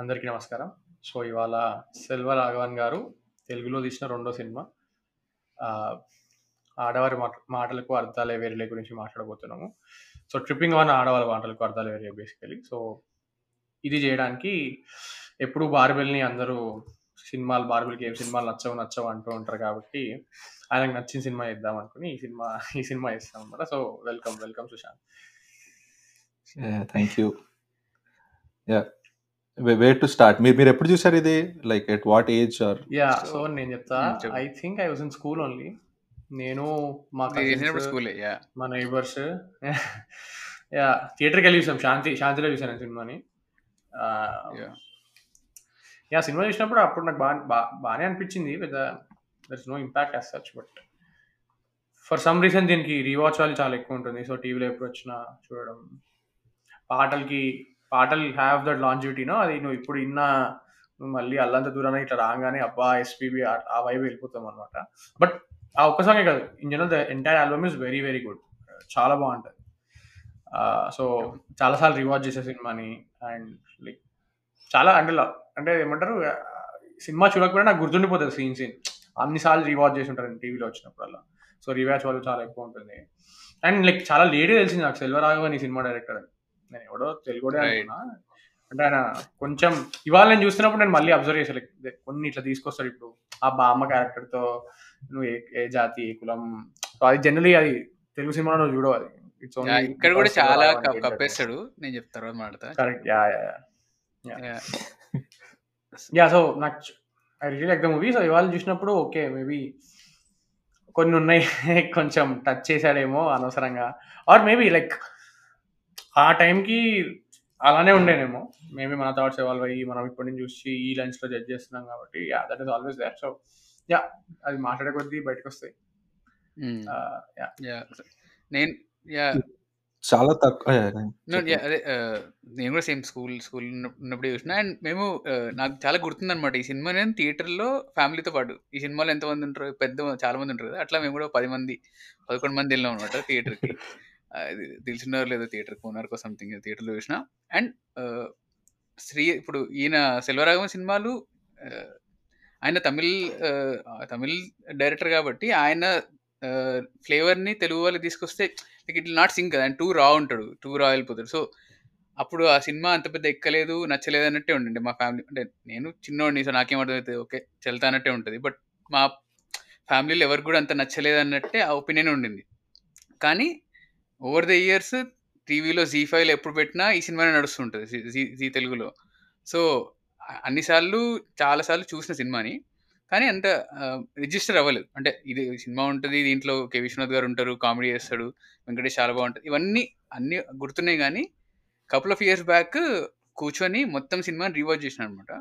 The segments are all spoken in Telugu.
అందరికీ నమస్కారం. సో, ఇవాళ 'సెల్వ రాఘవన్' గారు తెలుగులో తీసిన రెండో సినిమా 'ఆడవారి మాట మాటలకు అర్థాలే వేరే గురించి మాట్లాడబోతున్నాము. సో, 'ట్రిప్పింగ్ ఆన్ ఆడవారి మాటలకు అర్థాలే వేరే బేసికలీ సో, ఇది చేయడానికి ఎప్పుడు 'బార్బెల్‌ని' అందరూ సినిమాలు 'బార్బెల్‌కి' ఏం సినిమాలు నచ్చవు, నచ్చవు అంటూ ఉంటారు కాబట్టి, ఆయనకు నచ్చిన సినిమా ఇద్దాం అనుకుని ఈ సినిమా ఈ cinema చేశామనమాట. So, welcome, welcome Sushant. Thank you yeah where to start? మీరు మీరెప్పుడు చూసారు ఇది? Like at what age or yeah! So నేను చెప్తా. I think I was in school only. నేను, మా మీరు స్కూలే. యాహ్! మా నైబర్స్ యాహ్! థియేటర్‌కెళ్ళి చూసాం. శాంతి శాంతిలో చూసాను సినిమాని. యాహ్! సినిమా చూసినప్పుడు అప్పుడు నాకు బా బా బానే అనిపించింది. పెద్ద there is no impact as such but for some reason దీనికి రీవాచ్ వాల్యూ చాలా ఎక్కువ ఉంటుంది. సో, టీవీలో ఎప్పుడొచ్చినా చూడడం. పాటలకి పాటలు హ్యావ్ దట్ లాంజివిటీనో అది నువ్వు ఇప్పుడు ఇన్న మళ్ళీ అల్లంత దూరాన ఇట్లా రాగానే అబ్బా! ఎస్‌పీబీ ఆ వైపు వెళ్ళిపోతాం అనమాట బట్ ఆ ఒక్క సాంగే కాదు. In general the entire album is very, very good. చాలా బాగుంటుంది సో, చాలా సార్లు చేసే సినిమాని. అండ్ లైక్ చాలా అంటే అంటే ఏమంటారు సినిమా చూడకపోయినా నాకు గుర్తుండిపోతుంది సీన్, సీన్. అన్ని సార్లు చేసి ఉంటారు టీవీలో వచ్చినప్పుడల్లా. సో, రివాచ్ వాళ్ళు చాలా ఎక్కువ ఉంటుంది. అండ్ లైక్ చాలా లేటే తెలిసింది నాకు సెల్వరాఘవన్ ఈ సినిమా డైరెక్టర్ అని. నేను ఎవడో తెలుగోడే. అనుకున్నా. అంటే ఆయన కొంచెం ఇవాళ నేను చూస్తున్నప్పుడు నేను మళ్ళీ అబ్జర్వ్ దే కొన్ని ఇట్లా తీసుకొస్తాడు ఇప్పుడు. ఆ బామ్మ క్యారెక్టర్‌తో నువ్వు ఏ ఏ జాతి, ఏ కులం సో, అది జనరల్లీ అది తెలుగు సినిమాలో నువ్వు చూడవు అది. ఇక్కడ కూడా చాలా కప్పేస్తాడు. నేను చెప్తా తర్వాత మాట్లాడతా. Correct. Yeah! Yeah! Yeah! So, నాకు I really like the movie. So, ఇవాళ చూసినప్పుడు ఓకే. మేబీ కొన్నున్నాయి కొంచెం టచ్ చేసాడేమో అనవసరంగా. ఆర్ మేబీ లైక్ ఆ టైంకి అలానే ఉండేనేమో. మేబీ మన థాట్స్ ఎవాల్వ్ అయ్యి మనం ఇప్పటి నుంచి చూసి ఈ లెన్స్‌లో జడ్జ్ చేస్తున్నాం కాబట్టి yeah! That is always there. So, yeah! అది మాట్లాడే కొద్దీ. ఆహ్, యాహ్! యాహ్! నేను యాహ్! చాలా తక్కువ! అదే నేను కూడా సేమ్ స్కూల్ స్కూల్ ఉన్న ఉన్నప్పుడే చూసినా. అండ్ మేము నాకు చాలా గుర్తుందనమాట. ఈ సినిమా నేను థియేటర్‌లో ఫ్యామిలీతో పాటు. ఈ సినిమాలో ఎంతమంది ఉంటారు? పెద్ద చాలా మంది ఉంటారు కదా! అట్లా మేము కూడా 10 మంది, 11 మంది ఎళ్ళాం అనమాట థియేటర్‌కి. అది లేదా థియేటర్ కోనార్కో సంథింగ్ థియేటర్‌లో చూసిన అండ్ శ్రీ ఇప్పుడు ఈయన 'సెల్వ సినిమాలు ఆయన తమిళ్ తమిళ్ డైరెక్టర్ కాబట్టి ఆయన ఫ్లేవర్‌ని తెలుగు వాళ్ళు తీసుకొస్తే లైక్ ఇట్ నాట్ సింక్ కదా! ఆయన టూ రా ఉంటాడు. టూ రా వెళ్ళిపోతాడు. సో, అప్పుడు ఆ సినిమా అంత పెద్ద ఎక్కలేదు, నచ్చలేదు అన్నట్టే ఉండండి మా ఫ్యామిలీ. అంటే నేను చిన్నోడిని. సో, నాకేం అర్థమైతది ఓకే. చెల్తా అన్నట్టే బట్ మా ఫ్యామిలీలో ఎవరికి కూడా అంత నచ్చలేదు అన్నట్టే ఆ ఒపీనియన్ ఉండింది. కానీ ఓవర్ ద ఇయర్స్ టీవీలో జీ ఫైవ్‌లో ఎప్పుడు పెట్టినా ఈ సినిమానే నడుస్తుంటుంది జీ జీ జీ తెలుగులో. సో, అన్నిసార్లు చాలాసార్లు చాలా సార్లు చూసిన సినిమాని. కానీ అంత రిజిస్టర్ అవ్వలేదు. అంటే ఇది సినిమా ఉంటుంది దీంట్లో కె. విశ్వనాథ్ గారు ఉంటారు. కామెడీ చేస్తాడు. వెంకటేష్ చాలా బాగుంటుంది ఇవన్నీ అన్నీ గుర్తున్నాయి కానీ కపుల్ ఆఫ్ ఇయర్స్ బ్యాక్ కూర్చొని మొత్తం సినిమాని రీవాచ్ అనమాట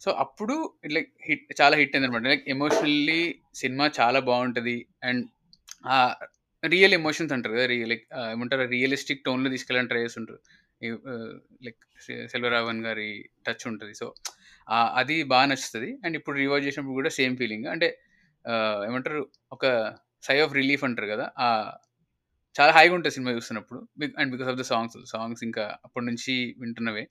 సో, అప్పుడు లైక్ హిట్ చాలా హిట్ అయింది అనమాట లైక్ ఎమోషనల్లీ సినిమా చాలా బాగుంటుంది అండ్ రియల్ ఎమోషన్స్ అంటారు కదా! రియల్ లైక్ ఏమంటారు రియలిస్టిక్ టోన్‌లో తీసుకెళ్ళడానికి ట్రై చేస్తుంటారు. లైక్ సెల్వరావన్ గారి టచ్ ఉంటుంది సో, అది బాగా నచ్చుతుంది అండ్ ఇప్పుడు రివైజ్ చేసినప్పుడు కూడా సేమ్ ఫీలింగ్. అంటే ఏమంటారు ఒక సై ఆఫ్ రిలీఫ్ అంటారు కదా! చాలా హాయిగా ఉంటుంది సినిమా చూస్తున్నప్పుడు. And because of the songs. Songs ఇంకా అప్పటి నుంచి వింటున్నవే.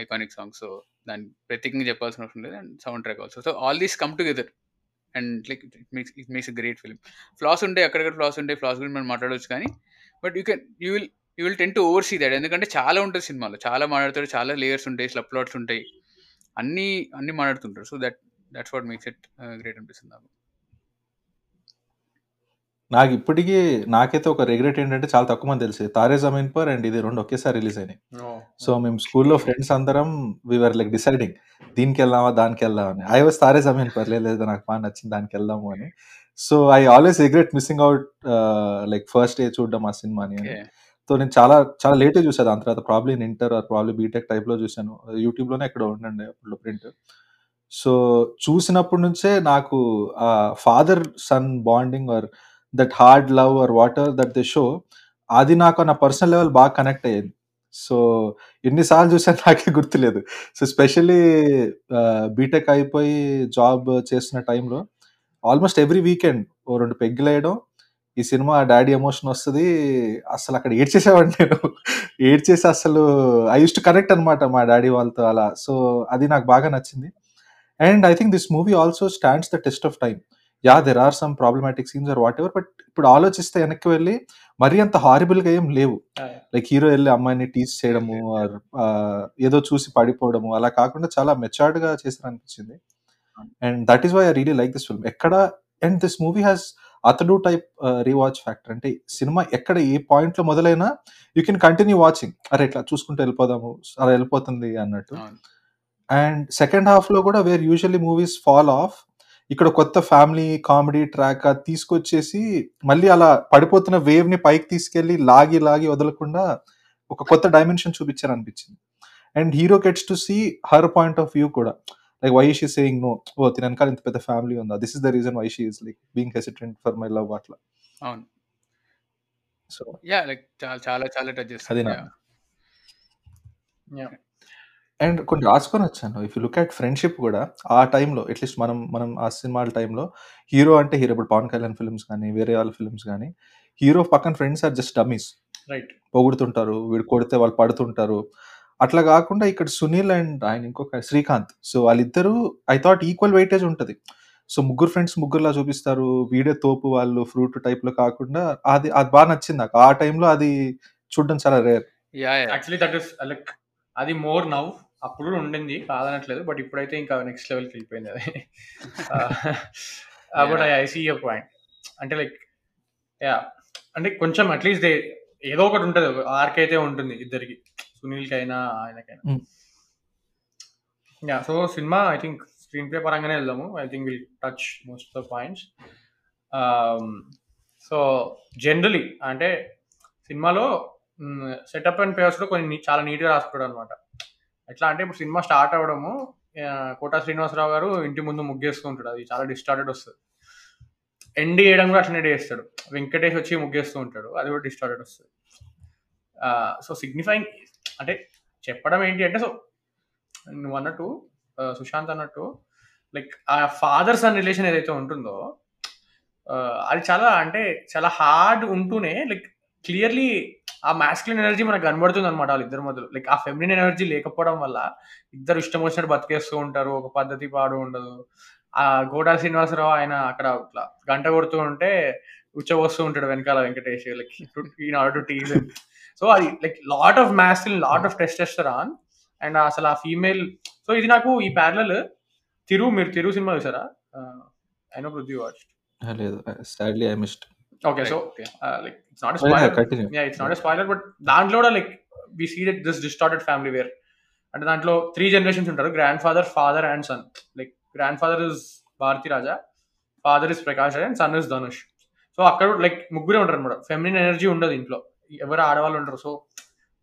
Iconic songs. సో, దాన్ని ప్రత్యేకంగా చెప్పాల్సిన అవసరం లేదు. And sound track also. So, all these come together. And like it makes it makes a great film. Flaws ఉంటాయి. అక్కడక్కడ ఫ్లాస్ ఉంటాయి. ఫ్లాస్ గురించి మనం మాట్లాడవచ్చు కానీ, but you can you will you will tend to oversee that. ఎందుకంటే చాలా ఉంటుంది సినిమాలో. చాలా మాట్లాడతాడు. చాలా లేయర్స్ ఉంటాయి. స్లప్ ప్లాట్స్ ఉంటాయి. అన్నీ అన్నీ మాట్లాడుతుంటారు. So, that that's what makes it great అనిపిస్తుంది నాకు. నాకిప్పటికి నాకైతే ఒక రిగ్రెట్ ఏంటంటే చాలా తక్కువ మందికి తెలుసు. 'తారే జమీన్ పర్' అండ్ ఇది 2 ఒకేసారి రిలీజ్ అయినాయి. సో! మేము స్కూల్‌లో ఫ్రెండ్స్ అందరం వి వర్ లైక్ డిసైడింగ్ దీనికెళ్దామా? దానికెళ్దామా అని. ఐ వాస్ 'తారే జమీన్ పర్' లేదు నాకు బా నచ్చింది దానికెళ్దాము అని. So, I always regret missing ah, like first day చూడడం ఆ సినిమాని అని. సో, నేను చాలా చాలా లేట్‌గా చూసా దాని తర్వాత probably in inter or probably BTech టైప్‌లో చూసాను. యూట్యూబ్‌లోనే ఎక్కడో ఉండండి అప్పట్లో ప్రింట్. సో, చూసినప్పటి నుంచే నాకు ఆ father son bonding or that hard love or whatever that they show అది నాకు నా పర్సనల్ లెవెల్ బాగా కనెక్ట్ అయ్యింది. సో, ఎన్నిసార్లు చూసాను నాకే గుర్తులేదు. సో, స్పెషల్లీ బీటెక్ అయిపోయి జాబ్ చేస్తున్న టైంలో ఆల్మోస్ట్ ఎవ్రీ వీకెండ్ ఓ రెండు పెగ్గులేయడం ఈ సినిమా డాడీ ఎమోషన్ వస్తుంది అసలు అక్కడ ఏడ్చేసేవాడిని నేను. ఏడ్చేసి అసలు ఐ యూస్ టు కనెక్ట్ అనమాట మా డాడీ వాళ్ళతో అలా. సో, అది నాకు బాగా నచ్చింది. And I think this movie also stands the test of time. Yeah! There are some problematic scenes or whatever. But ఇప్పుడు ఆలోచిస్తే వెనక్కి వెళ్ళి మరీ అంత హారిబుల్‌గా ఏం లేవు. లైక్ హీరో ఎళ్ళి అమ్మాయిని టీజ్ చేయడము ఆర్ ఆహ్, ఏదో చూసి పడిపోవడము అలా కాకుండా చాలా మెచ్యూర్డ్‌గా చేశారనిపించింది. And that is why I really like this film. ఎక్కడ and this movie has Athadu type rewatch factor. అంటే సినిమా ఎక్కడ ఏ పాయింట్‌లో మొదలైనా యూ కెన్ కంటిన్యూ వాచింగ్. అరే! ఇట్లా చూసుకుంటూ వెళ్ళిపోదాము. అలా వెళ్ళిపోతుంది అన్నట్టు. అండ్ సెకండ్ హాఫ్‌లో కూడా where usually movies fall off ఇక్కడ కొత్త ఫ్యామిలీ కామెడీ ట్రాక్ తీసుకొచ్చేసి మళ్ళీ అలా పడిపోతున్న వేవ్‌ని పైకి తీసుకెళ్ళి లాగి లాగి వదలకుండా ఒక కొత్త dimension చూపించారనిపించింది. And hero gets to see her point of view కూడా. Like why she saying no. Oh! దీని వెనకాల ఇంత పెద్ద ఫ్యామిలీ ఉందా? This is the reason why she is like being hesitant for my love అట్లా. అవును. So yeah! లైక్ చాలా చాలా టచ్ చేస్తుంది. అది నా! అండ్ కొన్ని రాసుకొనొచ్చాను. If you look at friendship గూడా ఆ టైంలో అట్‌లీస్ట్ మనం మనం ఆ సినిమాల టైంలో హీరో అంటే హీరో ఇప్పుడు 'పవన్ కళ్యాణ్' ఫిల్మ్స్ గాని, వేరే వాళ్ళ ఫిల్మ్స్ గాని హీరో పక్కన friends are just dummies. Right. పొగుడుతుంటారు. వీడు కొడితే వాళ్ళు పడుతుంటారు. అట్లా గాకుండా ఇక్కడ 'సునీల్' అండ్ ఆయన ఇంకొక 'శ్రీకాంత్' సో వాళ్ళిద్దరూ ఐ థాట్ ఈక్వల్ వెయిటేజ్ ఉంటది. సో ముగ్గురు ఫ్రెండ్స్ ముగ్గురులా చూపిస్తారు. వీడే తోపు వాళ్ళు ఫ్రూట్ టైప్‌లో కాకుండా అది అది బా నచ్చింది నాకు. ఆ టైంలో అది చూడడం చాలా rare. Yeah! Yeah! Actually that is like అది మోర్ నౌ. అప్పుడు ఉండింది కాదనట్లేదు. బట్ ఇప్పుడైతే ఇంకా నెక్స్ట్ లెవెల్‌కి వెళ్ళిపోయింది అది. But I see your point. అంటే లైక్ యాహ్! అంటే కొంచెం అట్‌లీస్ట్ దే ఏదో ఒకటి ఉంటది. ఆర్క్ అయితే ఉంటుంది ఇద్దరికి. సునీల్‌కైనా ఆయనకైనా. హ్మ్. Yeah! So cinema I think screen play పరంగానే వెళ్దాము. I think will touch most of the points. So generally అంటే సినిమాలో సెటప్ అండ్ పేయర్స్‌లో కొన్ని చాలా నీట్‌గా రాసుకుంటాడనమాట. ఎట్లా అంటే ఇప్పుడు సినిమా స్టార్ట్ అవ్వడము కోటా శ్రీనివాసరావు గారు ఇంటి ముందు ముగ్గేస్తూ ఉంటాడు. అది చాలా డిస్టార్టెడ్ వస్తుంది ఎండ్ చేయడం కూడా అట్లనే చేస్తాడు. వెంకటేష్ వచ్చి ముగ్గేస్తూ ఉంటాడు. అది కూడా డిస్టార్టెడ్ వస్తుంది సో సిగ్నిఫైయింగ్ అంటే చెప్పడం ఏంటి అంటే సో నువ్వు అన్నట్టు సుశాంత్ అన్నట్టు లైక్ ఆ ఫాదర్ సన్ రిలేషన్ ఏదైతే ఉంటుందో అది చాలా అంటే చాలా హార్డ్ ఉంటూనే లైక్ క్లియర్‌లీ ఆ మాస్కులిన్ ఎనర్జీ మనకు కనబడుతుంది అన్నమాట ఇద్దరు మధ్యలో. లైక్ ఆ ఫెమినిన్ ఎనర్జీ లేకపోవడం వల్ల ఇద్దరు ఇష్టం వచ్చినట్టు బతికేస్తూ ఉంటారు. ఒక పద్ధతి పాడు ఉండదు. ఆ కోటా శ్రీనివాసరావు ఆయన అక్కడ ఇట్లా గంట కొడుతూ ఉంటే ఉచ్చబోస్తూ ఉంటాడు వెనకాల Venkatesh like in order to tease so అది like lot of masculine, lot of testosterone and అసలు ఆ ఫీమేల్ సో ఇది నాకు ఈ ప్యారలల్ 'తిరు' మీరు 'తిరు' సినిమా చూసారా? I no Prithvi watched. లేదు. Sadly I missed. Okay. So like it's not! Spoiler. Yeah! It's not spoiler but దాంట్లో కూడా like we see that this distorted family where అంటే దాంట్లో 3 జనరేషన్స్ ఉంటారు. Grandfather, father and son. Like grandfather is Bharathi Raja, father is Prakash Raj and son is Dhanush. So అక్కడ లైక్ ముగ్గురే ఉంటారనమాట. ఫెమినిన్ ఎనర్జీ ఉండదు ఇంట్లో. ఎవరు ఆడవాళ్ళు ఉండరు. సో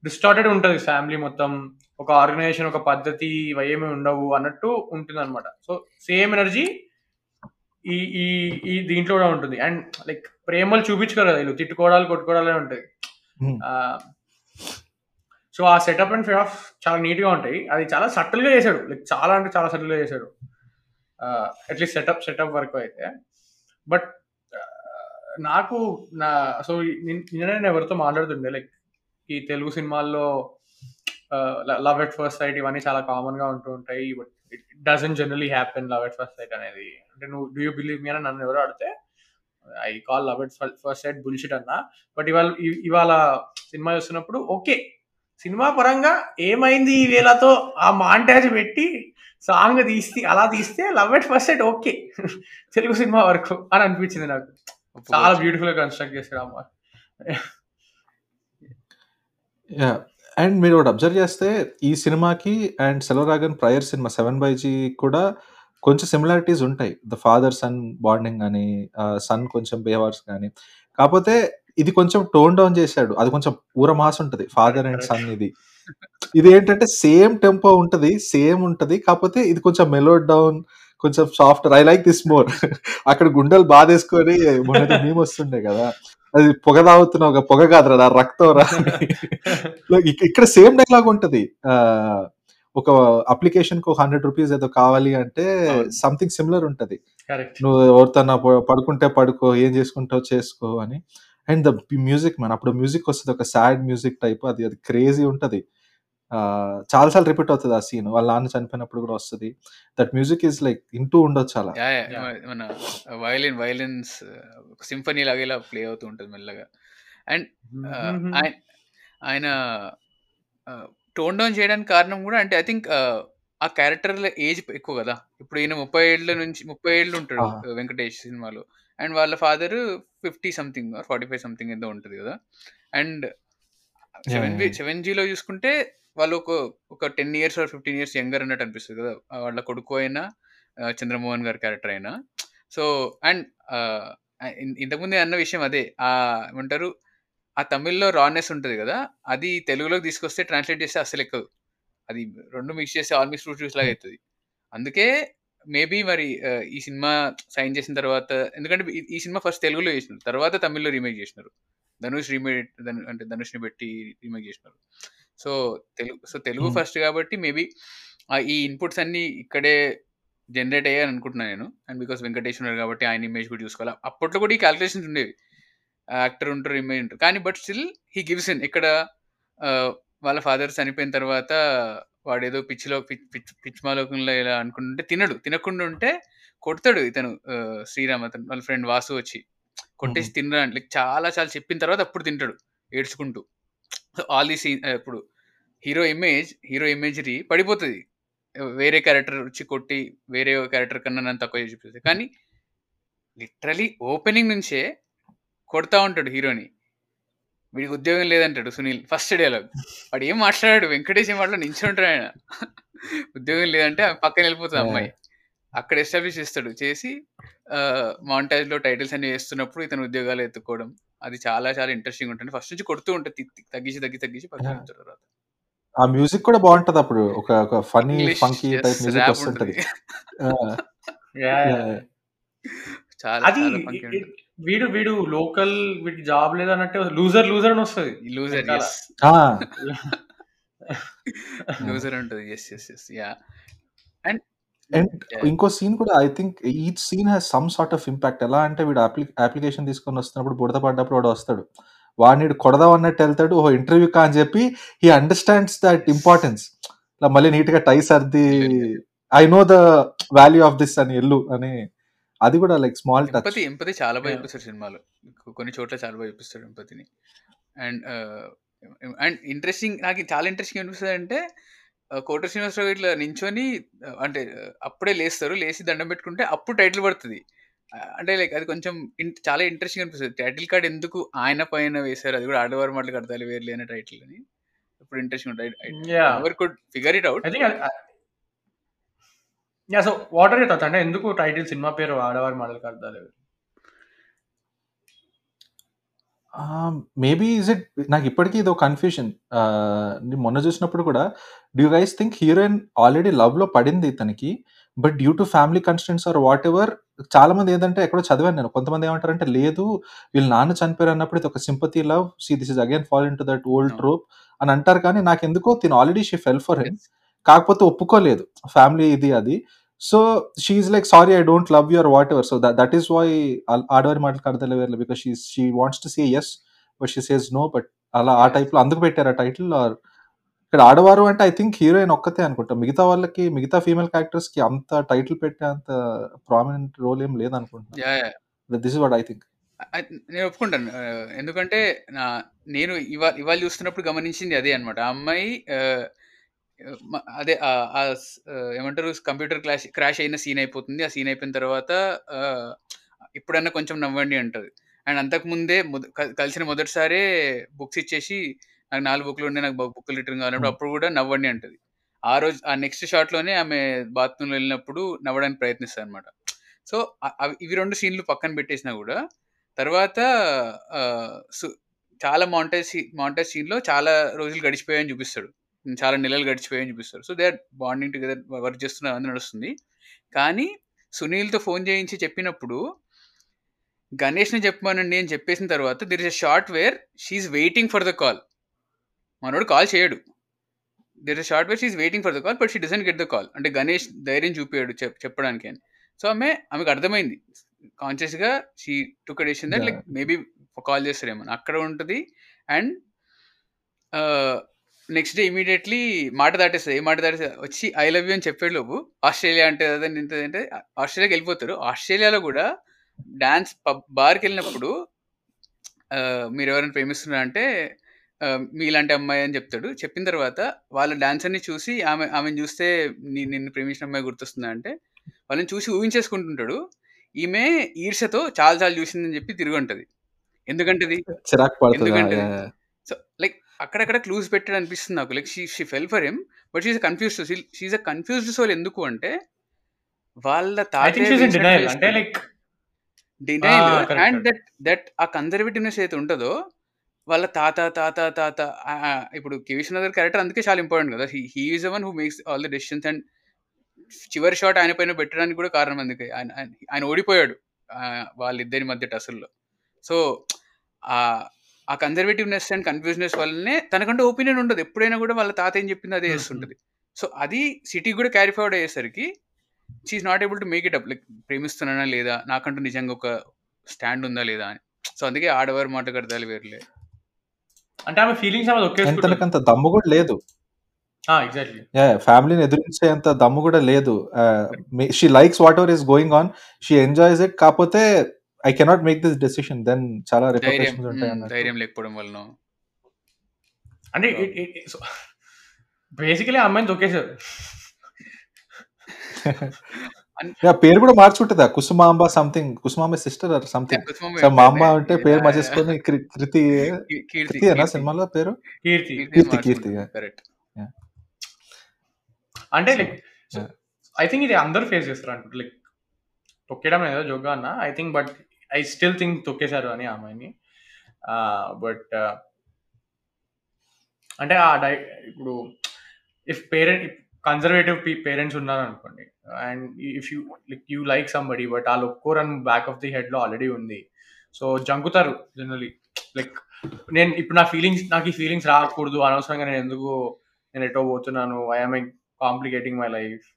డిస్టార్టెడ్ ఉంటది ఫ్యామిలీ మొత్తం. ఒక ఆర్గనైజేషన్, ఒక పద్ధతి ఇవేమీ ఉండవు అన్నట్టు ఉంటుందనమాట. సో సేమ్ ఎనర్జీ ఈ ఈ దీంట్లో కూడా ఉంటుంది. అండ్ లైక్ ప్రేమలు చూపించుకోరు కదా వీళ్ళు. తిట్టుకోవడాలు, కొట్టుకోవడాలే ఉంటాయి. సో ఆ సెటప్ అండ్ పే ఆఫ్ చాలా నీట్‌గా ఉంటాయి. అది చాలా సటిల్‌గా చేశాడు. లైక్ చాలా అంటే చాలా సటిల్‌గా చేశాడు. ఆహ్, అట్‌లీస్ట్ సెటప్ సెటప్ వరకు అయితే. బట్ నాకు నా సో నిన్ నిన్ననే నేను ఎవరితో మాట్లాడుతుండే లైక్ ఈ తెలుగు సినిమాల్లో లవ్ ఎట్ ఫస్ట్ సైట్ ఇవన్నీ చాలా కామన్‌గా ఉంటూ ఉంటాయి. But it doesn't generally happen love at first sight అనేది. అంటే నువ్వు డూ యూ బిలీవ్ మీ అని నన్ను ఎవరో అడిగితే I call love at f first sight bullshit అన్నా. బట్ ఇవాళ ఇవాళ సినిమా చూస్తున్నప్పుడు ఓకే. సినిమా పరంగా ఏమైంది ఈ వేళతో ఆ మాంటాజ్ పెట్టి సాంగ్ తీస్తే అలా తీస్తే love at first sight okay. Telugu cinema వరకు అని అనిపించింది నాకు. చాలా ఒప్పుకోవచ్చు. బ్యూటిఫుల్‌గా కన్‌స్ట్రక్ట్ చేసాడు అమ్మ. అండ్ మీరు ఒకటి అబ్జర్వ్ చేస్తే ఈ సినిమాకి and 'Selvaraghavan' prior cinema 'seven by G' కూడా కొంచెం సిమిలారిటీస్ ఉంటాయి. ద ఫాదర్ సన్ బాండింగ్ గాని, ఆహ్, సన్ కొంచెం బేవార్స్ గాని. కాపోతే ఇది కొంచెం టోన్ డౌన్ చేశాడు. అది కొంచెం ఊర మాస్ ఉంటది. ఫాదర్. And correct. సన్ ఇది. ఇదేంటంటే సేమ్ టెంపో ఉంటది. సేమ్ ఉంటది. కాపోతే ఇది కొంచెం మెలోడ్ డౌన్ కొంచెం softer. I like this more. అక్కడ గుండెలు బాధేసుకొని మొన్నేదో మీమ్ వస్తుండే కదా! అది పొగ తాగుతున్నావుగా పొగ కాదురా నా రక్తం రా అని. లైక్ ఇక్ ఇక్కడ సేమ్ డైలాగ్ ఉంటది. ఆహ్, ఒక అప్లికేషన్కు హండ్రెడ్ రూపీస్ ఏదో కావాలి అంటే. సంథింగ్ సిమిలర్ ఉంటది. నువ్వు ఎవరితోనా ప- పడుకుంటే పడుకో ఏం చేసుకుంటావు చేసుకో అని. అండ్ ద మ్యూజిక్ మన అప్పుడు మ్యూజిక్ వస్తుంది ఒక సాడ్ మ్యూజిక్ టైప్ అది అది క్రేజీ ఉంటది. చాలాసార్లు రిపీట్ అవుతుంది ఆ సీన్ వాళ్ళ నాన్న చనిపోయినప్పుడు కూడా వస్తుంది. That music is like into ఉండొచ్చు Yeah. మన- వయలిన్ వయలిన్స్ సింఫనీ లాగా ఇలా ప్లే అవుతూ ఉంటుంది మెల్లగా. అండ్ ఆయన టోన్ డౌన్ చేయడానికి కారణం కూడా అంటే ఐ థింక్ ఆ క్యారెక్టర్ ఏజ్ ఎక్కువ కదా. ఇప్పుడు ఈయన ముప్పై ఏళ్ళ నుంచి ముప్పై ఏళ్ళు ఉంటాడు వెంకటేష్ సినిమాలో. అండ్ వాళ్ళ father fifty something forty five something ఏదో ఉంటుంది కదా. And seven yeah. సెవెన్ జీలో చూసుకుంటే వాళ్ళు ఒక ఒక ten years or fifteen years younger అన్నట్టు అనిపిస్తుంది కదా. వాళ్ళ కొడుకు అయినా చంద్రమోహన్ గారి క్యారెక్టర్ అయినా. సో అండ్ ఇంతకుముందే అన్న విషయం అదే. ఆ ఏమంటారు ఆ తమిళ్ళో రానెస్ ఉంటుంది కదా అది తెలుగులోకి తీసుకొస్తే ట్రాన్స్లేట్ చేస్తే అసలు ఎక్కదు. అది రెండు మిక్స్ చేస్తే ఆల్మిక్స్ ఫ్రూట్ జ్యూస్ లాగా అవుతుంది అందుకే మేబీ మరి ఈ సినిమా సైన్ చేసిన తర్వాత ఎందుకంటే ఈ- సినిమా ఫస్ట్ తెలుగులో చేసినారు తర్వాత తమిళ్ళో రీమేక్ చేసినారు. ధనుష్ రీమేక్ అంటే ధనుష్ని పెట్టి రీమేక్ చేసినారు. So Telugu so Telugu Hmm. First కాబట్టి మేబీ ఈ ఇన్పుట్స్ అన్ని ఇక్కడే జనరేట్ అయ్యాయని అనుకుంటున్నాను నేను. అండ్ బికాస్ వెంకటేష్ ఉన్నారు కాబట్టి ఆయన ఇమేజ్ కూడా చూసుకోవాలి. అప్పట్లో కూడా ఈ క్యాలిక్యులేషన్స్ ఉండేవి. యాక్టర్ ఉంటారు ఇమేజ్ ఉంటారు. కానీ but still he gives in. ఇక్కడ వాళ్ళ ఫాదర్ చనిపోయిన తర్వాత వాడు ఏదో పిచ్చిలో పిచ్ పిచ్ పిచ్చిమాలోకంలో ఇలా అనుకుంటుంటే తినడు. తినకుండా ఉంటే కొడతాడు ఇతను శ్రీరామ్ అతను వాళ్ళ ఫ్రెండ్ వాసు వచ్చి. కొట్టేసి తినరా అంటే చాలా చాలా చెప్పిన తర్వాత అప్పుడు తింటాడు ఏడ్చుకుంటూ. సో ఆల్ ది సీన్ ఇప్పుడు హీరో ఇమేజ్ హీరో ఇమేజరీ పడిపోతుంది. వేరే క్యారెక్టర్ వచ్చి కొట్టి వేరే క్యారెక్టర్ కన్నా నన్ను తక్కువ చూపిస్తుంది. కానీ లిటరలీ ఓపెనింగ్ నుంచే కొడతా ఉంటాడు హీరోని. వీడికి ఉద్యోగం లేదంటాడు సునీల్. ఫస్ట్ డేలాగ్ వాడు ఏం మాట్లాడాడు? వెంకటేష్ ఏం మాట్లాడు నించుంటాడు ఆయన. ఉద్యోగం లేదంటే ఆమె పక్కన వెళ్ళిపోతుంది అమ్మాయి. అక్కడ ఎస్టాబ్లిష్ చేస్తాడు. చేసి మాంటాజ్లో టైటిల్స్ అన్ని వేస్తున్నప్పుడు ఇతను ఉద్యోగాలు ఎత్తుకోవడం. అది చాలా చాలా ఇంట్రెస్టింగ్ ఉంటుంది. ఫస్ట్ నుంచి కొడుతూ ఉంటుంది తగ్గించి తగ్గి తగ్గించి పక్కన తర్వాత. ఆ మ్యూజిక్ కూడా బాగుంటది అప్పుడు. ఒక ఒక funny English funky type music వస్తుంటది. చాలా వీడు వీడు లోకల్ వీడికి జాబ్ లేదన్నట్టు లూజర్ లూజర్ అని వస్తుంది. ఈ లూజర్ లూజర్ ఉంటుంది. Yes yes yes yeah and. ఇంకో సీన్ కూడా I think each scene has some sort of impact ఎలా అంటే వీడు అప్లికేషన్ తీసుకొని వస్తున్నప్పుడు బుడత పడ్డప్పుడు వాడు వస్తాడు. వాడిని కొడదాం అన్నట్టు వెళ్తాడు. ఓ ఇంటర్వ్యూ కా? అని చెప్పి హీ అండర్స్టాండ్స్ దట్ ఇంపార్టెన్స్ ఇలా మళ్ళీ నీట్గా టై సర్ది I know the value of this అని ఎల్లు అని అది కూడా like small touch empathy empathy చాలా బాగా. చూపిస్తాడు సినిమాలో. కొన్ని చోట్ల చాలా బాగా చూపిస్తాడు ఎంపతిని. అండ్ అండ్ ఇంట్రెస్టింగ్ నాకు చాలా ఇంట్రెస్టింగ్ అనిపిస్తుంది అంటే కోట శ్రీనివాసరావు ఇట్లా నించొని అంటే అప్పుడే లేస్తారు లేచి దండం పెట్టుకుంటే అప్పుడు టైటిల్ పడుతుంది. అంటే లైక్ అది కొంచెం చాలా ఇంట్రెస్టింగ్ అనిపిస్తుంది. టైటిల్ కార్డ్ ఎందుకు ఆయన పైన వేశారు అది కూడా ఆడవారి మాటలు కడతాలి వేరు లేని టైటిల్ అని. ఇప్పుడు ఇంట్రెస్టింగ్ ఉంటుంది. Yeah ever could figure it out yeah so whatever thoughts అంటే ఎందుకు టైటిల్ సినిమా పేరు ఆడవారి మాటలు కడతారు మేబీ ఇస్ ఇట్ నాకు ఇప్పటికీ ఇదో కన్ఫ్యూజన్ మొన్న చూసినప్పుడు కూడా do guys think heroine already లవ్లో పడింది ఇతనికి? But due to family constraints or whatever ever చాలా మంది ఏంటంటే ఎక్కడో చదివాను నేను. కొంతమంది ఏమంటారంటే లేదు వీళ్ళ నాన్న చనిపోయారు అన్నప్పుడు ఇది ఒక sympathy love see this is again fall in to that old. Trope అని అంటారు కానీ నాకు ఎందుకో తిను already she fell for him కాకపోతే ఒప్పుకోలేదు. ఫ్యామిలీ ఇది అది. So she's like sorry I don't love you or whatever so that is why why ఆడవారి మాటలు కడతలే వేర్లే because she she wants to say yes but she says no but అలా ఆ టైప్లో అందుకు పెట్టారు ఆ టైటిల్ ఆర్ ఇక్కడ ఆడవారు అంటే ఐ థింక్ హీరోయిన్ ఒక్కతే అనుకుంటా. మిగతా వాళ్ళకి మిగతా ఫీమేల్ క్యారెక్టర్స్కి అంత టైటిల్ పెట్టే అంత ప్రామినెంట్ రోల్ ఏం yeah this is what I think నేను ఒప్పుకుంటాను. ఎందుకంటే నేను ఇవాళ ఇవాళ చూస్తున్నప్పుడు గమనించింది అదే అనమాట ఆ అమ్మాయి అదే ఏమంటారు? కంప్యూటర్ క్లాష్ క్రాష్ అయిన సీన్ అయిపోతుంది. ఆ సీన్ అయిపోయిన తర్వాత ఇప్పుడన్నా కొంచెం నవ్వండి అంటది. అండ్ అంతకు ముందే మొద- క- కలిసిన మొదటిసారే బుక్స్ ఇచ్చేసి నాకు నాలుగు బుక్లు ఉండే నాకు బుక్లు రిటర్న్ కావాలన్నప్పుడు Hmm. అప్పుడు కూడా నవ్వండి అంటది. ఆ రోజు ఆ నెక్స్ట్ షాట్లోనే ఆమె బాత్రూమ్ వెళ్ళినప్పుడు నవ్వడానికి ప్రయత్నిస్తుంది అనమాట సో ఇవి రెండు సీన్లు పక్కన పెట్టేసినా కూడా తర్వాత చాలా మాంటేజ్ మాంటేజ్ సీన్లో చాలా రోజులు గడిచిపోయాయని చూపిస్తాడు. చాలా నెలలు గడిచిపోయాయని చూపిస్తాడు so they are bonding together work చేస్తున్నారు అని నడుస్తుంది. కానీ సునీల్తో ఫోన్ చేయించి చెప్పినప్పుడు గణేష్ని చెప్పమనండి అని చెప్పేసిన తర్వాత there is a shot where she's waiting for the call మనోడు కాల్ చేయడు. There shot where she's waiting for the call but she doesn't get the call అంటే గణేష్ ధైర్యం చూపాడు చెప్ చెప్పడానికి అని. సో ఆమె ఆమెకు అర్థమైంది. కాన్షియస్గా she took decision that like maybe call చేస్తారేమో. అక్కడ ఉంటుంది. అండ్ నెక్స్ట్ డే ఇమీడియట్లీ మాట దాటేస్తుంది. ఏ మాట దాటేస్తుంది? వచ్చి ఐ లవ్ యూ అని చెప్పే లోపు ఆస్ట్రేలియా అంటే అదని అంటే ఆస్ట్రేలియాకి వెళ్ళిపోతారు. ఆస్ట్రేలియాలో కూడా డాన్స్ పబ్ బార్కి వెళ్ళినప్పుడు మీరు ఎవరైనా ప్రేమిస్తున్నారు అంటే మీలాంటి అమ్మాయి అని చెప్తాడు. చెప్పిన తర్వాత వాళ్ళ డాన్స్ అన్ని చూసి ఆమె ఆమెను చూస్తే నీ నిన్ను ప్రేమించిన అమ్మాయి గుర్తొస్తుందా అంటే వాళ్ళని చూసి ఊహించేసుకుంటుంటాడు. ఈమె ఈర్షతో చాలా చాలా చూసిందని చెప్పి తిరిగి ఉంటుంది ఎందుకంటది? ఎందుకంటే అక్కడక్కడ క్లూస్ పెట్టాడు అనిపిస్తుంది నాకు. Like she she fell for him but she's confused she's a confused soul ఎందుకు అంటే వాళ్ళ denial correct, and. That that ఆ కన్జర్వేటివ్నెస్ అయితే ఉంటుందో వాళ్ళ తాత తాత తాత ఇప్పుడు కే విశ్వనాథ్ క్యారెక్టర్ అందుకే చాలా ఇంపార్టెంట్ కదా. He is one who makes all the decisions and చివరి షాట్ ఆయన పైన పెట్టడానికి కూడా కారణం అందుకే. ఆయన ఓడిపోయాడు వాళ్ళిద్దరి మధ్య టసుల్లో సో ఆ కన్జర్వేటివ్నెస్ అండ్ కన్ఫ్యూజ్నెస్ వల్లనే తనకంటూ ఒపీనియన్ ఉండదు. ఎప్పుడైనా కూడా వాళ్ళ తాత ఏం చెప్పింది అదే. చేస్తుంటది. సో అది సిటీ కూడా క్యారీ ఫార్వర్డ్ అయ్యేసరికి she's not able to make it up like ప్రేమిస్తున్నానా లేదా? నాకంటూ నిజంగా ఒక స్టాండ్ ఉందా లేదా అని. సో అందుకే ఆడవారు మాట కడతాలు వేరులే. అంటే ఆమె ఫీలింగ్స్ ఆమె తనకంత దమ్ము కూడా లేదు. ఎగ్జాక్ట్లీ ఫ్యామిలీని ఎదిరించే అంత దమ్ము కూడా లేదు. She likes whatever is going on she enjoys it కాకపోతే I cannot make this decision then చాలా ధైర్యం రిపర్కషన్స్ ఉంటాయి ధైర్యం లేకపోవడం వలన అంటే బేసికలీ అమ్మాయిని తొక్కేశారు. పేరు కూడా మార్చుకుంటుందా Kusumamba something Kusumamba sister or something మా అమ్మ అంటే పేరు మార్చేసుకొని కృతి కీర్తి అనా సినిమాలో పేరు? కీర్తి. కీర్తి, కీర్తి, అంటే లైక్. ఐ థింక్ ఇది అందరూ ఫేస్ చేస్తారు అంటారు లైక్ తొక్కేయడం ఏదో జోగా అన్న I think but I still think తొక్కేశారు అని ఆ అమ్మాయిని. బట్ అంటే ఆ డై ఇప్పుడు ఇఫ్ పేరెంట్ కన్జర్వేటివ్ పేరెంట్స్ ఉన్నారు అనుకోండి and if you like you like somebody but వాళ్ళు రన్ బ్యాక్ ఆఫ్ ది హెడ్లో ఆల్రెడీ ఉంది. సో జంకుతారు జనరలీ లైక్ నేను ఇప్పుడు నా ఫీలింగ్స్ నాకు ఈ ఫీలింగ్స్ రాకూడదు అనవసరంగా నేను ఎందుకు నేను ఎటో పోతున్నాను ఐఎమ్ కాంప్లికేటింగ్ మై లైఫ్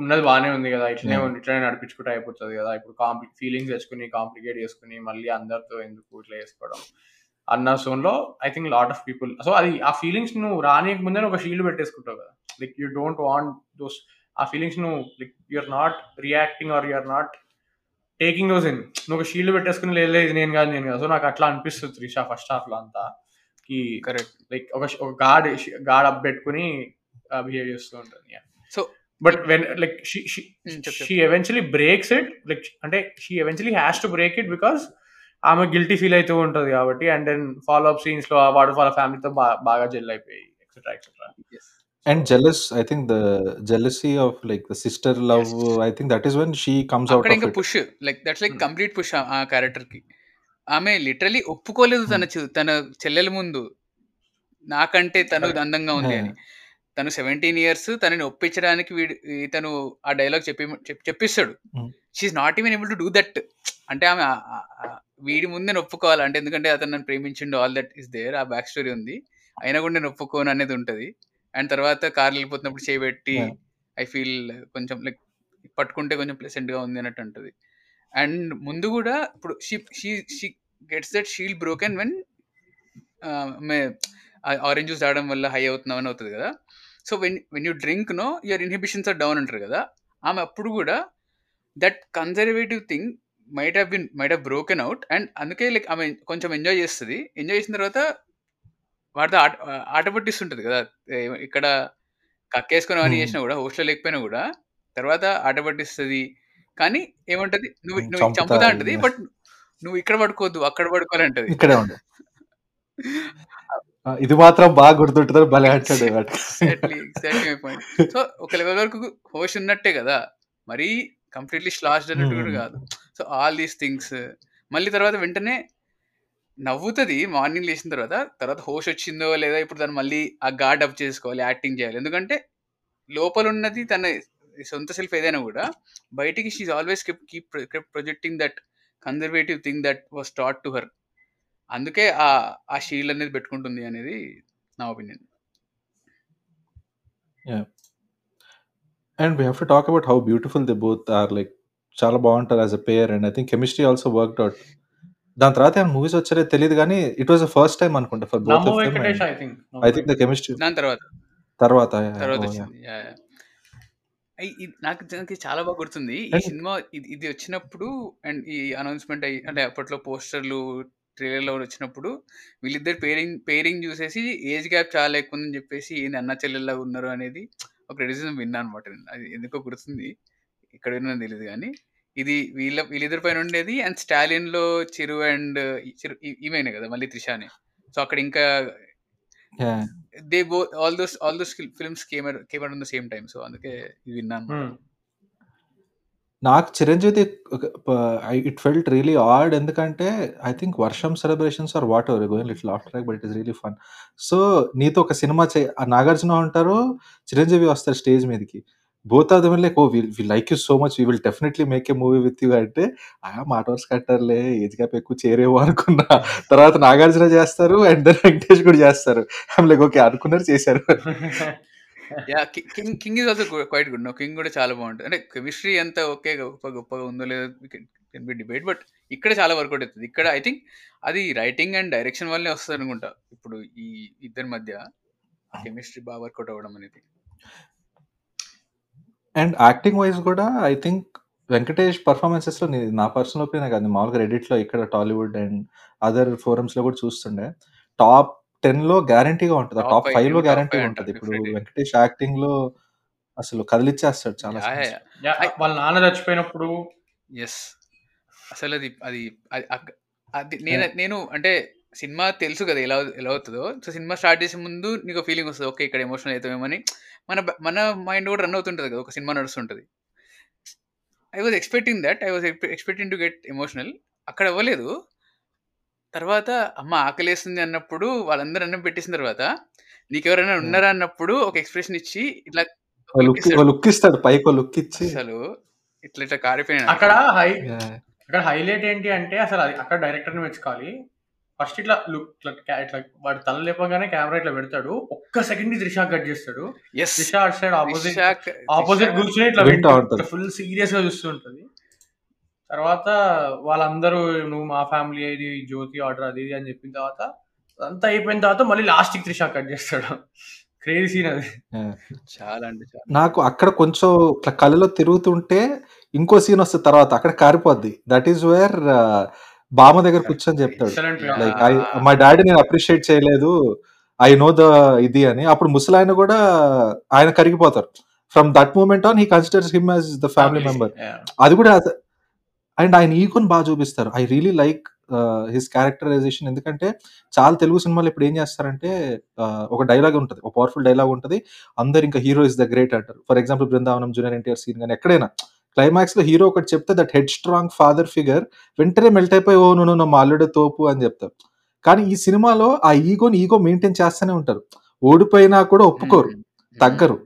ఉన్నది బాగానే ఉంది కదా ఇట్లనే ఇట్లనే నడిపించుకుంటే అయిపోతుంది కదా. ఇప్పుడు కాంప్లి ఫీలింగ్స్ తెచ్చుకుని కాంప్లికేట్ చేసుకుని మళ్ళీ అందరితో ఎందుకు ఇట్లా చేసుకోవడం? అన్న zone లో I think lot of people so అది ఆ ఫీలింగ్స్ నువ్వు రానియక ముందే ఒక షీల్డ్ పెట్టేసుకుంటావు కదా. Like you don't want those ఆ ఫీలింగ్స్ నువ్వు like you're not reacting or you're not taking those in నువ్వు ఒక షీల్డ్ పెట్టేసుకుని లేదు లేదు నేను కాదు నేను కాదు. సో నాకు అట్లా అనిపిస్తుంది త్రిషా ఫస్ట్ హాఫ్లో అంతా. కరెక్ట్ లైక్ ఒక గాడ్ గాడ్ అప్ పెట్టుకుని బిహేవ్ చేస్తూ ఉంటుంది. But when like she eventually breaks it like అంటే she eventually has to break it because ఆమె గిల్టీ ఫీల్ అవుతూ ఉంటుంది కాబట్టి అండ్ దెన్ ఫాలో అప్ సీన్స్లో వాడు వాళ్ళ ఫ్యామిలీతో బాగా జెల్ అయిపోయి etcetera etcetera and jealous I think the jealousy of like the sister love I think that is when she comes out ఇంకా it push like that's like Hmm. Complete push ఆ క్యారెక్టర్కి ఆమె లిటరలీ ఒప్పుకోలేదు తన చు- తన చెల్లెల ముందు. నాకంటే తను Correct. అందంగా ఉంది అని. తను సెవెంటీన్ ఇయర్స్ తనని ఒప్పించడానికి వీడు ఇతను ఆ డైలాగ్ చెప్పి చెప్- చెప్పిస్తాడు. She's not even able to do that అంటే ఆమె వీడి ముందు ఒప్పుకోవాలి అంటే ఎందుకంటే అతను నన్ను ప్రేమించిండు ఆల్ దట్ ఇస్ దేర్ ఆ బ్యాక్ స్టోరీ ఉంది. అయినా కూడా నేను ఒప్పుకోను అనేది ఉంటుంది. అండ్ తర్వాత కార్లు వెళ్ళిపోతున్నప్పుడు చేయబెట్టి. ఐ ఫీల్ కొంచెం లైక్ పట్టుకుంటే కొంచెం ప్లెసెంట్గా ఉంది అన్నట్టు ఉంటుంది. అండ్ ముందు కూడా ఇప్పుడు she she she gets that she'll broken when orange juice తాగడం వల్ల హై అవుతున్నామని అవుతుంది కదా. So when when you drink know your inhibitions are down అంటారు కదా. ఆమె అప్పుడు కూడా that conservative thing might have been might have broken out and అందుకే లైక్ ఆమె కొంచెం ఎంజాయ్ చేస్తుంది. ఎంజాయ్ చేసిన తర్వాత వాటితో ఆట ఆట పట్టిస్తుంటుంది కదా. ఇక్కడ కక్కేసుకొని అవన్నీ Hmm. చేసినా కూడా హోస్టల్ లేకపోయినా కూడా తర్వాత ఆట పట్టిస్తుంది. కానీ ఏమంటది? నువ్వు Hmm, నువ్వు చంపుతా, అంటది. బట్ నువ్వు ఇక్కడ పడుకోవద్దు అక్కడ పడుకోవాలంటది. ఇక్కడే ఇది మాత్రం బాగా గుర్తుంటుంది భలే అంటాడు సో ఒక లెవెల్ వరకు హోష్ ఉన్నట్టే కదా మరీ కంప్లీట్లీ స్లాష్డ్ అన్నట్టు కూడా Hmm. కాదు. సో ఆల్ దీస్ థింగ్స్ మళ్ళీ తర్వాత వెంటనే నవ్వుతుంది మార్నింగ్ లేచిన తర్వాత తర్వాత హోష్ వచ్చిందో లేదా ఇప్పుడు తను మళ్ళీ ఆ గార్డ్ అప్ చేసుకోవాలి యాక్టింగ్ చేయాలి. ఎందుకంటే లోపల ఉన్నది తన సొంత సెల్ఫ్ ఏదైనా కూడా బయటికి she's always keep projecting that conservative thing that was taught to her అందుకే ఆ ఆ షీల్డ్ అనేది పెట్టుకుంటుంది అనేది నా opinion. And we have to talk about how beautiful they both are like చాలా బాగుంటారు as a pair and I think chemistry also worked out దాని తర్వాత ఏమైనా మూవీస్ వచ్చారో తెలియదు కానీ it was the first time అనుకుంటా for both of and I think I think the chemistry దాని తర్వాత. తర్వాత తర్వాత నాకు నాకు చాలా బాగా గుర్తుంది. ఈ సినిమా ఇది ఇది వచ్చినప్పుడు అండ్ ఈ అనౌన్స్మెంట్ అయ్యి అంటే అప్పట్లో పోస్టర్లు ట్రైలర్లో వచ్చినప్పుడు వీళ్ళిద్దరు పేరింగ్ పేరింగ్ చూసేసి ఏజ్ గ్యాప్ చాలా ఎక్కువ ఉందని చెప్పేసి ఏంది అన్న చెల్లెల్లా ఉన్నారు అనేది ఒక క్రిటిసిజం విన్నా అనమాట అది ఎందుకో గుర్తుంది. ఇక్కడ విన్నా తెలియదు కానీ ఇది వీళ్ళ వీళ్ళిద్దరి పైన ఉండేది అండ్ స్టాలియన్లో చిరు అండ్ చిరు ఈమెనే కదా మళ్ళీ త్రిషానే. సో అక్కడ ఇంకా they both all those all those films came came on the same time. So అందుకే ఇది విన్నాను నాకు Chiranjeevi it felt really odd ఎందుకంటే ఐ థింక్ వర్షం celebrations or whatever going little off track but it is really fun so నీతో ఒక సినిమా చే ఆ నాగార్జున ఉంటారు చిరంజీవి వస్తారు స్టేజ్ మీదకి. Both of them like oh we like you so much we will definitely make a movie with you అంటే ఆ మాట వర్స్ కట్టారులే ఏజ్ గ్యాప్ ఎక్కువ చేరేమో అనుకున్నా. తర్వాత నాగార్జున చేస్తారు అండ్ దెన్ వెంకటేష్ కూడా చేస్తారు. ఐమ్ లైక్ ఓకే అనుకున్నారు చేశారు. Yeah king king is also quite good. No king కూడా చాలా బాగుంటుంది. అంటే కెమిస్ట్రీ ఎంత ఓకే గొప్ప గొప్పగా ఉందో లేదో కెన్ బి డిబేట్ బట్ ఇక్కడ చాలా వర్కౌట్ అవుతుంది. ఇక్కడ ఐ థింక్ అది రైటింగ్ అండ్ డైరెక్షన్ వల్లే వస్తుంది అనుకుంటా. ఇప్పుడు ఈ ఇద్దరి మధ్య కెమిస్ట్రీ బాగా వర్కౌట్ అవ్వడం అనేది. అండ్ యాక్టింగ్ వైజ్ కూడా ఐ థింక్ వెంకటేష్ పర్ఫార్మెన్సెస్లో నా పర్సనల్ ఒపీనియన్ కాదు. మామూలుగా రెడిట్లో ఇక్కడ టాలీవుడ్ అండ్ అదర్ ఫోరమ్స్లో కూడా చూస్తుండే. టాప్ టెన్లో గ్యారంటీగా ఉంటుంది. టాప్ ఫైవ్లో గ్యారంటీగా ఉంటుంది. ఇప్పుడు వెంకటేష్ యాక్టింగ్లో అసలు కదిలిచ్చేస్తాడు చాలా వాళ్ళ నాన్న చచ్చిపోయినప్పుడు ఎస్ అసలు అది అది అది నేను నేను అంటే సినిమా తెలుసు కదా ఎలా ఎలా అవుతుందో. సో సినిమా స్టార్ట్ చేసే ముందు నీకు ఫీలింగ్ వస్తుంది ఓకే ఇక్కడ ఎమోషనల్ అవుతామేమని మన మన మైండ్ కూడా రన్ అవుతుంటుంది కదా ఒక సినిమా నడుస్తుంటుంది. I was expecting that I was expecting to get emotional అక్కడ అవ్వలేదు. తర్వాత అమ్మ ఆకలేస్తుంది అన్నప్పుడు వాళ్ళందరూ అన్నం పెట్టేసిన తర్వాత నీకు ఎవరైనా ఉన్నారా అన్నప్పుడు ఒక ఎక్స్ప్రెషన్ ఇచ్చి ఇట్లా లుక్ లుక్ ఇస్తాడు లుక్ ఇస్తాడు పైకి లుక్ ఇచ్చి. అసలు ఇట్లా ఇట్లా కారిపోయినా. అక్కడ హై. అక్కడ హైలైట్ ఏంటి అంటే అసలు అది అక్కడ డైరెక్టర్ని మెచ్చుకోవాలి ఫస్ట్ ఇట్లా లుక్ ఇట్లా ఇట్లా వాడు తల లేపగానే కెమెరా ఇట్లా పెడతాడు. ఒక్క సెకండ్ త్రిషా కట్ చేస్తాడు. ఎస్ త్రిష అటు సైడ్ ఆపోజిట్ ఆపోజిట్ కూర్చుని ఇట్లా ఫుల్ సీరియస్గా చూస్తుంటది తర్వాత వాళ్ళందరూ నువ్వు మా ఫ్యామిలీ ఇది జ్యోతి ఆర్డర్ అది ఇది అని చెప్పిన తర్వాత అంతా అయిపోయిన తర్వాత మళ్ళీ లాస్ట్కి త్రిషా కట్ చేస్తాడు. క్రేజీ సీన్ అది. చాలా అంటే చాలా. నాకు అక్కడ కొంచెం ఇట్లా కళ్ళలో తిరుగుతుంటే ఇంకో సీన్ వస్తుంది తర్వాత అక్కడ కారిపోద్ది. దట్ ఈస్ వేర్ బామ్మ దగ్గర కూర్చొని చెప్తాడు. లైక్ ఐ మా డాడీ నేను అప్రిషియేట్ చేయలేదు. ఐ నో ద ఇది అని. అప్పుడు ముసలాయన కూడా ఆయన కరిగిపోతారు. From that moment on he considers him as the family family member అది కూడా అండ్ ఆయన ఈగోని బాగా చూపిస్తారు. I really like his characterization. ఎందుకంటే చాలా తెలుగు సినిమాలు ఇప్పుడు ఏం చేస్తారంటే ఒక డైలాగ్ ఉంటుంది ఒక పవర్ఫుల్ డైలాగ్ ఉంటుంది. అందరు ఇంకా హీరో ఇస్ ద గ్రేట్ అంటారు. For example Brindavanam junior NTR scene కానీ ఎక్కడైనా. క్లైమాక్స్లో హీరో ఒకటి చెప్తే that head strong father figure వెంటనే మెల్ట్ అయిపోయి ఓ నువ్వు నా అల్లుడే తోపు అని చెప్తారు. కానీ ఈ సినిమాలో ఆ ఈగోని ఈగో మెయింటైన్ చేస్తూనే ఉంటారు. ఓడిపోయినా కూడా ఒప్పుకోరు తగ్గరు.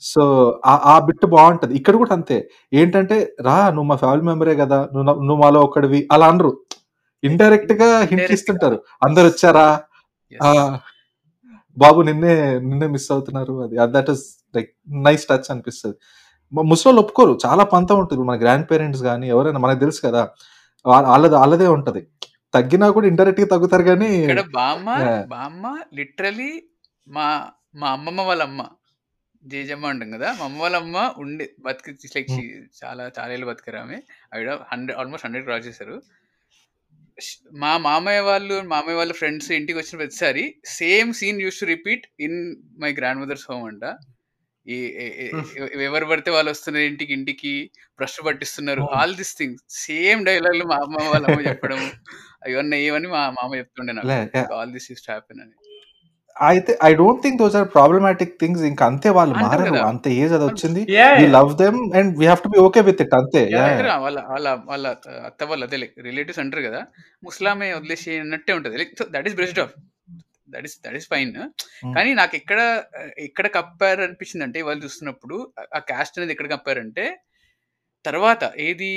సో ఆ- ఆ బిట్ బాగుంటది. ఇక్కడ కూడా అంతే. ఏంటంటే రా నువ్వు మా ఫ్యామిలీ మెంబరే కదా నువ్వు నా- నువ్వు మాలో ఒకడివి అలా అనరు. ఇండైరెక్ట్గా హింట్ ఇస్తుంటారు. అందరు వచ్చారా? ఆ, బాబు నిన్నే నిన్నే మిస్ అవుతున్నారు. అది that is like nice touch అనిపిస్తుంది. ముసలోళ్ళు ఒప్పుకోరు. చాలా పంతం ఉంటుంది. మన గ్రాండ్ పేరెంట్స్ కానీ ఎవరైనా మనకు తెలుసు కదా వాళ్ళది వాళ్ళదే ఉంటది. తగ్గినా కూడా ఇండైరెక్ట్గా తగ్గుతారు కానీ ఇక్కడ బామ్మ మా మా అమ్మమ్మ వాళ్ళ అమ్మ జేజమ్మ అంటాం కదా? మా అమ్మ వాళ్ళ అమ్మ ఉండే బతికి లైక్ చాలా చాలా ఏళ్ళు బతికారు ఆమె. ఆవిడ హండ్రెడ్ ఆల్మోస్ట్ హండ్రెడ్ క్రాస్ చేశారు. మా మామయ్య వాళ్ళు మామయ్య వాళ్ళ ఫ్రెండ్స్ ఇంటికి వచ్చిన ప్రతిసారి same scene used to repeat in my grandmother's home అంట. ఈ ఎవరు పడితే వాళ్ళు వస్తున్నారు ఇంటికి ఇంటికి బ్రష్ పట్టిస్తున్నారు ఆల్ దిస్ థింగ్స్. సేమ్ డైలాగులు మా అమ్మ వాళ్ళ అమ్మ చెప్పడం ఇవన్నీ ఏవని మా మామ చెప్తుండే నాకు. ఆల్ దిస్ యూస్ హ్యాపెన్ అని. అయితే I don't think those are problematic things ఇంకా అంతే వాళ్ళు మారరు. అంత ఏజ్ అది వచ్చింది. We love them and we have to be okay with it అంతే. వాళ్ళ వాళ్ళ వాళ్ళ అత్త వాళ్ళ అదే రిలేటివ్స్ అంటారు కదా. ముస్లామే వదిలేసి అన్నట్టే ఉంటుంది. Like that is best of that is that is fine కానీ నాకు ఎక్కడ ఎక్కడ కప్పారు అనిపించింది అంటే వాళ్ళు చూస్తున్నప్పుడు ఆ- క్యాస్ట్ అనేది ఎక్కడ కప్పారంటే తర్వాత ఏది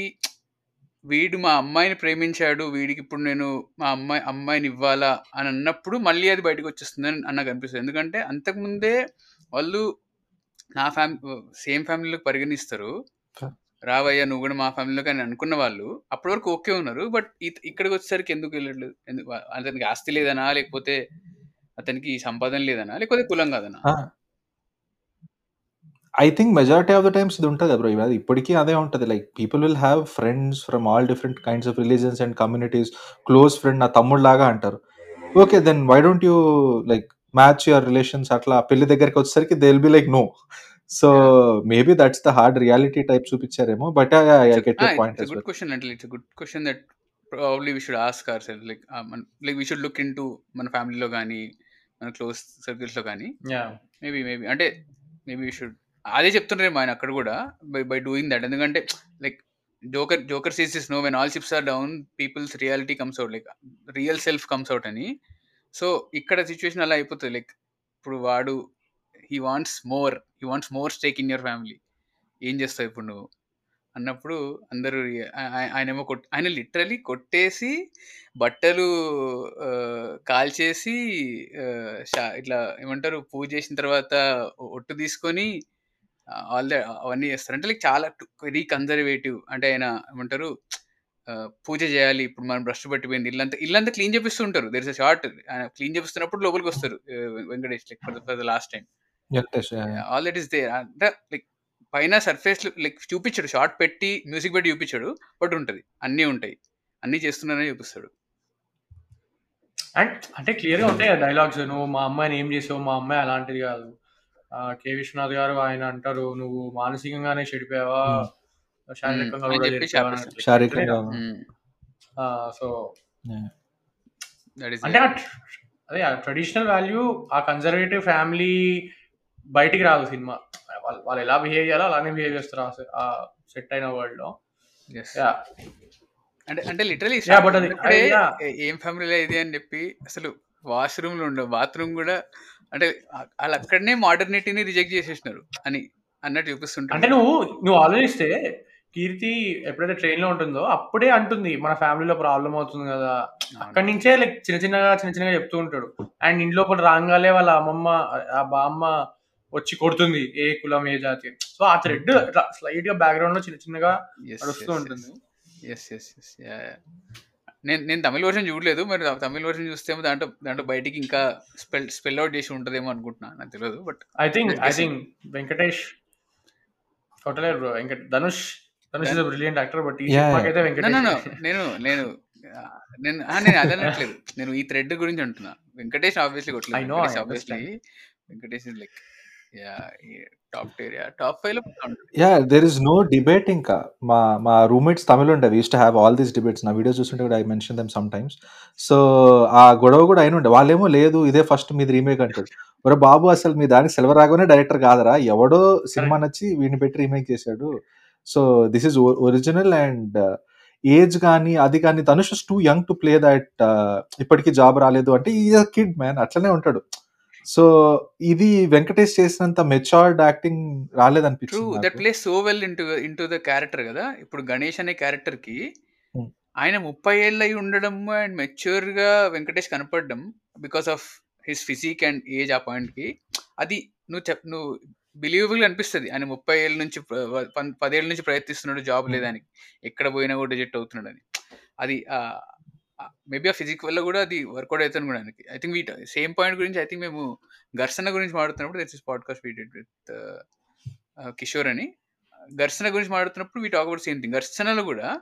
వీడు మా అమ్మాయిని ప్రేమించాడు వీడికి ఇప్పుడు నేను మా అమ్మాయి అమ్మాయిని ఇవ్వాలా అని అన్నప్పుడు మళ్ళీ అది బయటకు వచ్చేస్తుంది అని నాకు అనిపిస్తుంది. ఎందుకంటే అంతకుముందే వాళ్ళు నా ఫ్యామి సేమ్ ఫ్యామిలీలోకి పరిగణిస్తారు. రావయ్యా నువ్వు కూడా మా ఫ్యామిలీలోకి అని అనుకున్న వాళ్ళు అప్పటి వరకు ఓకే ఉన్నారు. బట్ ఇక్కడికి వచ్చేసరికి ఎందుకు వెళ్ళట్లేదు? ఎందుకు అతనికి ఆస్తి లేదనా? లేకపోతే అతనికి సంపాదన లేదనా? లేకపోతే కులం కాదనా? I think majority of the times ఇది ఉంటుంది బ్రో అది ఇప్పటికీ అదే ఉంటుంది. Like people will have friends from all different kinds of religions and communities close friend నా తమ్ముడు లాగా అంటారు. Okay then why don't you like match your relations అట్లా పెళ్ళి దగ్గరికి వచ్చేసరికి they will be like no so maybe that's the hard reality type చూపించారేమో but I get your point good question అంటే it's good question that probably we should ask our self like like we should look into మన ఫ్యామిలీలో కానీ మన క్లోజ్ సర్కిల్స్లో కానీ మేబీ మేబీ అంటే మేబీ వీ షుడ్ అదే చెప్తుండ్రేమో ఆయన అక్కడ కూడా బై బై డూయింగ్ దట్. ఎందుకంటే like joker joker sees is no when all ships are down people's reality comes out like real self comes out అని. సో ఇక్కడ సిచ్యువేషన్ అలా అయిపోతుంది. లైక్ ఇప్పుడు వాడు he wants more he wants more stake in your family ఏం చేస్తావు ఇప్పుడు నువ్వు? అన్నప్పుడు అందరూ రి- ఆ- ఆయనేమో కొట్ ఆయన లిటరలీ కొట్టేసి బట్టలు కాల్చేసి ఇట్లా ఏమంటారు పూజ చేసిన తర్వాత ఒట్టు తీసుకొని ఆల్ ద అవన్నీ చేస్తారు. అంటే లైక్ చాలా వెరీ కన్జర్వేటివ్ అంటే ఆయన ఏమంటారు? పూజ చేయాలి ఇప్పుడు మనం బ్రష్ పట్టిపోయింది ఇల్లంతా ఇల్లంతా క్లీన్ చేపిస్తూ ఉంటారు. దర్ ఇస్ అ షార్ట్ ఆయన క్లీన్ చేపిస్తున్నప్పుడు లోపలికి వస్తారు Venkatesh like for the last time all that is they అంటే లైక్ పైన సర్ఫేస్ లైక్ చూపించాడు షార్ట్ పెట్టి మ్యూజిక్ పెట్టి చూపించాడు బట్ ఉంటుంది. అన్నీ ఉంటాయి. అన్నీ చేస్తున్నారని చూపిస్తాడు. అండ్ అంటే క్లియర్గా ఉంటాయి డైలాగ్స్ నువ్వు మా అమ్మాయిని ఏం చేసావు మా అమ్మాయి అలాంటిది కాదు. కే. విశ్వనాథ్ గారు ఆయన అంటారు నువ్వు మానసికంగానే చెడిపోయావా? శారీరకంగా కూడా సో అంటే అదే ట్రెడిషనల్ వాల్యూ ఆ కన్జర్వేటివ్ ఫ్యామిలీ బయటికి రాదు సినిమా. వాళ్ళు వాళ్ళు ఎలా బిహేవ్ చేయాలో అలానే బిహేవ్ చేస్తారు ఆ సెట్ అయిన వరల్డ్లో అంటే అంటే లిటరలీ. ఏం ఫ్యామిలీలో ఇది అని చెప్పి అసలు వాష్రూమ్లు ఉండవు బాత్రూమ్ కూడా అంటే వాళ్ళు అక్కడనే మోడర్నిటీని రిజెక్ట్ చేసేసినారు అని అన్నట్టు చూపిస్తుంటారు. అంటే నువ్వు నువ్వు ఆలోచిస్తే కీర్తి ఎప్పుడైతే ట్రైన్లో ఉంటుందో అప్పుడే అంటుంది మన ఫ్యామిలీలో ప్రాబ్లం అవుతుంది కదా. అక్కడి నుంచే లైక్ చిన్న చిన్నగా చిన్న చిన్నగా చెప్తూ ఉంటాడు. అండ్ ఇంట్లో కూడా రాగానే వాళ్ళ అమ్మమ్మ ఆ బామ్మ వచ్చి కొడుతుంది ఏ కులం ఏ జాతి. సో ఆ థ్రెడ్ స్లైట్గా బ్యాక్గ్రౌండ్లో చిన్న చిన్నగా నడుస్తూ ఉంటుంది. ఎస్ ఎస్ ఎస్ నేను నేను తమిళ వర్షన్ చూడలేదు మరి తమిళ వర్షన్ చూస్తే దాంట్లో దాంట్లో బయటికి ఇంకా స్పెల్ స్పెల్ అవుట్ చేసి ఉంటుందేమో అనుకుంటున్నా నాకు తెలియదు but I think I. Think Venkatesh bro Venkat Dhanush Dhanush is brilliant actor but ఈ నో వెంకటేష్ నేను నేను నేను నేను అదే అనట్లేదు. నేను ఈ థ్రెడ్ గురించి అంటున్నా. వెంకటేష్ ఆబ్వియస్లీ కొట్టలేదు I Venkatesh obviously Venkatesh is like top టాప్లో. Yeah there is no debate ఇంకా. మా మా రూమ్మేట్స్ తమిళ ఉండే used to have all these debates నా వీడియోస్ చూస్తుంటే కూడా I mention them some times so ఆ గొడవ కూడా అయిన ఉండే వాళ్ళేమో లేదు ఇదే ఫస్ట్ మీది రీమేక్ అంటాడు ఒరే బాబు అసలు మీ దానికి సెల్వర్ రాఘవనే డైరెక్టర్ కాదరా. ఎవడో సినిమా నచ్చి వీడిని పెట్టి రీమేక్ చేశాడు. So this is original and age కానీ అది కానీ Dhanush too young to play that ఇప్పటికీ జాబ్ రాలేదు అంటే ఈ కిడ్ మ్యాన్ అట్లనే ఉంటాడు. సో ఇది వెంకటేష్ చేసినంత మెచ్యూర్డ్ యాక్టింగ్ ట్రూ రాలేదనిపించింది దట్ నాకు. Play so well into into the character కదా ఇప్పుడు గణేష్ అనే క్యారెక్టర్కి Hmm. ఆయన ముప్పై ఏళ్ళు అయి ఉండడం అండ్ మెచ్యూర్గా వెంకటేష్ కనపడడం because of his physique and age ఆ పాయింట్కి అది నువ్వు చెప్ నువ్వు బిలీవబుల్ అనిపిస్తుంది ఆయన ముప్పై ఏళ్ళ నుంచి పన్- పదేళ్ళ నుంచి ప్రయత్నిస్తున్నాడు జాబ్ Hmm. లేదానికి ఎక్కడ పోయినా కూడా రిజెక్ట్ అవుతున్నాడు అని అది మేబీ ఆ ఫిజిక్ వల్ల కూడా అది వర్కౌట్ అవుతుంది కూడా ఆయనకి. I think we same point గురించి ఐ థింక్ మేము ఘర్షణ గురించి మాట్లాడుతున్నప్పుడు that's is podcast we did with Kishore అని. ఘర్షణ గురించి మాట్లాడుతున్నప్పుడు we talk about same thing ఘర్షణలో కూడా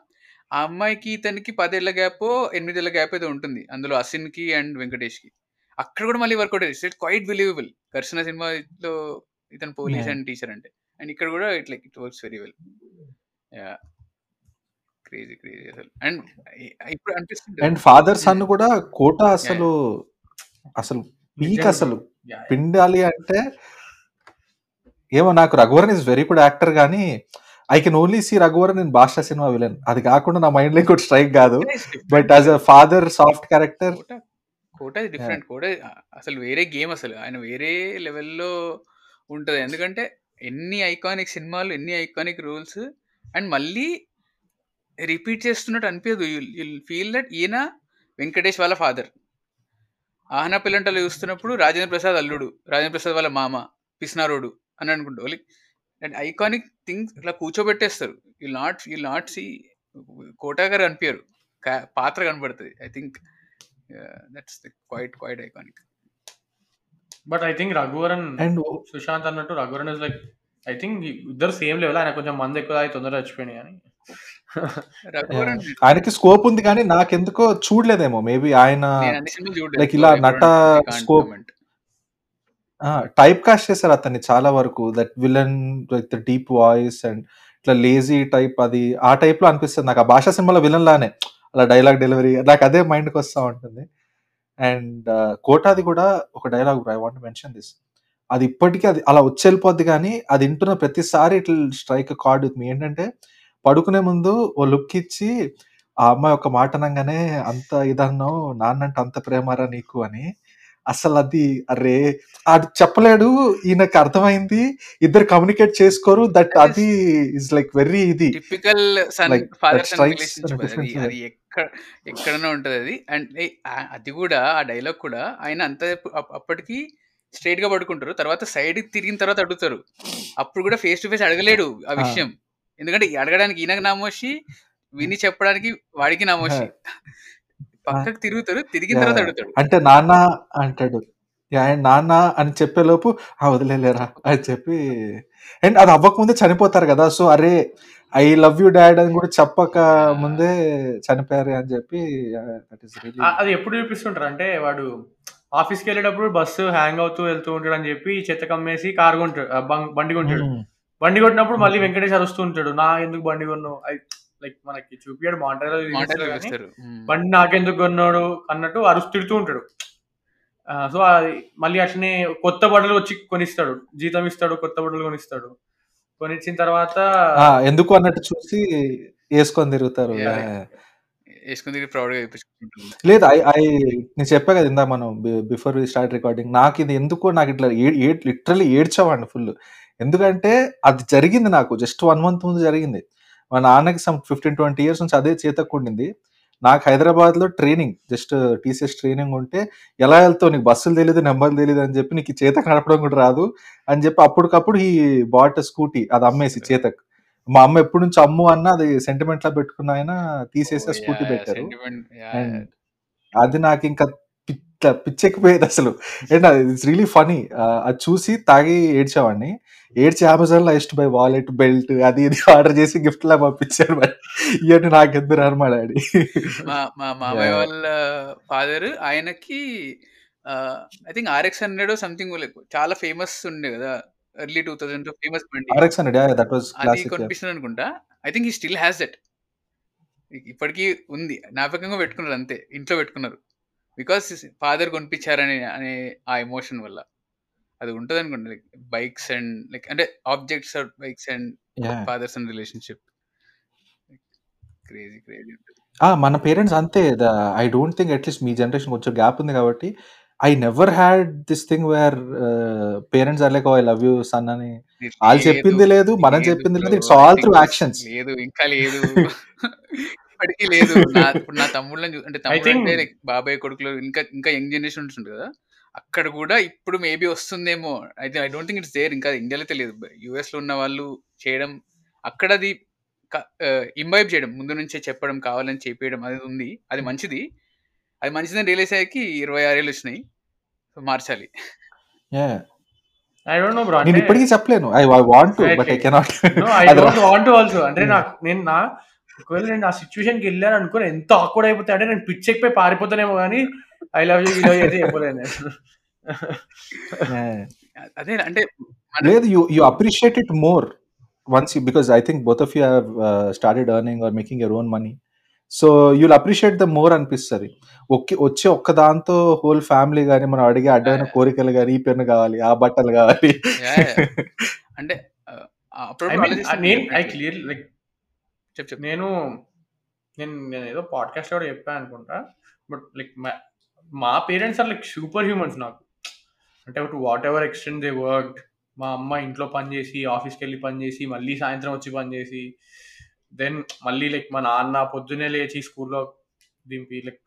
ఆ అమ్మాయికి ఇతనికి పదేళ్ళ గ్యాప్ ఎనిమిదేళ్ళ గ్యాప్ ఏదో ఉంటుంది. అందులో అసిన్కి అండ్ వెంకటేష్కి అక్కడ కూడా మళ్ళీ వర్కౌట్ అయ్యింది. ఇట్ క్వైట్ బిలీవబుల్ ఘర్షణ సినిమాలో ఇతను పోలీస్. అండ్ టీచర్ అంటే. అండ్ ఇక్కడ కూడా it like it works very well yeah crazy crazy అసలు. అండ్ ఇప్పుడు అనిపిస్తుంది అండ్ ఫాదర్ సన్ కూడా కోట అసలు అసలు పీక్ అసలు. పిండాలి అంటే ఏమో నాకు Raghuvaran is very good actor కానీ I can only see Raghuvaran in Baasha cinema villain అది కాకుండా నా మైండ్లో ఇంకోటి స్ట్రైక్ కాదు. But as a father soft character Kota different Kota అసలు వేరే గేమ్ అసలు. ఆయన వేరే లెవెల్లో ఉంటుంది. ఎందుకంటే ఎన్ని ఐకానిక్ సినిమాలు ఎన్ని ఐకానిక్ రూల్స్ అండ్ మళ్ళీ రిపీట్ చేస్తున్నట్టు అనిపించదు యుల్ ఫీల్ దట్ ఈయన వెంకటేష్ వాళ్ళ ఫాదర్ ఆహన పిల్లంటలు చూస్తున్నప్పుడు రాజేంద్ర ప్రసాద్ అల్లుడు రాజేంద్ర ప్రసాద్ వాళ్ళ మామ పిస్నారోడు అని అనుకుంటా లైక్ అండ్ ఐకానిక్ థింగ్స్ ఇట్లా కూర్చోబెట్టేస్తారు. ఈ నాట్ ఈ నాట్ సి కోటా గారు కనిపించారు పాత్ర కనబడుతుంది. I think that's quite quite iconic but I think Raghuvaran and Sushant అన్నట్టు Raghuvaran is like I think ఇద్దరు సేమ్ లెవెల్ ఆయన కొంచెం మంది ఎక్కువ తొందరగా చచ్చిపోయినాయి అని. ఆయనకి స్కోప్ ఉంది కానీ నాకెందుకో చూడలేదేమో. మేబీ ఆయన లైక్ ఇలా నట scope- టైప్ కాస్ట్ చేశారు అతన్ని చాలా వరకు. That villain the deep voice and ఇట్లా లేజీ టైప్ అది. ఆ టైప్లో అనిపిస్తుంది. నాకు ఆ భాషా సినిమాలో విలన్ లానే. అలా డైలాగ్ డెలివరీ నాకు అదే మైండ్కి వస్తూ ఉంటుంది. అండ్ కోటాది కూడా ఒక dialogue I want mention this అది ఇప్పటికీ అది అలా వచ్చి వెళ్ళిపోద్ది కానీ అది వింటున్న ప్రతిసారి ఇట్లా స్ట్రైక్ కార్డ్ విత్ మీ ఏంటంటే పడుకునే ముందు ఓ లుక్ ఇచ్చి ఆ అమ్మాయి ఒక మాట అనగానే అంత ఇదన్నావు నాన్నంటే అంత ప్రేమారా నీకు అని. అసలు అది అరే అది చెప్పలేడు ఈయనకు అర్థమైంది ఇద్దరు కమ్యూనికేట్ చేసుకోరు దట్ అది ఇస్ లైక్ వెరీ ఇది. టిపికల్ ఎక్కడనే ఉంటది అది. అండ్ అది కూడా ఆ డైలాగ్ కూడా ఆయన అంత అప్- అప్పటికి స్ట్రైట్గా పడుకుంటారు తర్వాత సైడ్ తిరిగిన తర్వాత అడుగుతారు. అప్పుడు కూడా ఫేస్ టు ఫేస్ అడగలేడు ఆ. విషయం. ఎందుకంటే అడగడానికి ఈయనకు నామోషి విని చెప్పడానికి వాడికి నామోషి పక్కకు తిరుగుతారు తిరిగిన తర్వాత Yeah. అడుగుతాడు. అంటే నాన్న అంటాడు. "యా, ఆయన నాన్న అని చెప్పేలోపు ఆ వదిలేలేరా అని చెప్పి అండ్ అది అవ్వకముందే చనిపోతారు కదా సో అరే ఐ లవ్ యూ డాడ్ అని కూడా చెప్పక ముందే చనిపోయారు అని చెప్పి అది ఎప్పుడు చూపిస్తుంటారు? అంటే వాడు ఆఫీస్కి వెళ్ళేటప్పుడు బస్సు హ్యాంగ్ అవుతూ వెళ్తూ ఉంటాడు అని చెప్పి చెత్త కమ్మేసి కారు కొంటాడు బండి కొంటాడు. బండి కొట్టినప్పుడు మళ్ళీ వెంకటేష్ అరుస్తూ ఉంటాడు. నా ఎందుకు బండి కొన్నావు? లైక్ మనకి చూపియాడు మాంటలో బండి నాకెందుకు కొన్నాడు అన్నట్టు అరుస్తూ తిడుతూ ఉంటాడు. సో అది మళ్ళీ అట్లనే కొత్త బట్టలు వచ్చి కొనిస్తాడు. జీతం ఇస్తాడు కొత్త బట్టలు కొనిస్తాడు. కొనిచ్చిన తర్వాత ఎందుకు అన్నట్టు చూసి వేసుకొని తిరుగుతారు. వేసుకుని తిరిగి లేదు ఐ ఐ నేను చెప్పా కదా ఇందా మనం బిఫోర్ వి స్టార్ట్ రికార్డింగ్ నాకు ఇది ఎందుకో నాకు ఇట్లా లిటరల్లీ ఏడ్చేవాడిని ఫుల్. ఎందుకంటే అది జరిగింది నాకు జస్ట్ వన్ మంత్ ముందు జరిగింది. మా నాన్నకి సమ్ ఫిఫ్టీన్ ట్వంటీ ఇయర్స్ నుంచి అదే చేతక్కుండింది నాకు హైదరాబాద్లో ట్రైనింగ్ జస్ట్ టీసీఎస్ ట్రైనింగ్ ఉంటే ఎలా వెళ్తావు నీకు బస్సులు తెలియదు నెంబర్లు తెలియదు అని చెప్పి నీకు ఈ చేతక్ నడపడం కూడా రాదు అని చెప్పి అప్పటికప్పుడు ఈ బాట్ స్కూటీ అది అమ్మేసి చేతక్. మా అమ్మ ఎప్పటి నుంచి అమ్ము అన్న అది సెంటిమెంట్ లా పెట్టుకున్న ఆయన తీసేసి స్కూటీ పెట్టారు. అది నాకు ఇంకా పిచ్చ పిచ్చెక్కిపోయేది అసలు. అండ్ ఇట్స్ రియలీ ఫనీ అది చూసి తాగి ఏడ్చేవాడిని. ఏడ్చి అమెజాన్లో ఇష్ట బై వాలెట్ బెల్ట్ అది ఇది ఆర్డర్ చేసి గిఫ్ట్ లా పంపించారు మరి. ఇవన్నీ నాకు ఎందుకు రారు మా డాడీ. మా మామయ్య. వాళ్ళ ఫాదర్ ఆయనకి I think RX hundred something చాలా ఫేమస్ ఉండే కదా early two thousand famous RX hundred that was అది క్లాసిక్ కొనిపిస్తున్నాడు అనుకుంటా. ఐ థింక్ ఈ స్టిల్ హ్యాస్ దట్ ఇప్పటికీ ఉంది. జ్ఞాపకంగా పెట్టుకున్నారు అంతే. ఇంట్లో పెట్టుకున్నారు. బికాస్ ఫాదర్ కొనిపించారనే అనే ఆ ఎమోషన్ వల్ల. అది ఉంటుంది అనుకోండి. లైక్ బైక్స్ అండ్ లైక్ అంటే objects or bikes and fathers and relationship. Crazy crazy ఉంటుంది. మన పేరెంట్స్ అంతే. I don't think at least me generation కొంచెం గ్యాప్ ఉంది కాబట్టి I never had this thing where parents are like I love you son అని. వాళ్ళు చెప్పింది లేదు మనం చెప్పింది లేదు. ఇట్స్ ఆల్ త్రూ యాక్షన్స్ లేదు ఇంకా లేదు. ఇప్పటికీ లేదు. నా ఇప్పుడు నా తమ్ముళ్ళని అంటే తమ్ముడు బాబాయ్ కొడుకులు ఇంకా ఇంకా యంగ్ జనరేషన్ ఉంటుంది కదా. అక్కడ కూడా ఇప్పుడు మేబీ వస్తుందేమో. అయితే I don't think it's there ఇంకా ఇండియాలో తెలియదు. యుఎస్లో ఉన్న వాళ్ళు చేయడం అక్కడ అది ఇంబైబ్ చేయడం ముందు నుంచే చెప్పడం కావాలని చెప్పేయడం అది ఉంది. అది మంచిది. అది మంచిదని రియలైజ్ అయ్యాకి ఇరవై ఆరేళ్ళు వచ్చినాయి. సో మార్చాలి. ఐ డోంట్ నో బ్రో నేను ఇప్పటికీ చెప్పలేను. I want to but I cannot no I don't want also అంటే నాకు నేను నా ఒకవేళ నేను ఆ సిచ్యువేషన్కి వెళ్ళాను అనుకో ఎంత ఆక్వర్డ్ అయిపోతా అంటే నేను పిచ్చెక్కిపోయి పారిపోతానేమో కానీ ఐ లవ్ యూ లవ్ అయితే చెప్పలేను. అదే అంటే లేదు you you appreciate it more once you because I think both of you have started earning or making your own money so you'll appreciate the more అనిపిస్తుంది. ఒకే వచ్చే ఒక్క దాంతో హోల్ ఫ్యామిలీ కానీ మనం అడిగే అడ్డమైన కోరికలు కానీ ఈ పెన్ను కావాలి ఆ బట్టలు కావాలి. అంటే నేను నేను నేను ఏదో పాడ్కాస్ట్ కూడా చెప్పాను అనుకుంటా. బట్ లైక్ మా parents are like super humans నాకు. అంటే to whatever extent they work మా అమ్మ ఇంట్లో పని చేసి ఆఫీస్కి వెళ్ళి పని చేసి మళ్ళీ సాయంత్రం వచ్చి పని చేసి దెన్ మళ్ళీ లైక్ మా నాన్న పొద్దునే లేచి స్కూల్లో దింపి లైక్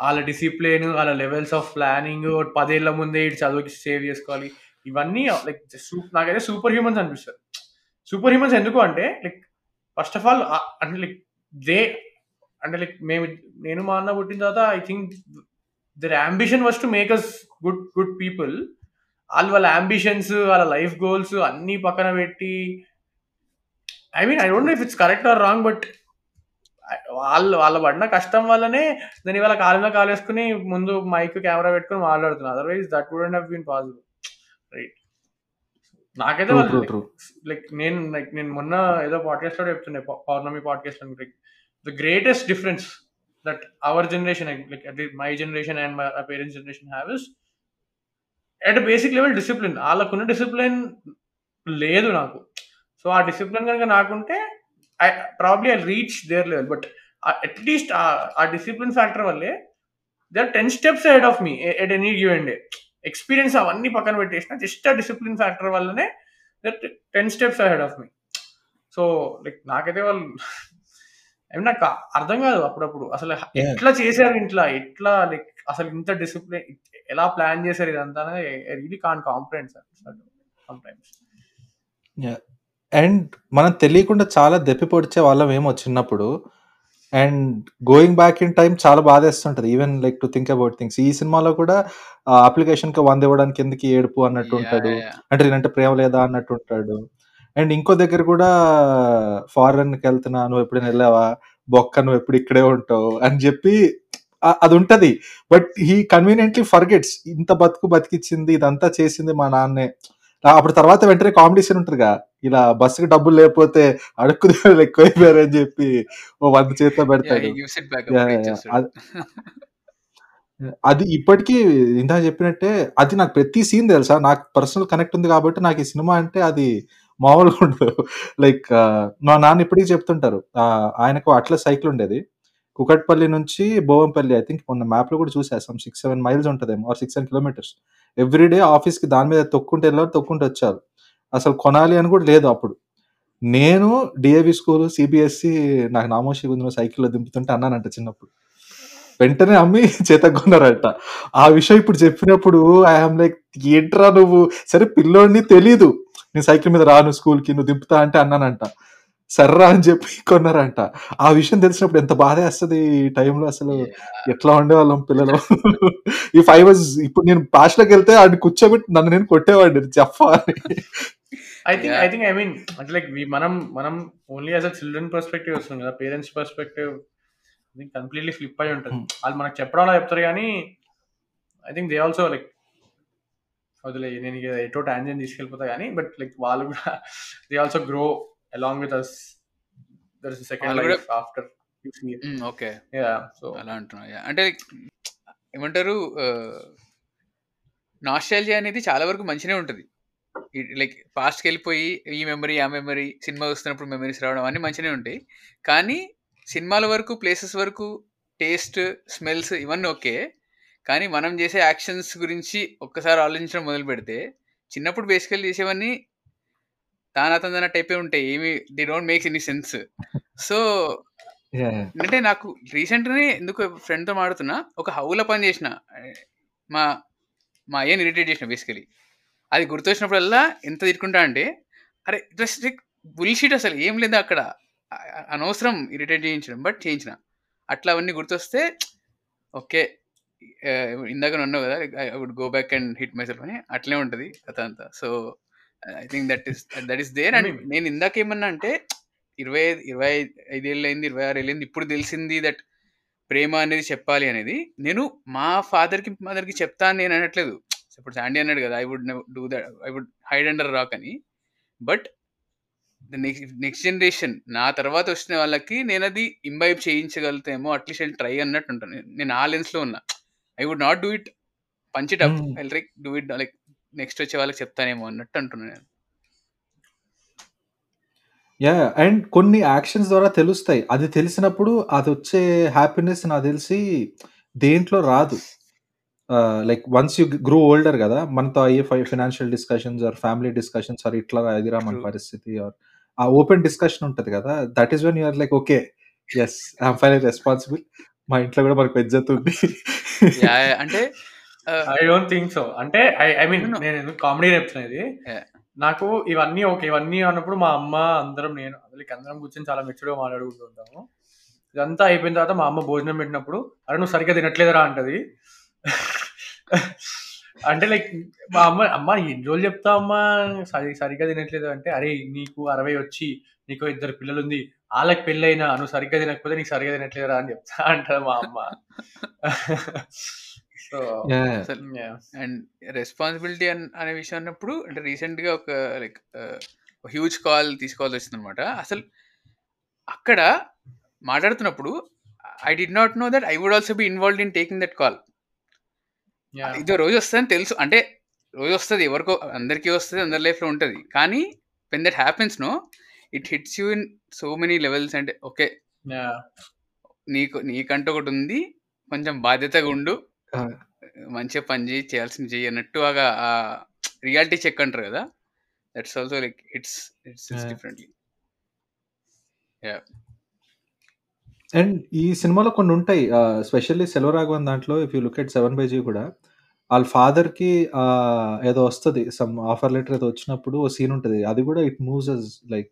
వాళ్ళ డిసిప్లిన్ వాళ్ళ లెవెల్స్ ఆఫ్ ప్లానింగ్ పదేళ్ళ ముందే ఇటు చదువుకి సేవ్ చేసుకోవాలి. ఇవన్నీ లైక్ నాకైతే సూపర్ హ్యూమన్స్ అనిపిస్తారు. సూపర్ హ్యూమన్స్ ఎందుకు అంటే లైక్ ఫస్ట్ ఆఫ్ ఆల్ అంటే లైక్ దే అంటే లైక్ మేము నేను మా అన్న పుట్టిన తర్వాత I think their ambition was to make us good good people వాళ్ళు వాళ్ళ అంబిషన్స్ వాళ్ళ లైఫ్ గోల్స్ అన్ని పక్కన పెట్టి I mean I don't know if it's correct or wrong but వాళ్ళు వాళ్ళ పడిన కష్టం వల్లనే దాని వాళ్ళ కాలు మీద కాలు వేసుకుని ముందు మైక్ కెమెరా పెట్టుకుని మాట్లాడుతున్నారు. Otherwise that wouldn't have been possible right నాకైతే వాళ్ళు లైక్ నేను లైక్ నేను మొన్న ఏదో పాడ్కాస్ట్లో చెప్తుండే పౌ- Pournami podcast like the greatest difference that our generation like my generation and my parents generation have is at basic level discipline వాళ్ళకున్న డిసిప్లిన్ లేదు నాకు. సో ఆ డిసిప్లిన్ కనుక నాకుంటే I probably I reach their level but at least ఆ డిసిప్లిన్ ఫ్యాక్టర్ వల్లే they are ten steps ahead of me at any given day experience అవన్నీ పక్కన పెట్టేసిన జస్ట్ ఆ డిసిప్లిన్ ఫ్యాక్టర్ వల్లనే that ten steps ahead of me so like నాకైతే వాళ్ళు I mean, నాకు అర్థం కాదు అప్పుడప్పుడు. అసలు Yeah. ఎట్లా చేశారు ఇంట్లో? ఎట్లా లైక్ అసలు ఇంత డిసిప్లిన్ ఎలా ప్లాన్ చేశారు ఇదంతా really can comprehend sir and మనం తెలియకుండా చాలా దెప్పి పొడిచే వాళ్ళం ఏమో చిన్నప్పుడు. And going back in time చాలా బాధేస్తుంటది. Even like to think about things ఈ సినిమాలో కూడా అప్లికేషన్కి వంద ఇవ్వడానికి ఎందుకు ఏడుపు అన్నట్టు ఉంటాడు. అంటే నేనంటే ప్రేమ లేదా అన్నట్టు ఉంటాడు. అండ్ ఇంకో దగ్గర కూడా ఫారెన్కి వెళ్తున్నా నువ్వు ఎప్పుడైనా వెళ్ళావా? బొక్క నువ్వు ఎప్పుడు ఇక్కడే ఉంటావు? అని చెప్పి అది ఉంటది. But he conveniently forgets. ఇంత బతుకు బతికిచ్చింది ఇదంతా చేసింది మా నాన్నే. ఆ, అప్పుడు తర్వాత వెంటనే కాంపిటీషన్ ఉంటుందిగా. ఇలా బస్సుకి డబ్బులు లేకపోతే అడుక్కు ఎక్కువైపోయారు అని చెప్పి ఓ వంద చేతిలో పెడతాడు. He gives it back yeah, అప్పుడు యా, ఇచ్చేస్తాడు అది అది ఇప్పటికీ ఇందాక చెప్పినట్టే అది నాకు ప్రతి సీన్ తెలుసా? నాకు పర్సనల్ కనెక్ట్ ఉంది కాబట్టి నాకు ఈ సినిమా అంటే అది మామూలుగా ఉండదు. లైక్ మా నాన్న ఇప్పటికీ చెప్తుంటారు. ఆయనకు అట్లా సైకిల్ ఉండేది. కుకట్పల్లి నుంచి భోవంపల్లి ఐ థింక్ మొన్న మ్యాప్లో కూడా చూసేస్తాం సిక్స్ సెవెన్ మైల్స్ ఉంటుందేమో or six seven kilometres. Every day ఆఫీస్కి దాని మీద తొక్కుంటే వెళ్ళారు తొక్కుంటూ వచ్చారు అసలు కొనాలి అని కూడా లేదు అప్పుడు. నేను డిఏవి స్కూల్ సిబిఎస్సి నాకు నామోషి గుందిన సైకిల్లో దింపుతుంటే అన్నానంట చిన్నప్పుడు. వెంటనే అమ్మి చేతకొన్నారంట. ఆ విషయం ఇప్పుడు చెప్పినప్పుడు ఐఎమ్ లైక్ ఏంట్రా నువ్వు? సరే పిల్లోడిని తెలీదు. నేను సైకిల్ మీద రాను స్కూల్కి నువ్వు దింపుతా అంటే అన్నానంట. సర్రా అని చెప్పి కొన్నారంట. ఆ విషయం తెలిసినప్పుడు ఎంత బాధ వేస్తుంది ఈ టైంలో అసలు. ఎట్లా ఉండేవాళ్ళం పిల్లలు? ఈ ఫైవ్ వాజ్ ఇప్పుడు నేను పాస్ట్లోకి వెళ్తే ఆడిని కూర్చోబెట్టి నన్ను నేను కొట్టేవాడిని. చెప్పా అని. I think I think I mean అంటే లైక్ మనం మనం only as a children perspective వస్తుంది కదా. Parents perspective I think completely flip అయి ఉంటుంది. వాళ్ళు మనకు చెప్పడం చెప్తారు కానీ I think they also like వదిలే నేను ఎటో టాంజన్ తీసుకెళ్ళిపోతా కానీ బట్ లైక్ వాళ్ళు కూడా they also grow along with us there is second life after okay. Yeah so అలా అంటున్నా యా. అంటే ఏమంటారు నాస్టాలజియా అనేది చాలా వరకు మంచిగా ఉంటుంది. లైక్ పాస్ట్కి వెళ్ళిపోయి ఈ మెమరీ ఆ మెమరీ సినిమా వస్తున్నప్పుడు మెమరీస్ రావడం అన్నీ మంచిగానే ఉంటాయి. కానీ సినిమాల వరకు ప్లేసెస్ వరకు టేస్ట్ స్మెల్స్ ఇవన్నీ ఓకే. కానీ మనం చేసే యాక్షన్స్ గురించి ఒక్కసారి ఆలోచించడం మొదలు పెడితే చిన్నప్పుడు బేసికల్ చేసేవన్నీ తానా తందన టైపే ఉంటాయి. ఏమి the don't makes any sense so అంటే నాకు రీసెంట్గానే ఎందుకు ఫ్రెండ్తో మాడుతున్నా ఒక హౌల పని చేసిన. మా మా అయ్యని ఇరిటేట్ చేసిన బేసికలీ అది గుర్తొచ్చినప్పుడల్లా ఎంత తిట్టుకుంటా అంటే అరే జస్ట్ బుల్షీట్ అసలు. ఏం లేదు అక్కడ. అనవసరం ఇరిటేట్ చేయించడం బట్ చేయించిన. అట్లా అవన్నీ గుర్తొస్తే ఓకే. ఇందాక అన్నావు కదా I would go back and hit myself అని అట్లే ఉంటుంది అదంతా so I think that is that is there and. నేను ఇందాక ఏమన్నా అంటే ఇరవై ఐదు ఇరవై ఐదేళ్ళు అయింది ఇరవై ఆరు అయింది ఇప్పుడు తెలిసింది దట్ ప్రేమ అనేది చెప్పాలి అనేది నేను మా ఫాదర్కి మదర్కి చెప్తాను నేను అనట్లేదు. ఇప్పుడు శాండీ అన్నాడు కదా I would do that I would hide under rock అని. బట్ నెక్స్ట్ నెక్స్ట్ జనరేషన్ నా తర్వాత వచ్చిన వాళ్ళకి నేను అది ఇంబైబ్ చేయించగలుగుతామో అట్లీస్ట్ ట్రై అన్నట్టు ఉంటాను. నేను ఆ లెన్స్లో ఉన్నా. I would not do it punch it up. I like do it like next వచ్చే వాళ్ళకి చెప్తానేమో అన్నట్టు అంటున్నాను నేను. యా అండ్ కొన్ని యాక్షన్స్ ద్వారా తెలుస్తాయి. అది తెలిసినప్పుడు అది వచ్చే హ్యాపీనెస్ నాకు తెలిసి దేంట్లో రాదు. Like once you grow older కదా మనతో అయ్యే financial discussions or family discussions or ఇట్లా ఎదిరా మన. పరిస్థితి ఆర్ ఆ ఓపెన్ డిస్కషన్ ఉంటది కదా that is when you're like okay yes I'm final responsible మా ఇంట్లో కూడా మనకు పెద్దత ఉంది. యా యా, అంటే ఐ డోంట్ థింక్ సో అంటే ఐ ఐ మీన్. నేను కామెడీ చెప్తున్నది. నాకు ఇవన్నీ ఓకే ఇవన్నీ అన్నప్పుడు మా అమ్మ అందరం నేను లైక్ అందరం కూర్చొని చాలా మెచ్యూర్గా మాట్లాడుకుంటూ ఉంటాము. ఇదంతా అయిపోయిన తర్వాత మా అమ్మ భోజనం పెట్టినప్పుడు అరే నువ్వు సరిగ్గా తినట్లేదురా అంటది. అంటే లైక్ మా అమ్మ అమ్మ ఎన్ని రోజులు చెప్తా అమ్మా? సరి సరిగ్గా తినట్లేదు అంటే అరే నీకు అరవై వచ్చి నీకు ఇద్దరు పిల్లలు ఉంది వాళ్ళకి పెళ్ళైనా నువ్వు సరిగ్గా తినకపోతే నీకు సరిగ్గా తినట్లేదురా అని చెప్తా అంటది మా అమ్మ. సో అండ్ రెస్పాన్సిబిలిటీ అనే విషయం అన్నప్పుడు అంటే రీసెంట్గా ఒక లైక్ హ్యూజ్ కాల్ తీసుకోవాల్సి వచ్చింది అనమాట అసలు అక్కడ మాట్లాడుతున్నప్పుడు I did not know that I would also be involved in taking that call. ఇదో రోజు వస్తుందని తెలుసు. అంటే రోజు వస్తుంది ఎవరికో అందరికీ వస్తుంది అందరి లైఫ్లో ఉంటుంది. కానీ when that happens no it hits you in so many levels అంటే ఓకే నీకు నీకంటూ ఒకటి ఉంది. కొంచెం బాధ్యతగా ఉండు. మంచిగా పని చేయి చేయాల్సింది చెయ్యి అన్నట్టు ఆ రియాలిటీ చెక్ అంటారు కదా. That's also like it's it's. Differently and ఈ సినిమాలో కొన్ని ఉంటాయి. స్పెషల్లీ సెల్వరాఘవన్ దాంట్లో if you look at seven by G కూడా వాళ్ళ ఫాదర్కి ఏదో వస్తుంది. సమ్ ఆఫర్ లెటర్ ఏదో వచ్చినప్పుడు ఓ సీన్ ఉంటుంది. అది కూడా ఇట్ మూవ్స్ అస్ లైక్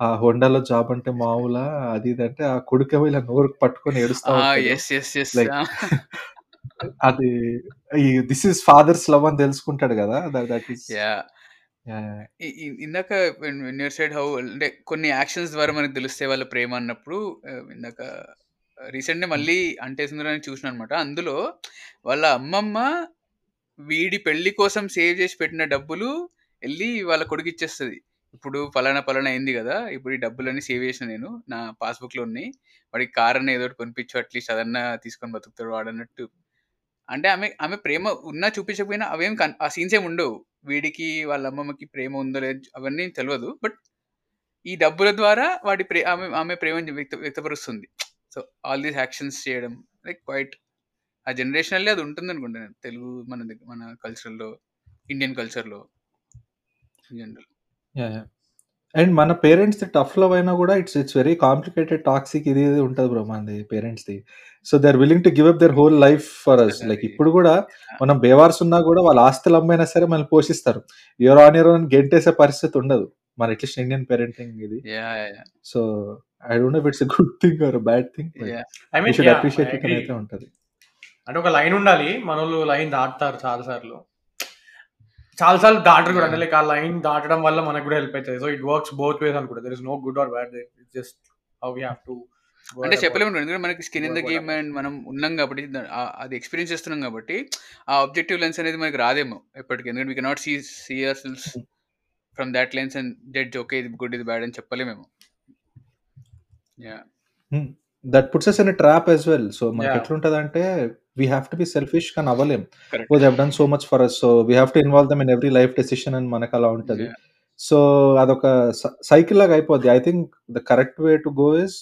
ఆ హోండాలో జాబ్ అంటే మామూలా అది ఇది అంటే ఆ కొడుకేమో ఇలా నోరు పట్టుకొని ఏడుస్తా ఉంటాడు. Like, అది ఈ దిస్ ఇస్ ఫాదర్స్ లవ్ అని తెలుసుకుంటాడు కదా దట్ ఈస్ యా ఇ- ఇ- ఇందాక యూర్ సైడ్ హౌ అంటే కొన్ని యాక్షన్స్ ద్వారా మనకు తెలిస్తే వాళ్ళ ప్రేమ అన్నప్పుడు ఇందాక రీసెంట్ మళ్ళీ అంటే సుందరాన్ని చూసిన అనమాట అందులో వాళ్ళ అమ్మమ్మ వీడి పెళ్ళి కోసం సేవ్ చేసి పెట్టిన డబ్బులు వెళ్ళి వాళ్ళ కొడుకు ఇచ్చేస్తుంది. ఇప్పుడు ఫలానా ఫలానా అయింది కదా ఇప్పుడు ఈ డబ్బులన్నీ సేవ్ చేసిన నేను నా పాస్బుక్లో ఉన్నాయి వాడికి కార్ అన్న ఏదో ఒకటి కొనిపించు అట్లీస్ట్ అదన్నా తీసుకొని బతుకుతాడు వాడన్నట్టు. అంటే ఆమె ఆమె ప్రేమ ఉన్నా చూపించకపోయినా అవేం కన్- ఆ సీన్స్ ఏమి ఉండవు. వీడికి వాళ్ళ అమ్మమ్మకి ప్రేమ ఉందో లేదు అవన్నీ తెలియదు బట్ ఈ డబ్బుల ద్వారా వాడి ప్రే ఆమె ఆమె ప్రేమని వ్యక్త వ్యక్తపరుస్తుంది. సో ఆల్ దీస్ యాక్షన్స్ చేయడం లైక్ క్వైట్ ఆ జనరేషనల్లే అది ఉంటుంది అనుకుంటాను తెలుగు మన మన కల్చర్లో ఇండియన్ కల్చర్లో జనరల్. అండ్ మన పేరెంట్స్ టఫ్ లవ్ అయినా కూడా it's it's very complicated toxic ఇది ఇది ఉంటుంది బ్రో మనది parents the. So they are willing to give up their whole life for us like ఇప్పుడు కూడా మనం బేవార్స్ ఉన్నా కూడా వాళ్ళ ఆస్తులు అమ్మైనా సరే మనల్ని పోషిస్తారు. యువర్ ఆన్ యువర్ గెంటేసే పరిస్థితి ఉండదు. మన అట్లీస్ట్ ఇండియన్ పేరెంటింగ్ ఇది. So I don't know it's a good thing or bad thing I mean should appreciate it అయితే ఉంటది. అంటే ఒక లైన్ ఉండాలి. మనోళ్ళు లైన్ దాటుతారు చాలా సార్లు చాలా సార్లు దాటరు కూడా అంటే లైక్ ఆ లైన్ దాటడం వల్ల మనకు కూడా హెల్ప్ అవుతుంది so it works both ways అనుకుంటా. There is no good or bad it just how we have to అంటే చెప్పలేము ఎందుకంటే మనకి skin in the game and మనం ఉన్నాం కాబట్టి అది ఎక్స్పీరియన్స్ చేస్తున్నాం కాబట్టి ఆ ఆబ్జెక్టివ్ లెన్స్ అనేది మనకి రాదేమో ఎప్పటికీ. ఎందుకంటే we cannot see see ourselves from that lens and judge okay ఇది గుడ్ ఇది బ్యాడ్ అని చెప్పలేమేమో. Yeah that puts us in trap as well so మనకి. ఎట్లుంటది అంటే we have to be selfish కానీ అవ్వలేం ఓ they've done so much for us so we have to involve them in every life decision అని మనకు అలా ఉంటది సో అదొక సైకిల్ లాగా అయిపోద్ది I think the correct way to go is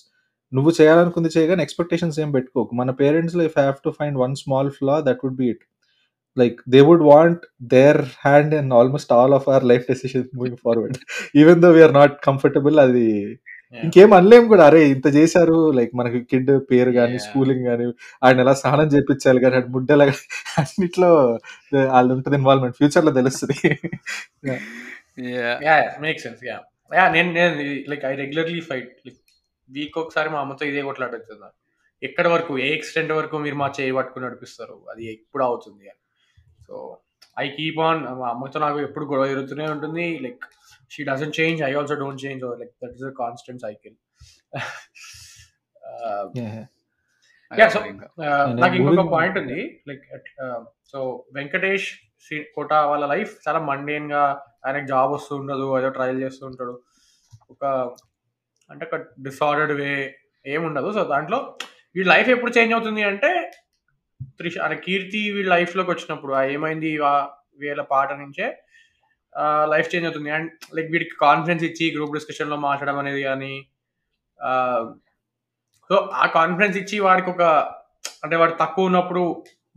నువ్వు చేయాలనుకుంది చేయగానే ఎక్స్పెక్టేషన్స్ ఏం పెట్టుకోకు. మన parents if have to find one small flaw that would be it like they would want their hand in almost all of our life decisions moving forward even though we're not comfortable అది ఇంకేం అనలేం కూడా. అరే ఇంత చేశారు. లైక్ మనకి కిడ్ పేరు కానీ. స్కూలింగ్ కానీ ఆయన ఎలా స్నానం చేపించాలి కానీ ఆయన ముడ్డెలా అన్నిట్లో వాళ్ళు ఉంటుంది ఇన్వాల్వ్మెంట్ ఫ్యూచర్లో తెలుస్తుంది. Yeah yeah make sense yeah yeah నేను నేను like I regularly fight like week ఒకసారి మా అమ్మతో ఇదే కొట్లాడుతుంది ఎక్కడి వరకు ఏ ఎక్స్టెంట్ వరకు మీరు మా చేయి పట్టుకుని నడిపిస్తారు అది ఎప్పుడు అవుతుంది అని. సో ఐ కీప్ ఆన్ మా అమ్మతో నాకు ఎప్పుడు గొడవ జరుగుతూనే ఉంటుంది. Like she doesn't change I also don't change like that is a constant cycle Yeah, so- ఇంకా And నాకు ఇంకొక పాయింట్ ఉంది లైక్ సో వెంకటేష్ శ్రీ- కోట వాళ్ళ లైఫ్ చాలా మండేన్గా ఆయనకు జాబ్ వస్తూ ఉండదు ఏదో ట్రయల్ చేస్తూ ఉంటాడు ఒక అంటే ఒక డిసార్డర్డ్ వే ఏముండదు. సో దాంట్లో వీళ్ళ లైఫ్ ఎప్పుడు చేంజ్ అవుతుంది అంటే త్రిష అంటే కీర్తి వీళ్ళ లైఫ్లోకి వచ్చినప్పుడు ఏమైంది వా- వీళ్ళ పాట నుంచే లైఫ్ చేంజ్ అవుతుంది. అండ్ లైక్ వీడికి కాన్ఫిడెన్స్ ఇచ్చి గ్రూప్ డిస్కషన్లో మాట్లాడడం అనేది కానీ సో ఆ కాన్ఫిడెన్స్ ఇచ్చి వాడికి ఒక అంటే వాడు తక్కువ ఉన్నప్పుడు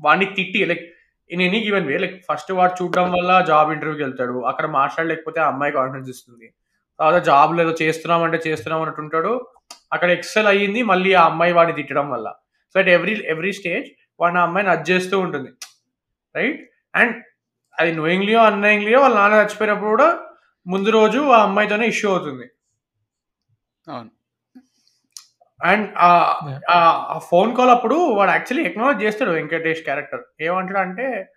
వాడిని తిట్టి like in any given way like first వాడు చూడడం వల్ల జాబ్ ఇంటర్వ్యూకి వెళ్తాడు. అక్కడ మాట్లాడలేకపోతే ఆ అమ్మాయి కాన్ఫిడెన్స్ ఇస్తుంది. తర్వాత జాబ్ లేదో చేస్తున్నాం అంటే చేస్తున్నాం అన్నట్టు ఉంటాడు. అక్కడ ఎక్సెల్ అయ్యింది మళ్ళీ ఆ అమ్మాయి వాడిని తిట్టడం వల్ల. So at every every stage వాడిని ఆ అమ్మాయిని అడ్జస్ట్ చేస్తూ ఉంటుంది. రైట్ అండ్ అది నోయింగ్లీయో అన్నయింగ్లీయో వాళ్ళ నాన్న చచ్చిపోయినప్పుడు కూడా ముందు రోజు ఆ అమ్మాయితోనే ఇష్యూ అవుతుంది. అవును. అండ్. ఆ ఫోన్ కాల్ అప్పుడు వాడు యాక్చువల్లీ ఎక్నాలజ్ చేస్తాడు వెంకటేష్ క్యారెక్టర్. ఏమంటాడు అంటే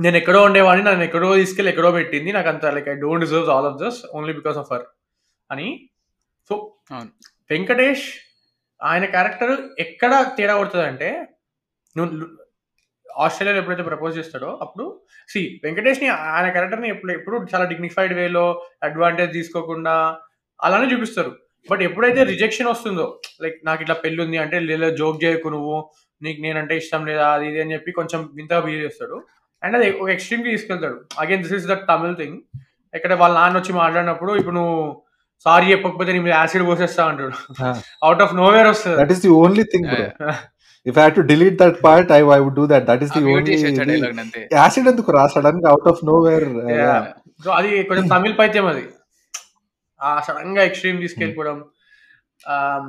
నేను ఎక్కడో ఉండేవాడిని నన్ను ఎక్కడో తీసుకెళ్ళి ఎక్కడో పెట్టింది నాకు అంత like I don't deserve all of this only because of her అని. సో. వెంకటేష్ ఆయన క్యారెక్టర్ ఎక్కడ తేడా కొడుతుంది అంటే నువ్వు ఆస్ట్రేలియాలో ఎప్పుడైతే ప్రపోజ్ చేస్తాడో అప్పుడు సి వెంకటేష్ని ఆయన క్యారెక్టర్ని ఎప్పుడు ఎప్పుడు చాలా డిగ్నిఫైడ్ వేలో అడ్వాంటేజ్ తీసుకోకుండా అలానే చూపిస్తారు. బట్ ఎప్పుడైతే రిజెక్షన్ వస్తుందో లైక్ నాకు ఇట్లా పెళ్ళి ఉంది అంటే లేదా జోక్ చేయకు నువ్వు నీకు నేనంటే ఇష్టం లేదా అది ఇది అని చెప్పి కొంచెం వింతగా బిహేవ్ చేస్తాడు. అండ్ అది ఒక ఎక్స్ట్రీమ్కి తీసుకెళ్తాడు. Again this is that Tamil thing ఇక్కడ వాళ్ళ నాన్న వచ్చి మాట్లాడినప్పుడు ఇప్పుడు నువ్వు సారీ చెప్పకపోతే నీ మీద యాసిడ్ పోసేస్తా అంటాడు. అవుట్ ఆఫ్ నోవేర్ వస్తుంది. That is the only thing if I to delete that part I I would do that that is the only చేసేసాడు డైలాగ్ అంతే యాసిడ్ ఎందుకు రా? సడన్గా out of nowhere so అది కొంచెం తమిళ్ పైత్యం అది. ఆ సడన్గా ఎక్స్ట్రీమ్ తీసుకెళ్ళిపోవడం. Um,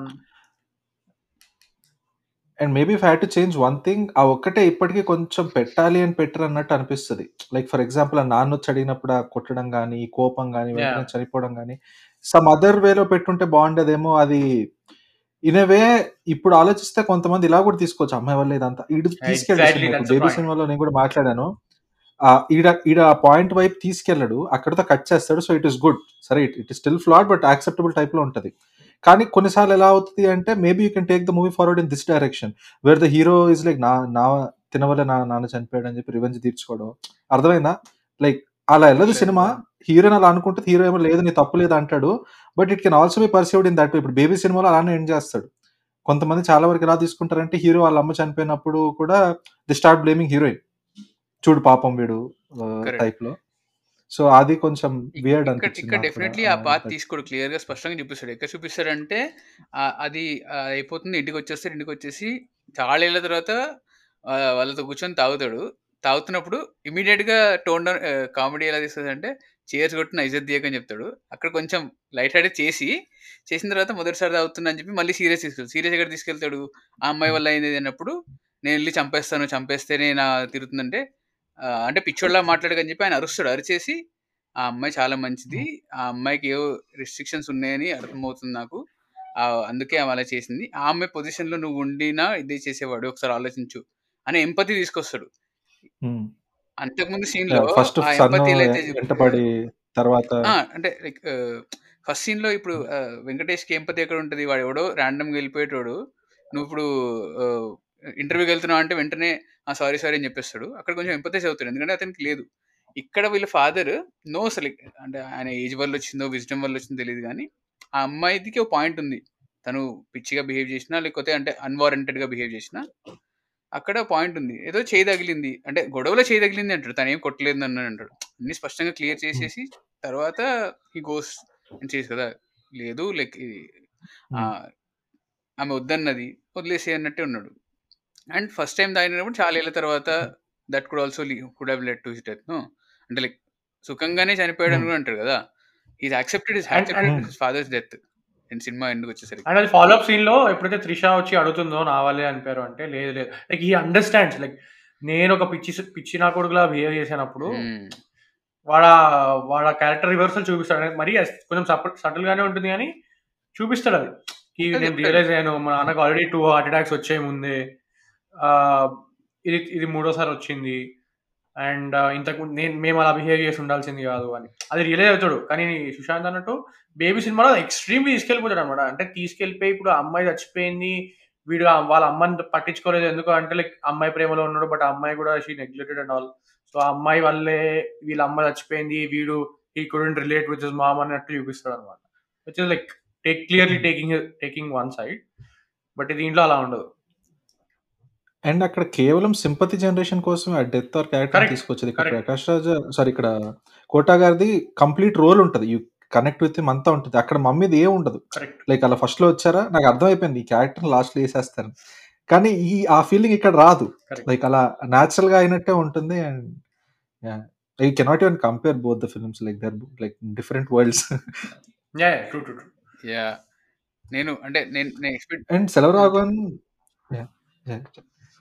and maybe had to change one thing ఆ ఒక్కటే ఇప్పటికీ కొంచెం పెట్టాలి అని పెట్టరు అన్నట్టు అనిపిస్తుంది. లైక్ ఫర్ ఎగ్జాంపుల్ ఆ నాన్న వచ్చి అడిగినప్పుడు ఆ కొట్టడం కానీ కోపం కానీ చనిపోవడం కానీ సమ్ అదర్ వేలో పెట్టుంటే బాగుండేదేమో అది ఇన్ వే ఇప్పుడు ఆలోచిస్తే కొంతమంది ఇలా కూడా తీసుకోవచ్చు. అమ్మాయి వల్ల ఇదంతా. ఈడు Exactly, తీసుకెళ్ళి బేబీ. సినిమాలో నేను కూడా మాట్లాడాను. ఆ, ఈడ ఈడ పాయింట్ వైపు తీసుకెళ్ళడు. అక్కడతో కట్ చేస్తాడు. సో ఇట్ ఇస్ గుడ్ సరే it it still flawed but acceptable టైప్లో ఉంటది. కానీ కొన్నిసార్లు ఎలా అవుతుంది అంటే maybe you can take the movie forward in this direction where the hero is like నా నా తినవల్ల నా నాన్న చనిపోయాడు అని చెప్పి రివెంజ్ తీర్చుకోవడం. అర్థమైందా? లైక్ అలా వెళ్ళదు సినిమా. హీరోని అలా అనుకుంటే హీరో ఏమో లేదు నీ తప్పు లేదు అంటాడు. But it can also be perceived in that ఇప్పుడు బేబీ సినిమాలో అలానే ఎండ్ చేస్తాడు? కొంతమంది చాలా వరకు ఎలా తీసుకుంటారంటే హీరో వాళ్ళ అమ్మ చనిపోయినప్పుడు కూడా ది స్టార్ట్ బ్లేమింగ్ హీరోయిన్. చూడు పాపం వీడు. టైప్లో సో అది కొంచెం వియర్డ్ ఇక్కడ. డెఫినెట్లీ ఆ పాత్ తీసుకోడు. క్లియర్గా స్పష్టంగా చూపిస్తాడు. ఎక్కడ చూపిస్తాడంటే ఆ, అది అయిపోతుంది. ఇంటికి వచ్చేస్తాడు ఇంటికి వచ్చేసి చాలా ఏళ్ళ తర్వాత వాళ్ళతో కూర్చొని తాగుతాడు. తాగుతున్నప్పుడు ఇమీడియట్గా టోన్ డౌన్ కామెడీ ఎలా తీస్తుంది అంటే చైర్స్ కొట్టిన ఇజ్జత్ దియక్ అని చెప్తాడు. అక్కడ కొంచెం లైట్ హార్ట్ చేసి చేసిన తర్వాత మొదటిసారి తాగుతున్నా అని చెప్పి మళ్ళీ సీరియస్ తీసుకెళ్తాడు. సీరియస్ ఎక్కడ తీసుకెళ్తాడు? ఆ అమ్మాయి వల్ల అయింది అన్నప్పుడు నేను వెళ్ళి చంపేస్తాను చంపేస్తేనే నా తిరుగుతుందంటే అంటే పిచ్చోళ్ళ మాట్లాడకని చెప్పి ఆయన అరుస్తాడు. అరిచేసి ఆ అమ్మాయి చాలా మంచిది. ఆ అమ్మాయికి ఏవో రిస్ట్రిక్షన్స్ ఉన్నాయని అర్థమవుతుంది నాకు. అందుకే ఆమె అలా చేసింది. ఆ అమ్మాయి పొజిషన్లో నువ్వు ఉండినా ఇదే చేసేవాడు. ఒకసారి ఆలోచించు. అనే ఎంపతి తీసుకొస్తాడు. అంతకుముందు సీన్లో ఫస్ట్ వెంటపడి తర్వాత అంటే లైక్ ఫస్ట్ సీన్లో ఇప్పుడు వెంకటేష్కి ఎంపతి ఎక్కడ ఉంటది? వాడు ఎవడో ర్యాండమ్గా వెళ్ళిపోయేటోడు. నువ్వు ఇప్పుడు ఇంటర్వ్యూకి వెళ్తున్నావు అంటే వెంటనే ఆ సారీ సారీ అని చెప్పేస్తాడు. అక్కడ కొంచెం ఎంపతైజ్ అవుతాడు. ఎందుకంటే అతనికి లేదు. ఇక్కడ వీళ్ళ ఫాదర్ నో అసలు అంటే ఆయన ఏజ్ వల్ల వచ్చిందో విజ్డమ్ వల్ల వచ్చిందో తెలియదు కానీ ఆ అమ్మాయికి ఒక పాయింట్ ఉంది. తను పిచ్చిగా బిహేవ్ చేసినా లేకపోతే అంటే అన్వారంటెడ్గా బిహేవ్ చేసినా అక్కడ పాయింట్ ఉంది. ఏదో చేయి తగిలింది. అంటే గొడవలో చేయి తగిలింది అంటాడు. తను ఏం కొట్టలేదు అని అంటాడు. అన్ని స్పష్టంగా క్లియర్ చేసేసి తర్వాత ఈ గోస్ అని చేసి కదా లేదు లైక్ ఆమె వద్దన్నది. వదిలేసి అన్నట్టే ఉన్నాడు. అండ్ ఫస్ట్ టైం తాగినప్పుడు చాలా ఏళ్ళ తర్వాత that could also could have led to his death no అంటే లైక్ సుఖంగానే చనిపోయాడు అని కూడా అంటాడు కదా. Is accepted is accepted his fathers death and cinema ఎందుకు వచ్చేసరికి? అండ్ అది ఫాలో అప్ సీన్లో ఎప్పుడైతే త్రిష వచ్చి అడుగుతుందో నా వాళ్ళే అనిపారు అంటే లేదు లేదు. లైక్ ఈ అండర్స్టాండ్స్ లైక్ నేను ఒక పిచ్చి పిచ్చి నా కొడుకులా బిహేవ్ చేసినప్పుడు. వాడ వాడ క్యారెక్టర్ రివర్సల్ చూపిస్తాడు. మరీ కొంచెం సటిల్ గానే ఉంటుంది కానీ చూపిస్తాడు అది. నేను. రియలైజ్ అయ్యాను మా నాన్నకు ఆల్రెడీ టూ హార్ట్ అటాక్స్ వచ్చాయి ముందే. ఇది ఇది మూడోసారి వచ్చింది. అండ్ ఇంతకు నేను మేము అలా బిహేవ్ చేసి ఉండాల్సింది కాదు అని. అది రియలైజ్ అవుతాడు. కానీ సుశాంత్ అన్నట్టు బేబీ సినిమాలో ఎక్స్ట్రీమ్లీ తీసుకెళ్ళిపోతాడు అనమాట అంటే తీసుకెళ్ళిపోయి ఇప్పుడు అమ్మాయి చచ్చిపోయింది వీడు వాళ్ళ అమ్మని పట్టించుకోలేదు ఎందుకు అంటే లైక్ అమ్మాయి ప్రేమలో ఉన్నాడు బట్ అమ్మాయి కూడా she neglected and all. So ఆ అమ్మాయి వల్లే వీళ్ళ అమ్మ చచ్చిపోయింది వీడు ఈ couldn't relate with his mom అన్నట్టు చూపిస్తాడు అనమాట which is like take clearly taking taking one side but దీంట్లో అలా ఉండదు. అండ్ అక్కడ కేవలం సింపతి జనరేషన్ కోసమే ఆ డెత్ ఆర్ క్యారెక్టర్. తీసుకొచ్చేది ఇక్కడ. ప్రకాష్ రాజ్ సారీ ఇక్కడ కోటా గారిది కంప్లీట్ రోల్ ఉంటది. యూ కనెక్ట్ విత్ అంతా ఉంటుంది. అక్కడ మమ్మీది ఏ ఉండదు కరెక్ట్ లైక్ అలా ఫస్ట్లో వచ్చారా? నాకు అర్థమైపోయింది. ఈ క్యారెక్టర్ లాస్ట్లో వేసేస్తారు కానీ ఈ ఆ ఫీలింగ్ ఇక్కడ రాదు. Correct. లైక్ అలా న్యాచురల్గా అయినట్టే ఉంటుంది and I cannot even compare both the films like they're like different worlds yeah true true true yeah నేను అంటే నేను నేను ఎక్స్పెక్ట్ అండ్ సెలవరాఘవన్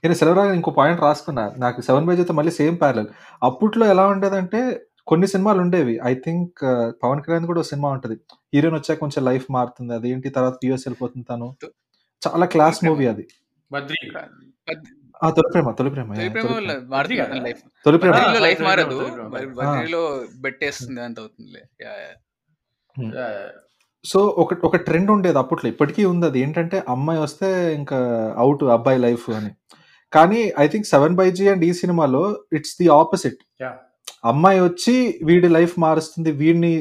నేను సెలవురాగా ఇంకో పాయింట్ రాసుకున్నా. నాకు సెవెన్ బై అయితే మళ్ళీ సేమ్ ప్యారల్ అప్పట్లో ఎలా ఉండేదంటే కొన్ని సినిమాలు ఉండేవి. ఐ థింక్ పవన్ కళ్యాణ్ కూడా ఒక సినిమా ఉంటుంది. హీరోయిన్ వచ్చాక కొంచెం లైఫ్ మారుతుంది. అదేంటి తర్వాత యూఎస్ వెళ్ళిపోతుంది తను. చాలా క్లాస్. మూవీ అది. తొలి ప్రేమ తొలి ప్రేమ. తొలి? లైఫ్ తొలి ప్రేమ. బద్రి- బద్రీలో ఆ, లైఫ్ తొలి మారదు. ప్రేమ, తొలి ప్రేమ. బద్రీలో బెట్టేస్తుంది అంత అవుతుందిలే. Yeah, yeah. సో ఒక ఒక ట్రెండ్ ఉండేది అప్పట్లో. ఇప్పటికీ ఉంది అది. ఏంటంటే అమ్మాయి వస్తే ఇంకా అవుట్ అబ్బాయి లైఫ్ అని. కానీ I think seven by G and ఈ సినిమాలో ఇట్స్ ది ఆపోజిట్. అమ్మాయి వచ్చి వీడి లైఫ్ మారుస్తుంది వీడిని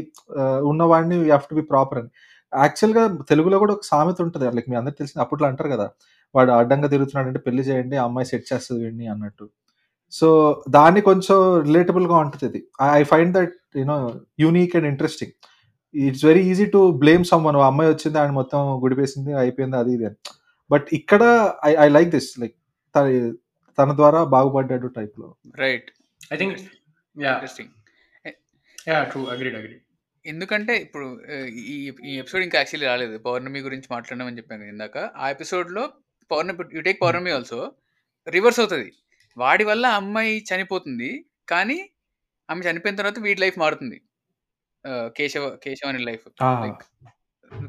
ఉన్నవాడిని you have to be proper అని. యాక్చువల్గా తెలుగులో కూడా ఒక సామెత ఉంటుంది లైక్ మీ అందరికి తెలిసింది అప్పట్లో అంటారు కదా వాడు అడ్డంగా తిరుగుతున్నాడు అంటే పెళ్ళి చేయండి ఆ అమ్మాయి సెట్ చేస్తుంది వీడిని అన్నట్టు. సో దాన్ని కొంచెం రిలేటబుల్గా ఉంటుంది ఇది I find that you know unique and interesting it's very easy to blame someone అమ్మాయి వచ్చింది ఆయన మొత్తం గుడిపేసింది అయిపోయింది అది ఇది అని. బట్ ఇక్కడ I I like this like తన ద్వారా బాగుపడ్డాడు టైప్లో. Right I think yeah interesting yeah true agreed agree ఎందుకంటే ఇప్పుడు ఈ ఈ ఎపిసోడ్ ఇంకా యాక్చువల్లీ రాలేదు. పౌర్ణమి గురించి మాట్లాడమని చెప్పాను ఇందాక. ఆ ఎపిసోడ్లో Pournami you take Pournami also reverse అవుతుంది. వాడి వల్ల అమ్మాయి చనిపోతుంది కానీ ఆమె చనిపోయిన తర్వాత వీడి లైఫ్ మారుతుంది. కేశవ కేశవ అనే లైఫ్ లైక్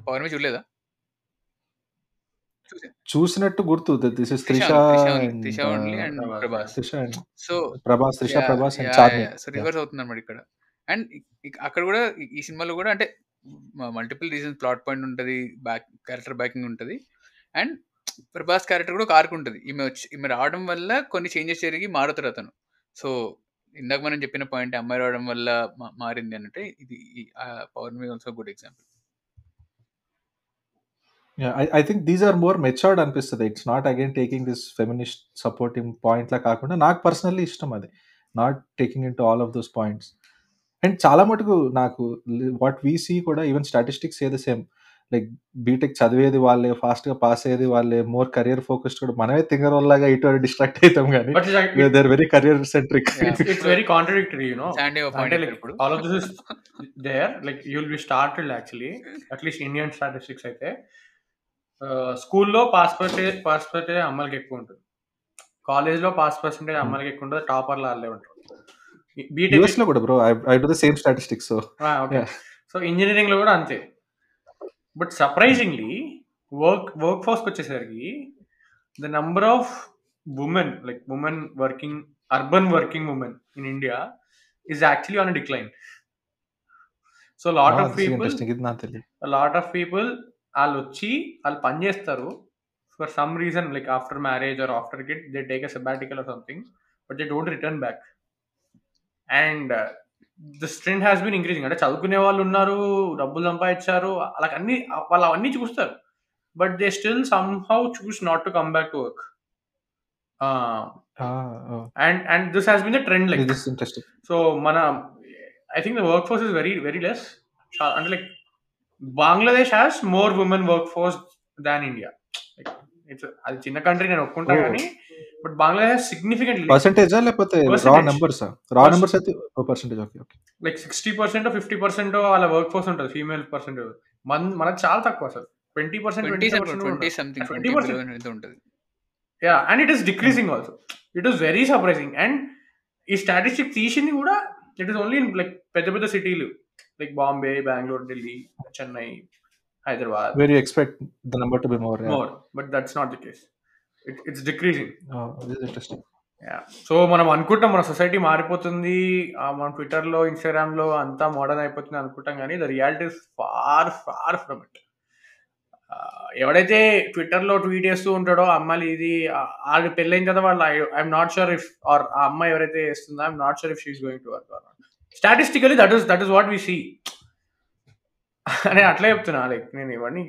పౌర్ణమి చూడలేదా? చూసినట్టు గుర్తు. This is Trisha only uh, and Prabhas. Trisha so Prabhas Trisha Prabhas and Charmi so reverse అవుతుంది అనమాట ఇక్కడ. అండ్ అక్కడ కూడా ఈ- సినిమాలో కూడా అంటే మల్టిపుల్ రీజన్స్ ప్లాట్ పాయింట్ ఉంటుంది బ్యాక్ క్యారెక్టర్ బ్యాకింగ్ ఉంటుంది. అండ్ ప్రభాస్ క్యారెక్టర్ కూడా ఒక ఆర్క్ ఉంటుంది. ఈమె వచ్చి ఈమె రావడం వల్ల కొన్ని చేంజెస్ జరిగి మారుతాడు అతను. సో ఇందాక మనం చెప్పిన పాయింట్ అమ్మాయి రావడం వల్ల మా- మారింది అంటే ఇది ఆ Pournami also good example I think these are more matured అనిపిస్తుంది. It's not again taking this feminist supporting point లా కాకుండా నాకు పర్సనల్లీ ఇష్టం అది. Not taking into all of those points and చాలా మటుకు నాకు వాట్ వీ సీ కూడా ఈవెన్ స్టాటిస్టిక్స్ ఏది సేమ్ లైక్ బీటెక్ చదివేది వాళ్ళే ఫాస్ట్గా పాస్ అయ్యేది వాళ్ళే మోర్ కెరియర్ ఫోకస్డ్ కూడా మనమే తింగర్ వల్లగా ఇటు డిస్ట్రాక్ట్ అవుతాం కానీ they're very career centric Yeah. It's very contradictory you know అంటే లైక్ ఇప్పుడు. All of this is there like you will be started actually at least Indian statistics అయితే స్కూల్లో పాస్ పర్సెంటేజ్ పాస్ పర్సెంటేజ్ అమ్మాయిలకి ఎక్కువ ఉంటుంది. కాలేజ్లో పాస్ పర్సెంటేజ్ అమ్మాయిలకి ఎక్కువ ఉంటుంది. టాపర్లు వాళ్ళే ఉంటారు. యూఎస్ బీటెక్లో కూడా bro I do the same statistics so. So ఇంజనీరింగ్లో కూడా అంతే. బట్ సర్ప్రైజింగ్లీ వర్క్ వర్క్ ఫోర్స్కి వచ్చేసరికి the number of women like women working urban working women in India is actually on decline so lot of people lot of people వాళ్ళు వచ్చి వాళ్ళు పని చేస్తారు. For some reason like after marriage or after kid they take a sabbatical or something but they don't return back and this trend has been increasing అంటే చదువుకునే వాళ్ళు ఉన్నారు డబ్బులు సంపాదించారు అలా అన్ని వాళ్ళు అవన్నీ చూస్తారు. But they still somehow choose not to come back to work and and this has been the trend like so మన I think the work force is very very less అంటే like Bangladesh has more women work force than India it's అది చిన్న కంట్రీ నేను ఒప్పుకుంటా Oh. కానీ బట్ బంగ్లాదేశ్ సిగ్నిఫికెంట్లీ పర్సెంటేజా లేకపోతే raw Percentage. Numbers raw numbers అయితే percentage okay okay like sixty percent fifty percent వాళ్ళ వర్క్ ఫోర్స్ ఉంటుంది ఫీమేల్ పర్సెంట్ మన మనకు చాలా తక్కువ అసలు. Twenty percent twenty percent something 20% twenty ఎంత ఉంటుంది. Yeah and it is decreasing also it is very surprising and ఈ స్టాటిస్టిక్ తీసింది కూడా ఇట్ ఈస్ ఓన్లీ లైక్ పెద్ద పెద్ద సిటీలు like Bombay Bengaluru Delhi Chennai Hyderabad very expect the number to be more more but that's not the case it it's decreasing interesting so మనం అనుకుంటాం మన సొసైటీ మారిపోతుంది. మన ట్విట్టర్లో ఇన్స్టాగ్రామ్లో అంతా మోడర్న్ అయిపోతుంది అనుకుంటాం కానీ the reality is far far from it ఎవడైతే ట్విట్టర్లో ట్వీట్ చేస్తూ ఉంటాడో అమ్మాయి ఇది ఆడి పెళ్ళైన కదా వాళ్ళు I'm not sure if or ఆ అమ్మాయి ఎవరైతే చేస్తుందో I'm not sure if she's going to work statistically that is that is what we see నేను అట్లే చెప్తున్నా లైక్ నేను ఇవన్నీ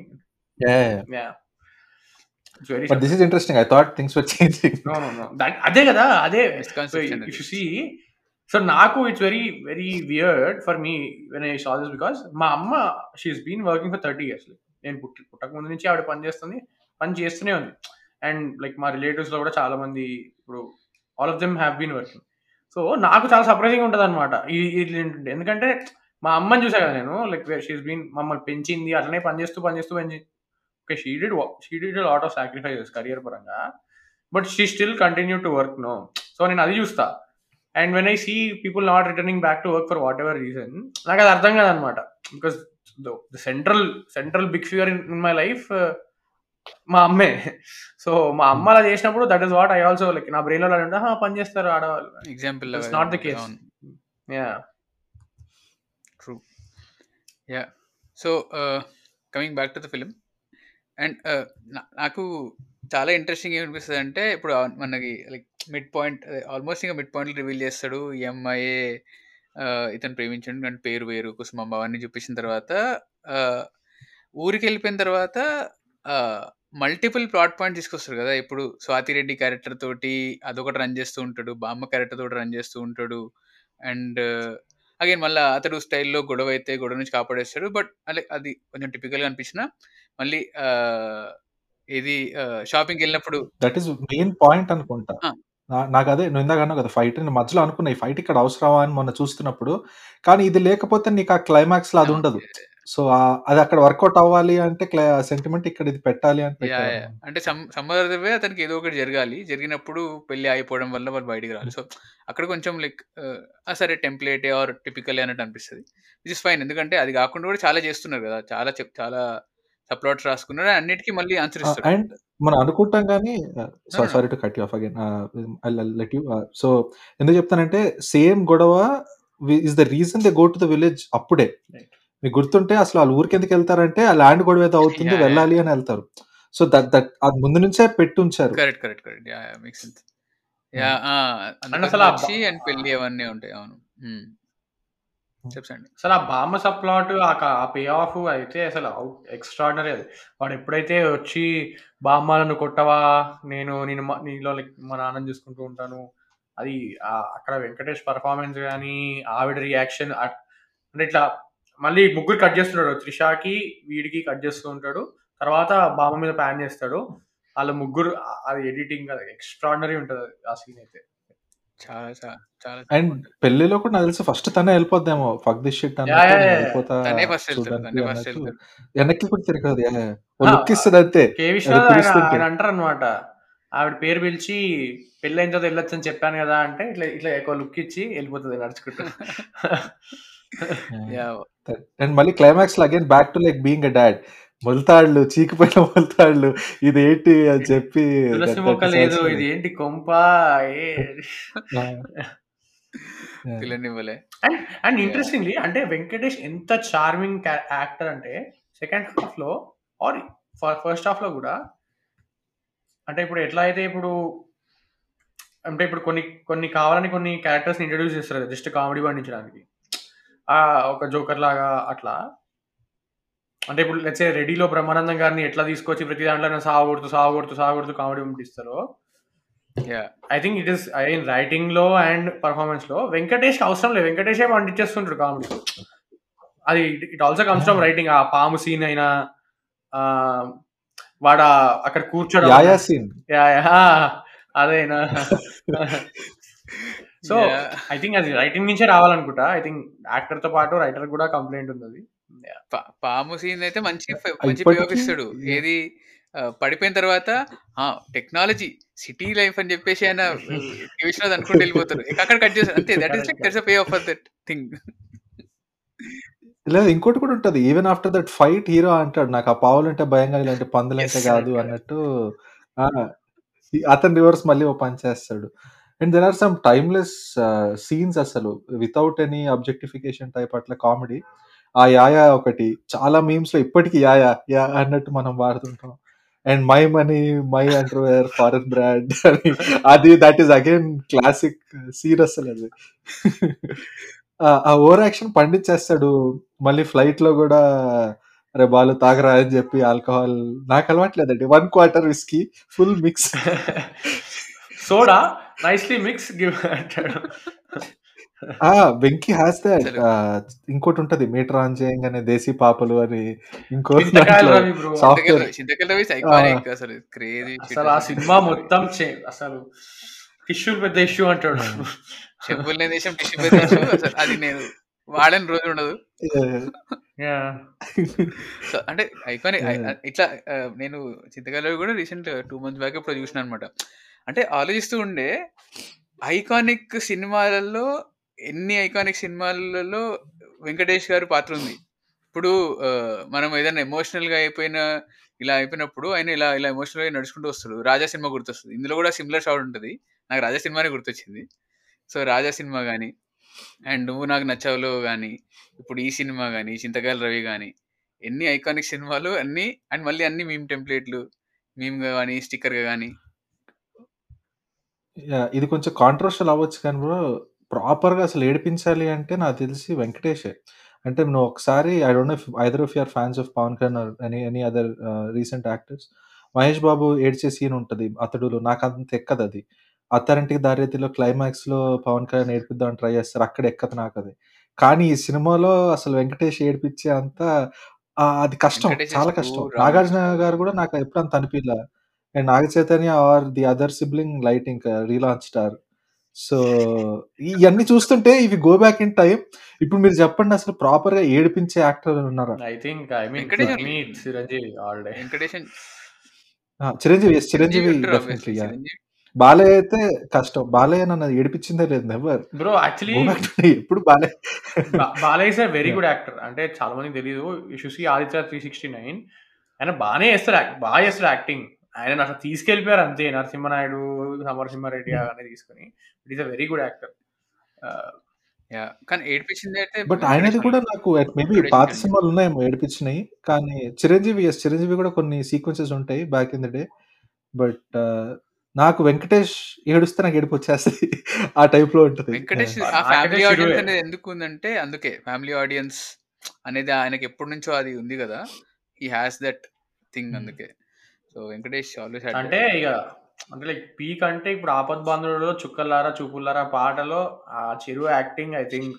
but this is interesting I thought things were changing no no no అదే కదా అదే. ఇఫ్. యు సీ సో నాకు it's very very weird for me when I saw this because మా అమ్మ she's been working for thirty years నేను పుట్టి పుట్టక ముందు నుంచి ఆవిడ పని చేస్తుంది పని చేస్తూనే ఉంది. అండ్ లైక్ మా రిలేటివ్స్లో కూడా చాలా మంది ఇప్పుడు all of them have been working so నాకు చాలా సర్ప్రైజింగ్ ఉంటుంది అనమాట ఎందుకంటే మా అమ్మని చూసా కదా నేను లైక్ షీస్ బీన్ మమ్మల్ని పెంచింది అట్లనే పనిచేస్తూ పనిచేస్తూ పెంచి okay she did she did lot of sacrifices career పరంగా. But she still continue to work no so నేను అది చూస్తా. And when I see people not returning back to work for whatever reason నాకు అది అర్థం కాదనమాట because the central central big figure in my life మా అమ్మే. సో మా అమ్మ అలా చేసినప్పుడు that is what I also like నా బ్రెయిన్లో అంటే పని చేస్తారు ఆడవాళ్ళు. Example not the case. Yeah true yeah so coming back to the film and నాకు చాలా ఇంట్రెస్టింగ్ ఏమనిపిస్తుంది అంటే ఇప్పుడు మనకి లైక్ మిడ్ పాయింట్ ఆల్మోస్ట్ ఇంకా మిడ్ పాయింట్ రివీల్ చేస్తాడు ఈ అమ్మాయే ఆ, ఇతను ప్రేమించండి. కానీ పేరు వేరు కుసుమమ్మ అవన్నీ చూపించిన తర్వాత ఆ, ఊరికి వెళ్ళిపోయిన తర్వాత మల్టిపుల్ ప్లాట్ పాయింట్ తీసుకొస్తారు కదా! ఇప్పుడు స్వాతి రెడ్డి క్యారెక్టర్ తోటి అదొకటి రన్ చేస్తూ ఉంటాడు బామ్మ క్యారెక్టర్ తోటి రన్ చేస్తూ ఉంటాడు అండ్ అగైన్ మళ్ళీ అతడు స్టైల్లో గొడవ అయితే గొడవ నుంచి కాపాడేస్తాడు. బట్ అదే అది కొంచెం టిపికల్గా అనిపించిన మళ్ళీ ఇది షాపింగ్కి వెళ్ళినప్పుడు దట్ ఈస్ మెయిన్ పాయింట్ అనుకుంటా. నాకు అదే నువ్వు ఇందాక అన్నావు కదా ఫైట్ నేను మధ్యలో అనుకున్నా ఈ ఫైట్ ఇక్కడ అవసరమా అని మొన్న చూస్తున్నప్పుడు. కానీ ఇది లేకపోతే నీకు ఆ క్లైమాక్స్లో అది ఉండదు సో అది అక్కడ వర్కౌట్ అవ్వాలి అంటే సెంటిమెంట్ ఇక్కడ ఇది పెట్టాలి అని యా. అంటే సమ్ అతనికి ఏదో ఒకటి జరగాలి. జరిగినప్పుడు పెళ్ళి అయిపోవడం వల్ల వాళ్ళు బయటికి రావాలి. సో అక్కడ కొంచెం లైక్ సరే టెంప్లేట్ ఆర్ టిపికల్ అన్నట్టు అనిపిస్తుంది. విచ్ ఇస్ ఫైన్ ఎందుకంటే అది కాకుండా కూడా చాలా చేస్తున్నారు కదా. చాలా చెప్ చాలా సప్లాట్స్ రాసుకున్నారు. అన్నిటికీ మళ్ళీ ఆన్సర్ ఇస్తారు. అండ్ మనం అనుకుంటాం కానీ no. Sorry to cut you off again let you so ఎందుకు చెప్తానంటే సేమ్ గొడవ is the reason they go to the village అప్పుడే. Right. మీకు గుర్తుంటే అసలు వాళ్ళు ఊరికి ఎందుకు వెళ్తారంటే ఆ ల్యాండ్ గొడవ ఏదో అవుతుంది Yeah, yeah. వెళ్ళాలి అని వెళ్తారు. సో దట్ దట్ అది ముందు నుంచే పెట్టి ఉంచారు. Correct correct correct. Yeah make sense yeah and అసలు వచ్చి అండ్ పెళ్ళి అవన్నీ ఉంటాయి. అవును. Hmm. చెప్పండి. అసలు ఆ బామ్మ సప్లాట్ ఆ పే ఆఫ్ అయితే అసలు ఎక్స్ట్రాడినరీ అది. వాడు ఎప్పుడైతే వచ్చి బామ్మలను కొట్టవా? నేను నేను మ- నీలో మా నాన్నని చూసుకుంటూ ఉంటాను. అది ఆ- అక్కడ వెంకటేష్ పర్ఫార్మెన్స్ కానీ ఆవిడ రియాక్షన్ అంటే ఇట్లా మళ్ళీ ముగ్గురు కట్ చేస్తున్నాడు త్రిషాకి వీడికి కట్ చేస్తూ ఉంటాడు. తర్వాత బామ్మ మీద ప్యాన్ చేస్తాడు. వాళ్ళ ముగ్గురు అది ఎడిటింగ్ ఎక్స్ట్రాడినరీ ఉంటుంది ఆ సీన్ అయితే. చాలా చాలా చాలా అండ్ పెళ్ళిలో కూడా నాకు తెలిసి ఫస్ట్ తనే వెళ్ళిపోద్దేమో. Fuck this shit. వెళ్ళిపోతా వెనక్కి కూడా తిరగదు లుక్ ఇస్తుంది అంతే. అంటారు అనమాట ఆవిడ పేరు పిలిచి పెళ్ళైన తర్వాత వెళ్ళొచ్చు అని చెప్పాను కదా అంటే ఇట్లా ఇట్లా ఎక్కువ లుక్ ఇచ్చి వెళ్ళిపోతుంది నడుచుకుంటూ. అండ్ మళ్ళీ క్లైమాక్స్లో again back to like being a dad మొలతాళ్ళు చీకిపోయిన మొలతాళ్ళు ఇది ఏంటి అని చెప్పి లేదు ఇది ఏంటి కొంప. పిల్లనివ్వలే. And and. ఇంట్రెస్టింగ్లీ అంటే వెంకటేష్ ఎంత చార్మింగ్ యాక్టర్ అంటే సెకండ్ హాఫ్లో ఆర్ ఫస్ట్ హాఫ్లో కూడా అంటే ఇప్పుడు ఎట్లా అయితే ఇప్పుడు అంటే ఇప్పుడు కొన్ని కొన్ని కావాలని కొన్ని క్యారెక్టర్స్ ఇంట్రడ్యూస్ చేస్తారు జస్ట్ కామెడీ పండించడానికి. ఆ ఒక జోకర్ లాగా అట్లా. అంటే ఇప్పుడు లెట్సే రెడీలో బ్రహ్మానందం గారిని ఎట్లా తీసుకొచ్చి ప్రతి దాంట్లో సాగొడుతూ సాగొడుతూ సాగొడుతూ comedy పంపిస్తారో? Yeah I think it is I రైటింగ్లో and పర్ఫార్మెన్స్లో వెంకటేష్ అవసరం లేదు. వెంకటేష్ పండించేస్తుంటారు కామెడీ. అది it also comes from writing ఆ పాము సీన్ అయినా ఆ, వాడ అక్కడ కూర్చోడం యాయా సీన్ యా యా అదేనా? సో. ఐ థింక్ అది రైటింగ్ నుంచే రావాలనుకుంటా. ఐ థింక్ యాక్టర్తో పాటు రైటర్ కూడా కంప్లైంట్ ఉంది పాము సీన్ అయితే మంచి మంచి ఇస్తాడు ఏది పడిపోయిన తర్వాత టెక్నాలజీ సిటీ లైఫ్ అని చెప్పేసి ఆయన విశ్వనాథ్ అనుకుంటూ వెళ్ళిపోతారు అక్కడ కట్ చేస్తారు అంతే that is like that's pay off that thing లేదు ఇంకోటి కూడా ఉంటది. Even after that fight hero అంటాడు నాకు ఆ పావులు అంటే భయంగా ఇలాంటి పందులంటే Yes, కాదు. అన్నట్టు. అతను రివర్స్ మళ్ళీ ఓ పని చేస్తాడు. And there are some timeless scenes అసలు వితౌట్ ఎనీ అబ్జెక్టిఫికేషన్ టైప్ అట్లా కామెడీ ఆ యాయా ఒకటి చాలా మీమ్స్లో ఇప్పటికీ యాయా యా అన్నట్టు మనం వాడుతుంటాం. And my money my underwear foreign brand అని. అది that is again classic scene అసలు అది. ఆ- ఓవర్ యాక్షన్ పండించేస్తాడు. మళ్ళీ ఫ్లైట్లో కూడా అరే బాలు తాగరా అని చెప్పి ఆల్కహాల్ నాకు అలవాట్లేదండి one quarter whisky full mix soda? Nicely mix give అంటాడు ఆ వెంకీ హ్యాస్ దట్. ఇంకోటి ఉంటది మీటర్ ఆన్ చేయంగానే దేశీ పాపలు అని ఇంకో సాఫ్ట్వేర్ అసలు క్రేజీ అసలు ఆ సినిమా మొత్తం చే- అసలు టిష్యూ పెద్ద ఇష్యూ అంటాడు. చెప్పులు దేశం టిష్యూ అసలు అది నేను వాడని రోజు ఉండదు. Yeah. సో అంటే ఐకానిక్. ఇట్లా నేను చింతకాయలో కూడా రీసెంట్ టూ మంత్స్ బ్యాక్ ఇప్పుడు చూసిన అనమాట అంటే ఆలోచిస్తూ ఉండే ఐకానిక్ సినిమాలలో ఎన్ని ఐకానిక్ సినిమాలలో వెంకటేష్ గారి పాత్ర ఉంది. ఇప్పుడు మనం ఏదైనా ఎమోషనల్గా అయిపోయిన ఇలా అయిపోయినప్పుడు ఆయన ఇలా ఇలా ఎమోషనల్గా నడుచుకుంటూ వస్తాడు. రాజా సినిమా గుర్తొస్తుంది. ఇందులో కూడా సిమిలర్ షాట్ ఉంటుంది. నాకు రాజా సినిమానే గుర్తొచ్చింది. సో రాజా సినిమా కానీ అండ్ నువ్వు నాకు నచ్చావులో కానీ ఇప్పుడు ఈ సినిమా కానీ చింతకాయల రవి కానీ ఎన్ని ఐకానిక్ సినిమాలు అన్ని అండ్ మళ్ళీ అన్ని మేము టెంప్లెట్లు మేమ్గా కానీ స్టిక్కర్గా కానీ యాహ్! ఇది కొంచెం కాంట్రోవర్షియల్ అవ్వచ్చు కానీ బ్రో, ప్రాపర్‌గా అసలు ఏడిపించాలి అంటే నాకు తెలిసి వెంకటేషే. అంటే నువ్వు ఒకసారి I don't know if either of you are fans of Pawan Kalyan or any any other ah, recent actors. Mahesh Babu ఏడ్చే సీన్ ఉంటది 'అతడులో' నాకంత ఎక్కదది. 'అత్తారింటికి దారేదిలో' క్లైమాక్స్‌లో పవన్ కళ్యాణ్ ఏడిపిద్దామని ట్రై చేస్తారు. అక్కడ ఎక్కదు నాకది. కానీ ఈ సినిమాలో అసలు వెంకటేష్ ఏడిపించే అంత ఆహ్, అది కష్టం. వెంకటేష్ చాలా ఇస్ కష్టం. నాగార్జున గారు కూడా నాకు ఎప్పుడు అంత అనిపియలా. And Naga Chaitanya are the other sibling light ఇంకా రీలాంచ్ స్టార్. సో, ఇయన్నీ చూస్తుంటే ఇవి గో బ్యాక్ ఇన్ టైమ్. ఇప్పుడు మీరు చెప్పండి అసలు ప్రాపర్‌గా ఏడిపించే యాక్టర్ ఉన్నారా? I think I mean Chiranjeevi all day. Venkatesh and ఆ! చిరంజీవి. చిరంజీవి డెఫినెట్లీ బాలయ్య అయితే కష్టం. బాలయ్య నన్ను ఏడిపించిందే లేదు never. Bro actually go to ఎప్పుడు Balayya Balayya is very! Good actor. అంటే చాలా మందికి తెలీదు. యూ షుడ్ సీ 'ఆదిత్య 369' ఆయన బానే చేస్తాడు యాక్ట్ బాగా చేస్తాడు యాక్టింగ్. ఆయనను అసలు తీసుకెళ్ళిపోయారు అంతే. నరసింహనాయుడు, సమరసింహారెడ్డి అవన్నీ తీసుకొని. It is a very good actor. కానీ ఏడిపించింది అయితే బట్ ఆయనది కూడా. నాకు మేబీ పాత. సినిమాలు ఉన్నాయేమో ఏడిపించినయి. కానీ చిరంజీవి యెస్. చిరంజీవి కూడా కొన్ని సీక్వెన్సెస్ ఉంటాయి back in the day. But నాకు వెంకటేష్ ఏడుస్తే నాకు ఏడుపొచ్చేస్తది. ఆ టైప్‌లో ఉంటది. వెంకటేష్! ఆ ఫ్యామిలీ ఆడియన్స్. అనేది ఎందుకు ఉందంటే అందుకే ఫ్యామిలీ ఆడియన్స్ అనేది ఆయనకి ఎప్పటి నుంచో అది ఉంది కదా! He has that thing. అందుకే. సో వెంకటేష్ ఆల్వేస్ అంటే. ఇగ అంటే లైక్ పీక్ అంటే ఇప్పుడు 'ఆపద్బాంధవుడులో' 'చుక్కలారా చూపులారా' పాటలో ఆ Chiru acting I think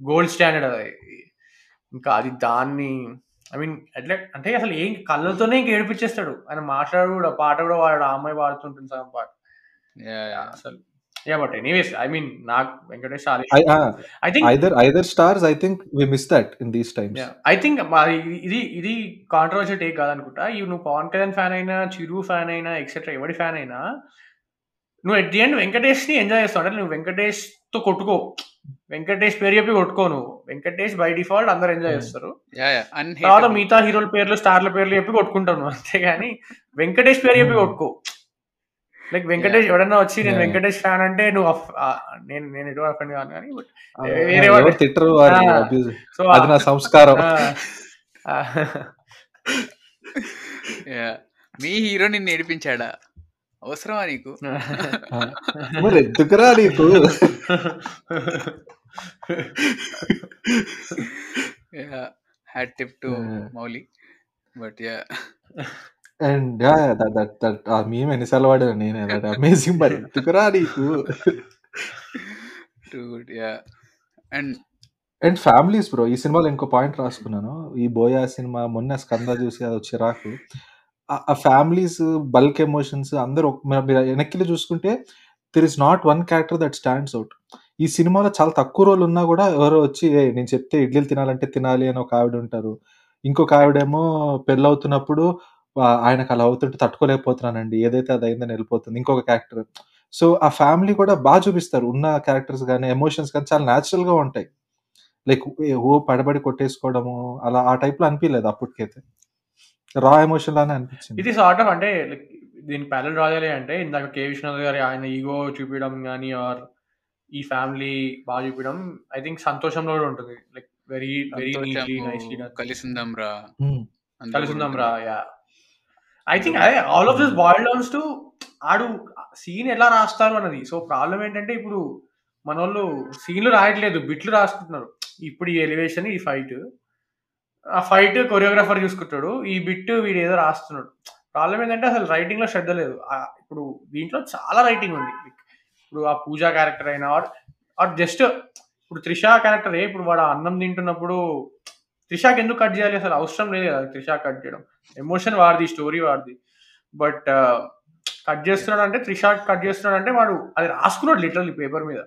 gold standard అది. ఇంకా అది దాన్ని ఐ మీన్ ఎట్లా అంటే అసలు ఏం కళ్ళతోనే ఇంక ఏడిపించేస్తాడు. ఆయన మాట్లాడు కూడా పాట కూడా పాడడు. ఆ అమ్మాయి పాడుతుంటుంది సగం పాట. అసలు yeah! But anyways I mean నాకు వెంకటేష్ ఐ ఇష్టం. ఆ! I think either either stars I think we miss that in these times. I think ఇది ఇది కాంట్రోవర్షియల్ టేక్ కాదనుకుంటా. ఇవి నువ్వు 'పవన్ కళ్యాణ్' ఫ్యాన్ అయినా, 'చిరు' ఫ్యాన్ అయినా ఎక్సెట్రా ఎవడి ఫ్యాన్ అయినా నువ్వు ఎట్ ది ఎండ్ వెంకటేష్‌ని ఎంజాయ్ చేస్తావు. అంటే నువ్వు వెంకటేష్‌తో కొట్టుకో. వెంకటేష్ పేరు చెప్పి కొట్టుకో నువ్వు. వెంకటేష్ బై డిఫాల్ట్ అందరూ ఎంజాయ్ హ్మ్. చేస్తారు. తర్వాత. మిగతా హీరోల పేర్లు, స్టార్‌ల పేర్లు చెప్పి కొట్టుకుంటావు నువ్వు. అంతేగాని వెంకటేష్ పేరు చెప్పి. కొట్టుకో. లైక్! వెంకటేష్ ఎవడన్నా వచ్చి నేను! వెంకటేష్ ఫ్యాన్ అంటే నువ్వు నేను నేను ఎటు అఫెండ్ కాను గానీ బట్! వేరే ఎవరు తిట్టరు సో అది నా సంస్కారం. మీ హీరో నిన్ను ఏడిపించాడా? అవసరమా నీకు? మరి ఎందుకురా నీకు? Hat tip to! Mouli. But yeah! And yeah! Yeah! That that that ఆ మీమ్ ఎన్ని సార్లు వాడాను నేనే. దట్ అమేజింగ్ మరి ఎందుకురా నీకు? Yeah! And and families bro. ఈ సినిమాలో ఇంకో పాయింట్ రాసుకున్నాను. ఈ 'బోయా' సినిమా మొన్న 'స్కంద' చూసి అదో చిరాకు. ఆ ఆ ఫ్యామిలీస్ బల్క్ ఎమోషన్స్ అందరూ మ మీరు వెనక్కిలో చూసుకుంటే there is not one character that stands out. ఈ సినిమాలో చాలా తక్కువ రోల్ ఉన్నా కూడా ఎవరో వచ్చి "ఏయ్! నేను చెప్తే ఇడ్లీలు తినాలంటే తినాలి" అని ఒక ఆవిడ ఉంటారు. ఇంకొక ఆవిడేమో పెళ్ళవుతున్నప్పుడు ఆహ్, ఆయనకు అలా అవుతుంటే తట్టుకోలేకపోతున్నానండి. ఏదైతే అది అయిందని వెళ్ళిపోతుంది. ఇంకొక క్యారెక్టర్. సో, ఆ ఫ్యామిలీ కూడా బా చూపిస్తారు. ఉన్న క్యారెక్టర్స్ గాని, ఎమోషన్స్ గాని చాలా నేచురల్‌గా ఉంటాయి. లైక్ ఓ పడబడి కొట్టేసుకోవడము అలా ఆ టైప్‌లో అనిపియలేదు అప్పటికైతే. రా ఎమోషన్ లానే అనిపించింది. ఇది సార్ట్ ఆఫ్ అంటే లైక్ ప్యారలల్ డ్రా చేయాలి అంటే ఇందాక 'కె. విశ్వనాథ్' గారి ఆయన ఈగో చూపియడం గాని ఆర్ ఈ ఫ్యామిలీ బాగా చూపియడం ఐ థింక్ 'సంతోషంలో' కూడా ఉంటుంది. Like very very neatly nicely. Kalisundam Ra Kalisundam. Ra yeah! I think అదే all of this boil downs to ఆడు సీన్ ఎలా రాస్తారు అన్నది. సో, ప్రాబ్లమ్ ఏంటంటే ఇప్పుడు మన వాళ్ళు సీన్‌లు రాయట్లేదు. బిట్లు రాసుకుంటున్నారు. ఇప్పుడు ఈ ఎలివేషన్, ఈ ఫైట్. ఆ ఫైట్ కొరియోగ్రాఫర్ చూసుకుంటాడు. ఈ బిట్ ఏదో రాస్తున్నాడు. ప్రాబ్లమ్ ఏంటంటే అసలు రైటింగ్‌లో శ్రద్ధ లేదు. ఇప్పుడు దీంట్లో చాలా రైటింగ్ ఉంది. ఇప్పుడు ఆ పూజ క్యారెక్టర్ అయినా ఆర్ జస్ట్ ఇప్పుడు 'త్రిష' క్యారెక్టరే ఇప్పుడు వాడు అన్నం తింటున్నప్పుడు 'త్రిషకి' ఎందుకు కట్ చేయాలి అసలు అవసరం లేదు కదా! 'త్రిష' కట్ చేయడం. ఎమోషన్ వాడిది, స్టోరీ వాడిది. బట్ కట్ చేస్తున్నాడంటే 'త్రిష' కట్ చేస్తున్నాడంటే వాడు అది రాసుకున్నాడు లిటరల్లీ పేపర్ మీద.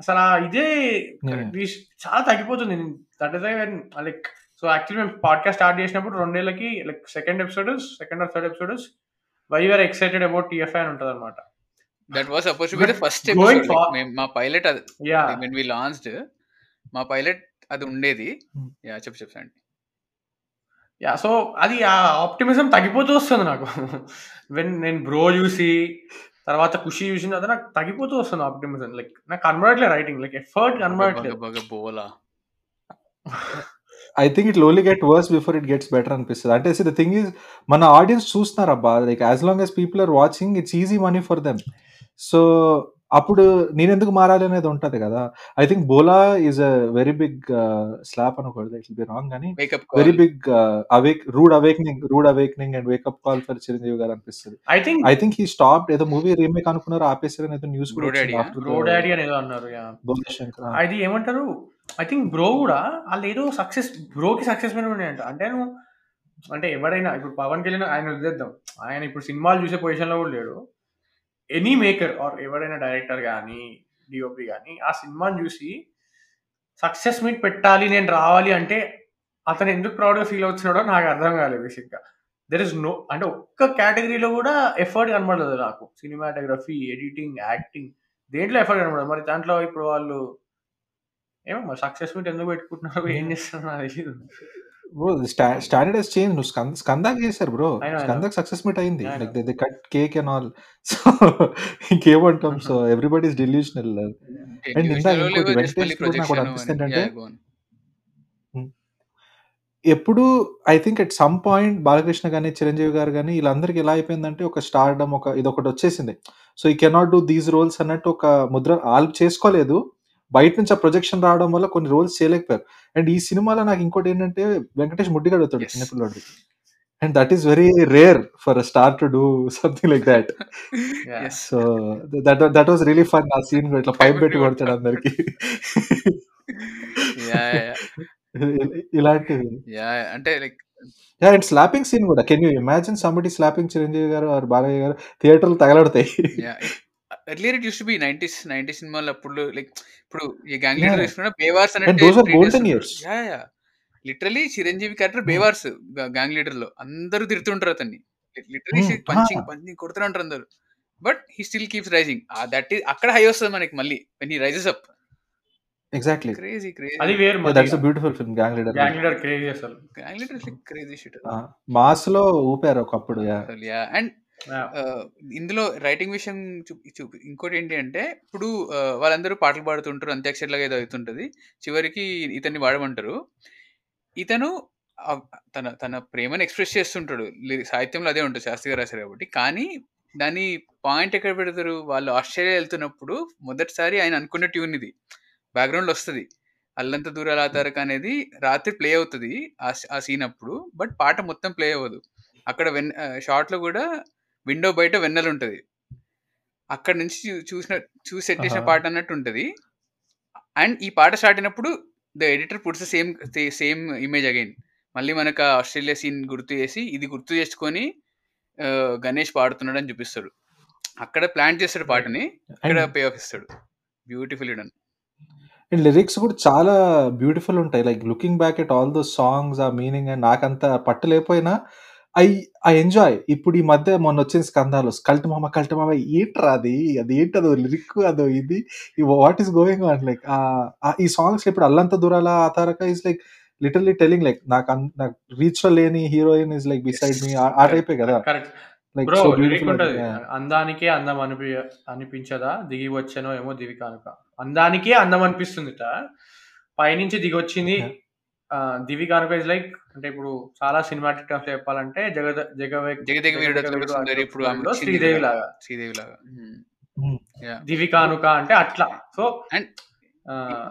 అసలా ఇదే! రీస్ చాలా తగ్గిపోతుంది. That is like so, actually మేము పాడ్‌కాస్ట్ స్టార్ట్ చేసినప్పుడు 2 ఏళ్ళకి like second episode, second or third episode why you are excited about TFI అని ఉంటదన్నమాట. That was suppose to be the But first episode మా పైలట్ అది యా వెన్ వి లాంచ్డ్ మా పైలట్ అది ఉండేది. యా చెప్పు చెప్పండి యా సో అది ఆ ఆప్టిమిజం తగ్గిపోతూ వస్తుంది నాకు. వెన్ నేను బ్రో చూసి తర్వాత ఖుషి చూసిన తర్వాత నాకు తగ్గిపోతూ వస్తుంది ఆప్టిమిజం. లైక్ నాకు కనబడట్లేదు రైటింగ్ లైక్ ఎఫర్ట్ బగ కనబడట్లేదు. బగ Bhola. I think it only get worse before it gets better అనిపిస్తుంది. అంటే ద థింగ్ ఈజ్ మన ఆడియన్స్ చూస్తున్నారు అబ్బా. Like as long as people are watching it's easy money for them so అప్పుడు నేను ఎందుకు మారాలి అనేది ఉంటది కదా. I think Bhola is a very big slap అనకూడదు it be wrong wake up very call big awake rude awakening rude awakening and wake up call for Chiranjeevi garu అనిపిస్తుంది. ఐ థింక్ ఐ థింక్ ఈ స్టాప్ ఏదో మూవీ రీమేక్ అనుకున్నారు ఆపేసారని ఏదో న్యూస్ కూడా బ్రో వచ్చింది డాడీయా ఆఫ్టర్ బ్రో డాడీ అని ఏదో అన్నారు యా బోలా శంకర్ అది ఏమంటారు? ఐ థింక్ బ్రో కూడా వాళ్ళు ఏదో సక్సెస్ బ్రోకి సక్సెస్ మీద ఉన్నాయంట అంటే. నువ్వు అంటే ఎవరైనా ఇప్పుడు పవన్ కళ్యాణ్ ఆయన వదిలేద్దాం. ఆయన ఇప్పుడు సినిమాలు చూసే పొజిషన్లో కూడా లేడు. ఎనీ మేకర్ ఆర్ ఎవరైనా డైరెక్టర్ కానీ డిఓపి కానీ ఆ సినిమాని చూసి సక్సెస్ మీట్ పెట్టాలి నేను రావాలి అంటే అతను ఎందుకు ప్రౌడ్గా ఫీల్ అవుతున్నాడో నాకు అర్థం కాలేదు బేసిక్గా దెర్ ఇస్ నో అంటే ఒక్క కేటగిరీలో కూడా ఎఫర్ట్ కనబడలేదు నాకు. సినిమాటోగ్రఫీ ఎడిటింగ్ యాక్టింగ్ దేంట్లో ఎఫర్ట్ కనబడదు. మరి దాంట్లో ఇప్పుడు వాళ్ళు ఏమో మరి సక్సెస్ మీట్ ఎందుకు పెట్టుకుంటున్నారు ఏం చేస్తున్నారు నాకు తెలియదు బ్రో స్టాండర్డ్ చేంజ్ నువ్వు స్కంద స్కందాకి చేశారు బ్రో. స్కందాకి సక్సెస్ మీట్ అయింది. Like they cut cake and all so ఇంకేమంటాం? So everybody is delusional And ఇందాక ఇంకోటి వెంకటేష్ నాకు ఒకటి అనిపిస్తుంది ఏంటంటే, ఎప్పుడు I think at some point Balakrishna గానీ చిరంజీవి గారు కానీ వీళ్ళందరికీ ఎలా అయిపోయిందంటే ఒక స్టార్డమ్ ఒక ఇది ఒకటి వచ్చేసింది. సో ఈ కెనాట్ డూ దీస్ రోల్స్ అన్నట్టు ఒక ముద్ర వాళ్ళు చేసుకోలేదు. బయట నుంచి ఆ ప్రొజెక్షన్ రావడం వల్ల కొన్ని రోల్స్ చేయలేకపోయారు. అండ్ ఈ సినిమాలో నాకు ఇంకోటి ఏంటంటే వెంకటేష్ ముడ్డిగాడు అవుతాడు. చిన్నపిల్లడు. And that is very rare for star to do something like that. So that that was really fun ఆ సీన్ ఇట్లా పైప్ పెట్టి కొడతాడు అందరికి. ఇలాంటివి. అంటే like yeah and slapping scene కూడా. Can you imagine somebody slapping Chiranjeevi garu or Balayya garu? థియేటర్లు తగలడతాయి. Earlier it used to be nineties ninety సినిమాలు అప్పుడు లైక్ ఇప్పుడు ఈ గ్యాంగ్ Yeah. లీడర్ తీసుకున్నా బేవార్స్ And those are golden years. Yeah yeah literally Chiranjeevi character బేవార్స్ gang లీడర్లో. అందరూ తిడుతుంటారు అతన్ని. లిటరలీ. పంచింగ్. పంచింగ్ కొడుతూనే ఉంటారు అందరు. But he still keeps rising that is అక్కడ హై వస్తుంది మనకి మళ్ళీ when he rises up exactly crazy crazy అది వేరు that's beautiful film gang leader gang leader crazy అసలు. గ్యాంగ్ లీడర్ క్రేజీ షిట్ మాస్లో ఊపారు ఒకప్పుడు యా అండ్ Yeah. ఇందులో రైటింగ్ విషయం చూపి చూపి ఇంకోటి ఏంటి అంటే ఇప్పుడు వాళ్ళందరూ పాటలు పాడుతుంటారు అంత్యాక్షరిలాగా ఏదో అవుతుంటది. చివరికి ఇతన్ని వాడమంటారు. ఇతను తన తన ప్రేమను ఎక్స్ప్రెస్ చేస్తుంటాడు. సాహిత్యంలో అదే ఉంటుంది శాస్త్రి గారు రాశారు కాబట్టి. కానీ దాని పాయింట్ ఎక్కడ పెడతారు? వాళ్ళు ఆస్ట్రేలియా వెళ్తున్నప్పుడు మొదటిసారి ఆయన అనుకున్న ట్యూన్ ఇది. బ్యాక్గ్రౌండ్లో వస్తుంది. అల్లంత దూరాల తారక అనేది రాత్రి ప్లే అవుతుంది ఆ ఆ సీన్ అప్పుడు. బట్ పాట మొత్తం ప్లే అవ్వదు. అక్కడ వెన్ షార్ట్లో కూడా విండో బయట వెన్నెల ఉంటది అక్కడ నుంచి చూసిన చూసి సెట్ చేసిన. పాట అన్నట్టు ఉంటది అండ్ ఈ పాట స్టార్ట్ అయినప్పుడు the editor puts same same image again. మళ్ళీ మనకు ఆస్ట్రేలియా సీన్ గుర్తు చేసి ఇది గుర్తు చేసుకొని గణేష్ పాడుతున్నాడు అని చూపిస్తాడు. అక్కడ ప్లాన్ చేస్తాడు పాటని ఇక్కడ అండ్ పే ఆఫ్ ఇస్తాడు. బ్యూటిఫుల్ డన్ అండ్ లిరిక్స్ కూడా చాలా బ్యూటిఫుల్ ఉంటాయి. Like looking back at all those songs ఆ మీనింగ్ అండ్ నాకంత పట్టలేకపోయినా ఐ ఐ ఎంజాయ్. ఇప్పుడు ఈ మధ్య మొన్న వచ్చిన స్కందాలు కల్ట్ మామ కల్ట్ మామ ఏంట్రా అది? అది ఏంటి అదో లిరిక్ అదో ఇది? What is going on like ఈ సాంగ్స్ ఇప్పుడు అల్లంత దూరాల ఆధారక is like literally telling like నాకు నాకు రీచ్లో లేని heroine is like beside me ఆ టైపే కదా. లైక్ అందానికే అందం అనిపి అనిపించదా? దిగి వచ్చానో ఏమో దివి కానుక. అందానికే అందం అనిపిస్తుందిట. పైనుంచి దిగి వచ్చింది. ఆ, దివి కానుక ఇస్ లైక్ అంటే ఇప్పుడు చాలా సినిమాటిక్ టర్మ్స్ చెప్పాలంటే జగ జగవే జగదేగ వీరుడు అతడు వీరుడు సుందరి ఇప్పుడు ఆమె అతడు వచ్చింది శ్రీదేవి. లాగా. శ్రీదేవి లాగా యా దివి కానుక అంటే అట్లా. సో And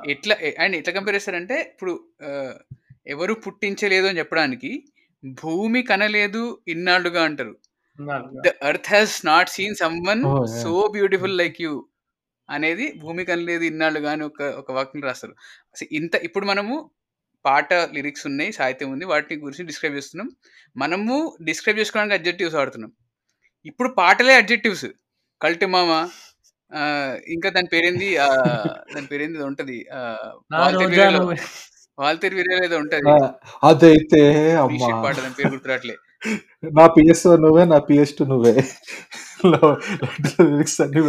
ఎట్లా అండ్ ఎట్లా కంపేర్ చేస్తారంటే ఇప్పుడు ఎవరు పుట్టించలేదు అని చెప్పడానికి భూమి కనలేదు ఇన్నాళ్ళుగా అంటారు. The earth has not seen someone. So beautiful like you అనేది భూమి కనలేదు ఇన్నాళ్ళు కానీ ఒక ఒక వాక్యం రాస్తారు. అసలు ఇంత ఇప్పుడు మనము పాట లిరిక్స్ ఉన్నాయి సాహిత్యం ఉంది. వాటి గురించి డిస్క్రైబ్ చేస్తున్నాం. మనము డిస్క్రైబ్ చేసుకోవడానికి అడ్జెక్టివ్స్ వాడుతున్నాం. ఇప్పుడు పాటలే అడ్జెక్టివ్స్. కల్టి మామ ఇంకా దాని పేరేంది? దాని పేరేంది? ఏదో ఉంటది. వాల్తేరు వీరేలో ఏదో ఉంటది. అదైతే పాట దాని పేరు గుర్తురాట్లే. నా పిఎస్ నువ్వే నా పిఎస్ టు నువ్వే. లిరిక్స్ అన్ని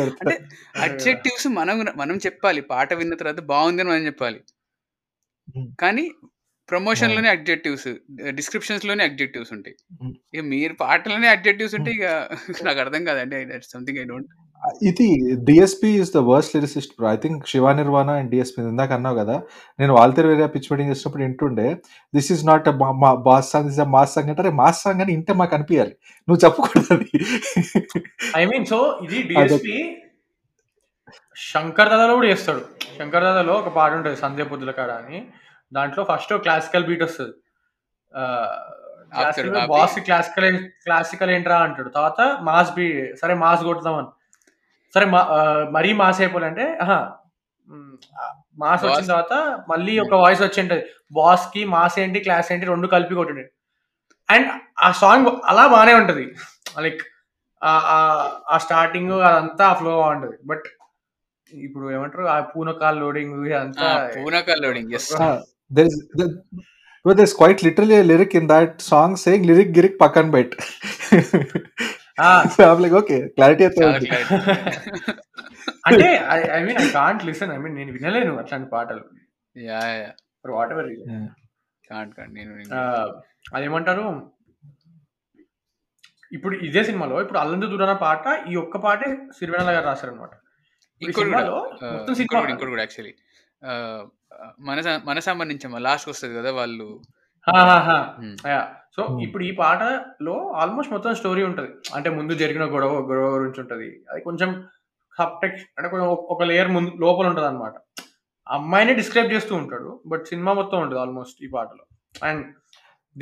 అడ్జెక్టివ్స్ మనం మనం చెప్పాలి. పాట విన్న తర్వాత బాగుంది అని మనం చెప్పాలి. కానీ ప్రమోషన్లోనే అడ్జెక్టివ్స్ డిస్క్రిప్షన్స్లోనే అడ్జెక్టివ్స్ ఉంటాయి. ఉమ్, ఇక మీరు పాటలోనే అడ్జెక్టివ్స్ ఉంటే ఉమ్. ఇక నాకు అర్థం కాదండి. సంథింగ్ ఐ డోంట్ ఇది DSP is the worst lyricist I think Shiva Nirvana and DSP ఇందాక అన్నావు కదా. నేను వాల్తేర్ వేరే పిచ్ వెడ్డింగ్ చేసినప్పుడు వింటుండే this is not boss song is mass song అంటే మాస్ సాంగ్ అని ఇంటే మాకు అనిపించాలి నువ్వు చెప్పకూడదు ఐ మీన్ సో ఇది డిఎస్పి శంకర్ దాదాలో కూడా చేస్తాడు. శంకర్ దాదాలో ఒక పాట ఉంటుంది సంధ్య పొద్దుల కాడ అని. దాంట్లో ఫస్ట్ క్లాసికల్ బీట్ వస్తుంది. బాస్ క్లాసికల్ క్లాసికల్ ఏంట్రా అంటాడు. తర్వాత మాస్ బీ సరే మాస్ కొట్టుదామని సరే మరీ మాస్ అయిపోవాలంటే మాస్ వచ్చిన తర్వాత మళ్ళీ ఒక వాయిస్ వచ్చి ఉంటుంది బాస్కి మాస్ ఏంటి క్లాస్ ఏంటి రెండు కలిపి కొట్టిండు. అండ్ ఆ సాంగ్ అలా బాగానే ఉంటది. లైక్ ఆ స్టార్టింగ్ అదంతా ఫ్లో బాగుంటది. బట్ ఇప్పుడు ఏమంటారు? ఆ పూనకాల్ లోడింగ్ ఇదంతా పూనకాల్ loading quite literally a lyric in that song saying lyric గిరిక్ పక్కన బెట్ లైక్ ఓకే క్లారిటీ అయితే అంటే I mean I can't listen I mean నేను వినలేను అట్లాంటి పాటలు. Yeah yeah whatever. Can't can't నేను అదేమంటారు? ఇప్పుడు ఇదే సినిమాలో ఇప్పుడు అల్లందు దూరాన పాట ఈ ఒక్క పాటే సిరివెనల గారు రాశారు అనమాట ఇంకోటి కూడా ఇంకోటి కూడా యాక్చువల్లీ మన మన సంబంధించమ్మా లాస్ట్ వస్తుంది కదా వాళ్ళు. సో. ఇప్పుడు ఈ పాటలో ఆల్మోస్ట్ మొత్తం స్టోరీ ఉంటది. అంటే ముందు జరిగిన గొడవ గొడవ గురించి ఉంటది. అది కొంచెం సబ్టెక్స్ అంటే కొంచెం ఒక- ఒక లేయర్ ముందు లోపల ఉంటది అనమాట అమ్మాయిని డిస్క్రైబ్ చేస్తూ ఉంటాడు బట్ సినిమా మొత్తం ఉంటుంది ఆల్మోస్ట్ ఈ పాటలో. అండ్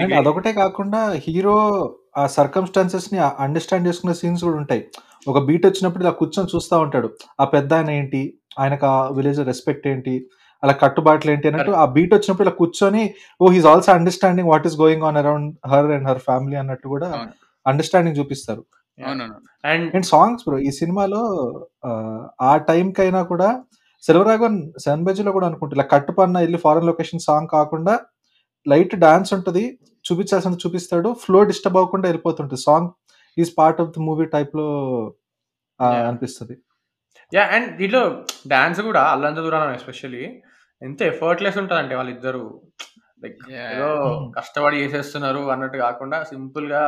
అండ్ అదొకటే కాకుండా హీరో ఆ సర్కమ్స్టాన్సెస్ని అండర్స్టాండ్ చేసుకునే సీన్స్ కూడా ఉంటాయి. ఒక బీట్ వచ్చినప్పుడు ఇలా కూర్చొని చూస్తూ ఉంటాడు. ఆ పెద్ద ఆయన ఏంటి? ఆయనకు ఆ విలేజ్ రెస్పెక్ట్ ఏంటి? అలా కట్టుబాట్లు ఏంటి అన్నట్టు ఆ బీట్ వచ్చినప్పుడు ఇలా కూర్చొని ఓ he's also understanding what is going on around her and her family అన్నట్టు కూడా అండర్స్టాండింగ్ చూపిస్తారు. అండ్ సాంగ్స్ బ్రో ఈ సినిమాలో ఆ, టైం కైనా కూడా సెల్వరాఘవన్ సెవెన్ బేజీలో కూడా అనుకుంటా ఇలా కట్టుపన్న వెళ్ళి ఫారెన్ లొకేషన్ సాంగ్ కాకుండా లైట్ డాన్స్ ఉంటది చూపించాల్సిన చూపిస్తాడు ఫ్లో డిస్టర్బ్ అవ్వకుండా వెళ్ళిపోతుంటుంది. Song is part of the movie టైప్లో. అనిపిస్తుంది యా అండ్ దీంట్లో డాన్స్ కూడా అల్లంత దూరం ఎస్పెషల్లీ ఎంత ఎఫర్ట్లెస్ ఉంటుందంటే వాళ్ళిద్దరు లైక్. ఏదో. కష్టపడి చేసేస్తున్నారు అన్నట్టు కాకుండా సింపుల్గా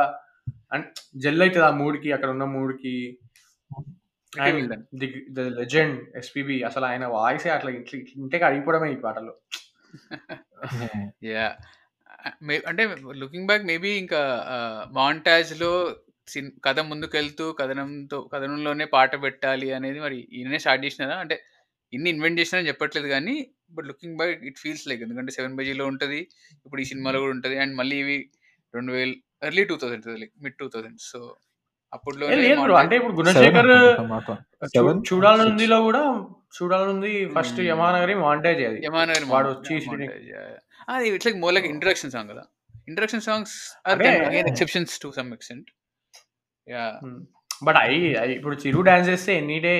అండ్ జెల్ అవుతుంది ఆ మూడ్కి అక్కడ ఉన్న మూడ్కి Pretty well done. The legend SPB అసలు ఆయన వాయిస్ అట్లా ఇట్లా ఇంటికి అడిగిపోవడమే ఈ పాటలో యా అంటే లుకింగ్ బ్యాక్ మేబీ ఇంకా మాంటాజ్లో సిన్ కథ ముందుకెళ్తూ కథనంతో కథనంలోనే పాట పెట్టాలి అనేది మరి ఈయననే స్టార్ట్ చేసినారా? అంటే ఇన్ని ఇన్వెంట్ చేసినా చెప్పట్లేదు కానీ but looking back it feels like ఎందుకంటే సెవెన్ బైజీలో ఉంటుంది ఇప్పుడు ఈ సినిమాలో కూడా ఉంటుంది అండ్ మళ్ళీ ఇవి రెండు వేలు early two thousand like mid two thousand. So అప్పట్లో అంటే ఇప్పుడు గుణశేఖర్ చూడాలనుందిలో కూడా చూడాలనుంది ఫస్ట్ Hmm. యమానగరి వాంటేజ్ అది. యమానగర్ వాడు వచ్చి shooting. అది it's like more like introduction song కదా. Introduction songs are again exceptions to some extent. But అయి అయి ఇప్పుడు చిరు డాన్స్ చేస్తే ఎనీ డే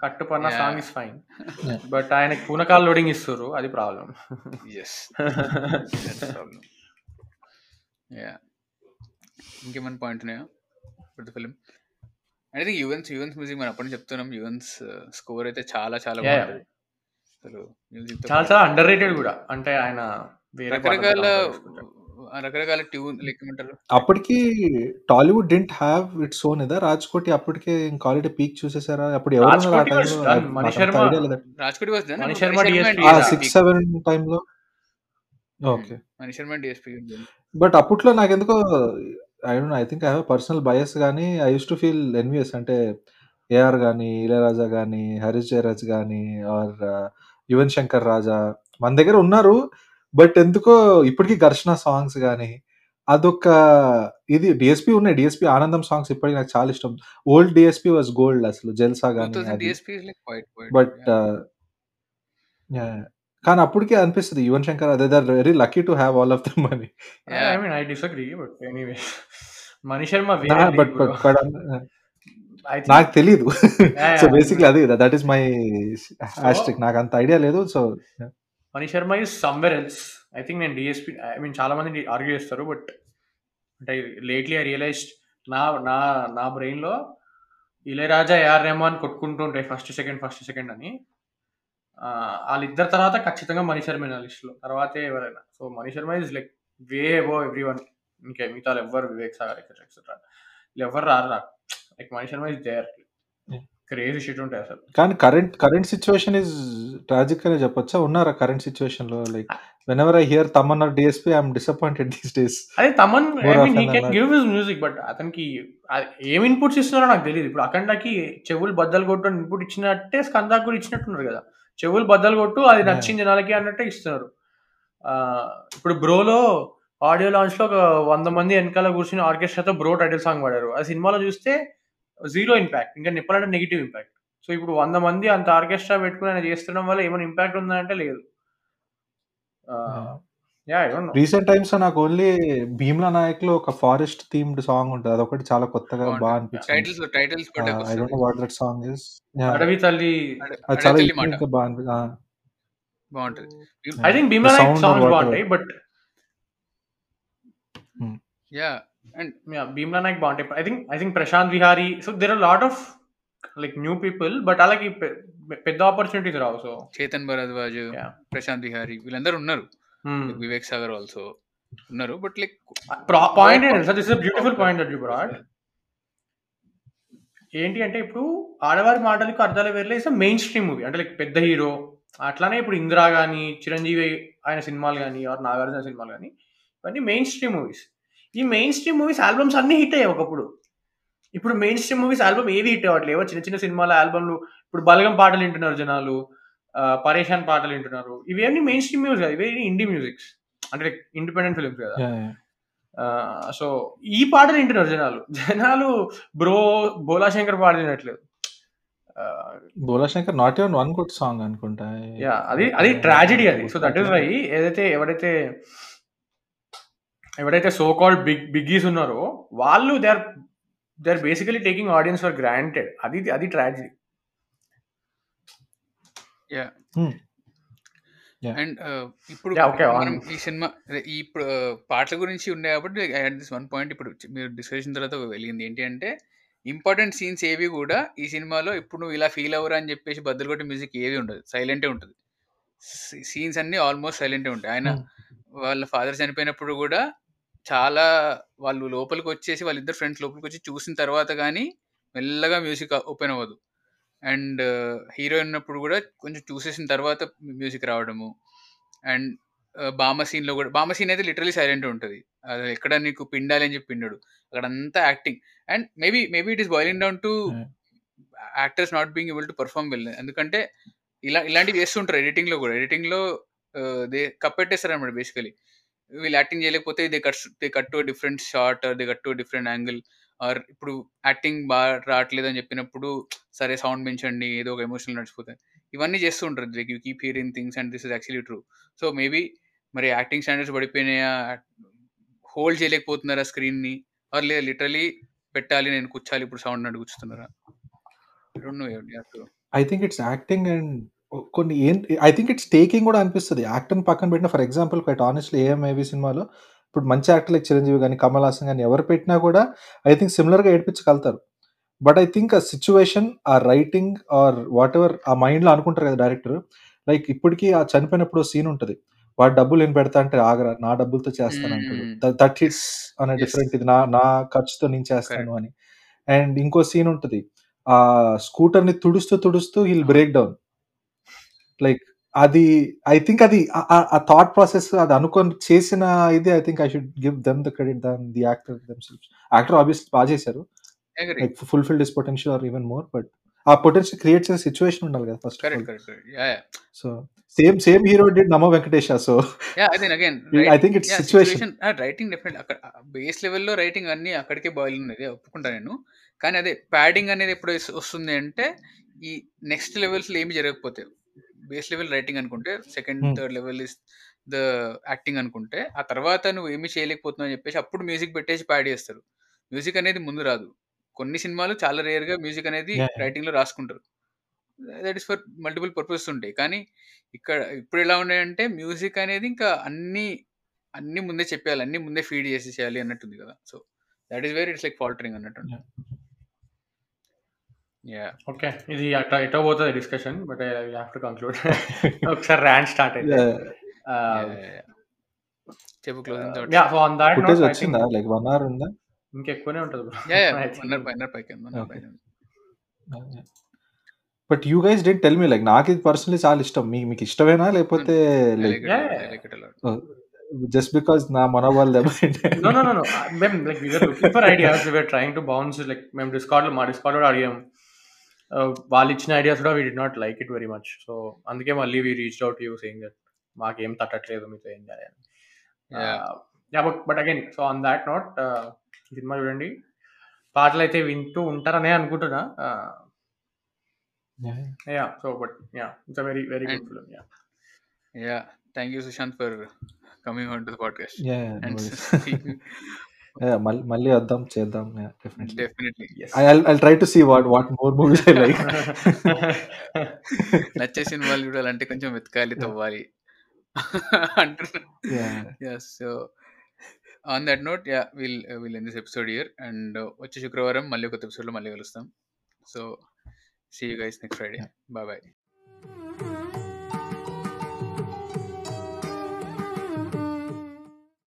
కట్టుపన్న Yeah. Song is fine. But ఆయనకి పూనకాల్ లోడింగ్ ఇస్తారు అది ప్రాబ్లం ఎస్ ప్రాబ్లం యా ఇంకేమైనా పాయింట్ ఉన్నాయా? Film I think Yuvan's Yuvan's music మనం అప్పటి చెప్తున్నాం? యువన్స్ స్కోర్ అయితే చాలా చాలా. బాగుంటుంది. అసలు మ్యూజిక్ చాలా చాలా అండర్ రేటెడ్ కూడా. అంటే ఆయన వేరే రకరకాల. రకరకాల ట్యూన్ లైక్ ఏమంటారు? అప్పటికి Tollywood didn't have its own ఇదా? రాజ్కోటి అప్పటికే ఇంకా ఆల్రెడీ పీక్ చూసేసారా? అప్పుడు ఎవరు ఉన్నారు ఆ రాజ్కోటి was టైంలో done. మణి శర్మ- ఐడియా లేదా? రాజ్కోటి వాజ్ మణి శర్మ DSP ఆ. సిక్స్ సెవెన్ టైంలో okay Mani Sharma DSP but అప్పట్లో నాకు ఎందుకో I don't I think I have personal bias కానీ I use to feel envious అంటే ఏఆర్ కానీ ఇళయరాజా కానీ హరీష్ జయరాజ్ కానీ ఆర్ యువన్ శంకర్ రాజా మన దగ్గర ఉన్నారు. బట్ ఎందుకో ఇప్పటికీ ఘర్షణ సాంగ్స్ కానీ అదొక ఇది డిఎస్పీ ఉన్నాయి. డిఎస్పీ ఆనందం సాంగ్స్ ఇప్పటికి నాకు చాలా ఇష్టం. ఓల్డ్ డిఎస్పీ వాజ్ గోల్డ్ అసలు జల్సా టూ కానీ థౌసండ్ అది. DSP like quite quite but కానీ అప్పటికే అనిపిస్తుంది. యువన్ శంకర్ అదే they're very lucky to have all of the money I mean I disagree but anyway Mani Sharma but but నాకు తెలీదు. Yeah, so yeah. బేసిక్లీ అది దట్ ఈస్ మై హ్యాస్టిక్ నాకు అంత ఐడియా లేదు so Mani Sharma is somewhere else I think నేను డిఎస్పీ ఐ మీన్ చాలా మంది ఆర్గ్యూ చేస్తారు బట్ అంటే లేట్లీ ఐ రియలైజ్ నా నా నా బ్రెయిన్లో ఇళయరాజా ఏఆర్ రెహమాన్ కొట్టుకుంటూ ఉంటాయి ఫస్ట్ సెకండ్ ఫస్ట్ సెకండ్ అని. వాళ్ళిద్దరి తర్వాత ఖచ్చితంగా మణి శర్మ నా లిస్ట్లో తర్వాతే ఎవరైనా. So Mani Sharma is like way above everyone ఇంకా మిగతా ఎవ్వరు వివేక్ సాగర్ ఎక్సెట్రా ఎక్సెట్రా వీళ్ళు ఎవరు రారు నాకు. Like Mani Sharma is there crazy shit ఉంటాయి అసలు. కానీ current current situation is tragic అనే చెప్పొచ్చా? ఉన్నారా కరెంట్ సిచ్యువేషన్లో? Like whenever I hear Tamanna DSP I'm disappointed these days అదే Thaman he can give his music but అతనికి ఏం ఇన్పుట్స్ ఇస్తున్నారో నాకు తెలియదు ఇప్పుడు అఖండకి చెవులు బద్దలు కొట్టు ఇన్పుట్ ఇచ్చినట్టే స్కందాకు కూడా ఇచ్చినట్టున్నారు కదా. చెవులు బద్దలు కొట్టు అది. నచ్చింది జనాలకి అన్నట్టే ఇస్తున్నారు. ఇప్పుడు బ్రోలో ఆడియో లాంచ్లో ఒక వంద మంది వెనకాల కూర్చుని ఆర్కెస్ట్రాతో బ్రో టైటిల్ సాంగ్ పాడారు. ఆ సినిమాలో చూస్తే జీరో ఇంపాక్ట్ ఇంకా చెప్పాలంటే నెగిటివ్ ఇంపాక్ట్. సో ఇప్పుడు వంద మంది అంత ఆర్కెస్ట్రా పెట్టుకుని ఆయన చేస్తుండడం వల్ల ఏమైనా ఇంపాక్ట్ ఉందంటే లేదు. Yeah I don't know recent times నాకు ఓన్లీ భీమ్లా నాయక్లో ఒక ఫారెస్ట్ థీమ్డ్ సాంగ్ ఉంటుంది. అదొకటి చాలా కొత్తగా బాగా దట్ సాంగ్ ఇస్ అడవి తల్లి. అది చాలా బాగా బాగుంటుంది. I think The Bheemla Nayak songs. బాగుంటాయి but yeah and Bheemla Nayak బాగుంటాయి I think I think Prashanth Vihari so there are lot of like new people but అలాగే పెద్ద ఆపర్చునిటీస్ రావు సో చేతన్ భరద్వాజ్. ప్రశాంత్ విహారీ వీళ్ళందరూ ఉన్నారు. వివేక్ సాగర్ ఆల్సో ఉన్నారు బట్ లైక్ పాయింట్ ఏంటి sir this is beautiful point that you brought ఏంటి అంటే ఇప్పుడు Aadavari Matalaku Arthale Verule is mainstream movie అంటే లైక్ పెద్ద హీరో అట్లానే ఇప్పుడు ఇందిరా కానీ చిరంజీవి ఆయన సినిమాలు కానీ ఆర్ నాగార్జున సినిమాలు కానీ ఇవన్నీ మెయిన్ స్ట్రీమ్ మూవీస్ ఈ మెయిన్ స్ట్రీమ్ మూవీస్ ఆల్బమ్స్ అన్ని హిట్ అయ్యాయి ఒకప్పుడు. ఇప్పుడు మెయిన్ స్ట్రీమ్ మూవీస్ ఆల్బమ్ ఏవి హిట్ అవ్వట్లేదు ఏవో చిన్న చిన్న సినిమాల ఆల్బమ్లు ఇప్పుడు బలగం పాటలు వింటున్నారు జనాలు పరేషాన్ పాటలు వింటున్నారు. ఇవన్నీ మెయిన్ స్ట్రీమ్ మ్యూజిక్ ఇవి ఇండి మ్యూజిక్స్ అంటే ఇండిపెండెంట్ ఫిల్మ్స్ కదా. సో ఈ పాటలు వింటున్నారు జనాలు. జనాలు బ్రో బోలా శంకర్ పాట వినట్లేదు. Bhola Shankar not even one good song అనుకుంటా. యా అది అది ట్రాజడీ అది. సో దట్ ఈస్ వై ఏదైతే ఎవరైతే ఎవరైతే సో కాల్డ్ బిగ్ బిగ్గీస్ ఉన్నారో వాళ్ళు they are they are basically taking audience for granted అది అది tragedy yeah Hmm. Yeah. And ఇప్పుడు మనం. ఈ సినిమా ఈ ఇప్పుడు uh, పాటల గురించి ఉండే కాబట్టి I had this one point ఇప్పుడు మీరు డిస్కషన్ తర్వాత వెలిగింది ఏంటి అంటే ఇంపార్టెంట్ సీన్స్ ఏవి కూడా ఈ సినిమాలో ఇప్పుడు నువ్వు ఇలా ఫీల్ అవ్వరా అని చెప్పేసి బద్దలు కొట్టే మ్యూజిక్ ఏవి ఉండదు సైలెంటే ఉంటుంది సీన్స్ అన్ని ఆల్మోస్ట్ సైలెంటే ఉంటాయి ఆయన Hmm. వాళ్ళ ఫాదర్ చనిపోయినప్పుడు కూడా చాలా వాళ్ళు లోపలికి వచ్చేసి వాళ్ళిద్దరు ఫ్రెండ్స్ లోపలికి వచ్చి చూసిన తర్వాత కానీ మెల్లగా మ్యూజిక్ ఓపెన్ అవ్వదు. అండ్ హీరో ఉన్నప్పుడు కూడా కొంచెం చూసేసిన తర్వాత మ్యూజిక్ రావడము. అండ్ బామ సీన్లో కూడా బామ సీన్ అయితే లిటరలీ సైలెంట్ ఉంటుంది. అది ఎక్కడ నీకు పిండాలి అని చెప్పి పిండాడు. అక్కడ అంతా acting. And maybe maybe it is boiling down to. Actors not being able to perform well. ఎందుకంటే ఇలా ఇలాంటివి చేస్తుంటారు ఎడిటింగ్లో కూడా. ఎడిటింగ్లో దే కప్పెట్టేస్తారు అనమాట బేసికలీ. వీళ్ళు యాక్టింగ్ చేయలేకపోతే they cut they cut to different short they cut to different angle. Or ఇప్పుడు యాక్టింగ్ బాగా రావట్లేదు అని చెప్పినప్పుడు సరే సౌండ్ పెంచండి ఏదో ఒక ఎమోషనల్ నడిచిపోతాయి. ఇవన్నీ చేస్తూ ఉంటారు. Like you keep hearing things and this is actually true. So maybe మరి యాక్టింగ్ స్టాండర్డ్స్ పడిపోయినాయా? హోల్డ్ చేయలేకపోతున్నారా స్క్రీన్ని? ఆర్ లేదా లిటరలీ పెట్టాలి నేను కూర్చాలి ఇప్పుడు సౌండ్ నడు కూర్చుతున్నారా I think it's acting and కొన్ని ఏం ఐ థింక్ ఇట్స్ టేకింగ్ కూడా అనిపిస్తుంది. యాక్టర్ని పక్కన పెట్టిన ఫర్ ఎగ్జాంపుల్ క్వైట్ ఆనెస్ట్లీ ఏఎంఐవి సినిమాలో ఇప్పుడు మంచి యాక్టర్ లైక్ చిరంజీవి కానీ కమల్ హాసన్ కానీ ఎవరు పెట్టినా కూడా ఐ థింక్ సిమిలర్గా ఏడిపించగలుగుతారు. బట్ ఐ థింక్ ఆ సిచ్యువేషన్ ఆ రైటింగ్ ఆర్ వాట్ ఎవర్ ఆ మైండ్లో అనుకుంటారు కదా డైరెక్టర్ లైక్ ఇప్పటికీ ఆ చనిపోయినప్పుడు సీన్ ఉంటుంది. వాడు డబ్బులు నేను పెడతా అంటే ఆగరా నా డబ్బులతో చేస్తాను అంటాడు. దట్ హిట్స్ అనే డిఫరెంట్ ఇది. నా నా ఖర్చుతో నేను చేస్తాను అని. అండ్ ఇంకో సీన్ ఉంటుంది. ఆ స్కూటర్ని తుడుస్తూ తుడుస్తూ హిల్ బ్రేక్ డౌన్ లైక్ అది ఐ థింక్ అది ఆ- థాట్ ప్రాసెస్ అది అనుకొని చేసిన ఇది I think I should give them the credit than the actor actor obviously బాగా చేశారు. Like fulfil this potential or even more but ఆ పొటెన్షియల్ క్రియేట్ చేసే సిచ్యువేషన్ ఉండాలి కదా first so same same hero did Namo Venkatesa so again I think it's situation writing definite అక్కడ బేస్ లెవెల్లో రైటింగ్ అన్ని అక్కడికే బాయిల్ ఉన్నది ఒప్పుకుంటా నేను. కానీ అదే ప్యాడింగ్ అనేది ఎప్పుడు వస్- వస్తుంది అంటే ఈ నెక్స్ట్ లెవెల్స్లో ఏమి జరగకపోతే బేస్ లెవెల్ రైటింగ్ అనుకుంటే second. Third level is the acting అనుకుంటే ఆ తర్వాత నువ్వు ఏమి చేయలేకపోతున్నావు అని చెప్పేసి అప్పుడు మ్యూజిక్ పెట్టేసి ప్యాడ్ చేస్తారు. మ్యూజిక్ అనేది ముందు రాదు. కొన్ని సినిమాలు చాలా రేర్గా మ్యూజిక్ అనేది. రైటింగ్లో రాసుకుంటారు. That is for multiple purpose ఉంటాయి. కానీ ఇక్కడ ఇప్పుడు ఎలా ఉన్నాయంటే మ్యూజిక్ అనేది ఇంకా అన్ని అన్ని ముందే చెప్పేయాలి. అన్ని ముందే ఫీడ్ చేసి చేయాలి అన్నట్టుంది కదా. So that is where it's like faltering అన్నట్టు. యా ఓకే ఇది అట్లా ఎటో పోతుంది discussion but I have to conclude ఒకసారి ర్యాండ్ స్టార్ట్ అయితే చెప్పు closing thoughts yeah so on that footage note I వచ్చిందా? లైక్ వన్ అవర్ ఉందా? ఇంకెక్కువనే ఉంటుంది bro. Yeah yeah I think. One one పైకి వన్ Okay. పైకి but you guys don't tell me like నాకు ఇది పర్సనలీ చాలా ఇష్టం. మీ మీకు ఇష్టమేనా? లేకపోతే I like like Yeah, it yeah. I like it a lot just because నా మనోబాల్ దెబ్బ no no no no. I- మేము like we were looking for ideas. We were trying to bounce like మేము డిస్కార్డ్లో మా డిస్కార్డ్లో అడిగాం. Uh, వాళ్ళు ఇచ్చిన ఐడియాస్ కూడా we did not like it very much so అందుకే మళ్ళీ we reach out you saying that మాకేం తట్టట్లేదు మీతో ఏం చేయాలి but again so on that note cinema చూడండి. పాటలు అయితే వింటూ ఉంటారనే అనుకుంటున్నా. Yeah so but yeah it's a very very good And- film yeah yeah thank you Sushant for coming on to the podcast and మళ్ళీ వద్దాం చేద్దాం. Definitely definitely I try to see what what more movies I like నచ్చే సినిమాలు చూడాలంటే కొంచెం వెతకాలి తవ్వాలి. అంటున్నా. Yeah so on that note yeah will will in this episode here and వచ్చే శుక్రవారం మళ్ళీ ఒక ఎపిసోడ్లో మళ్ళీ కలుస్తాం. So see you guys next Friday bye bye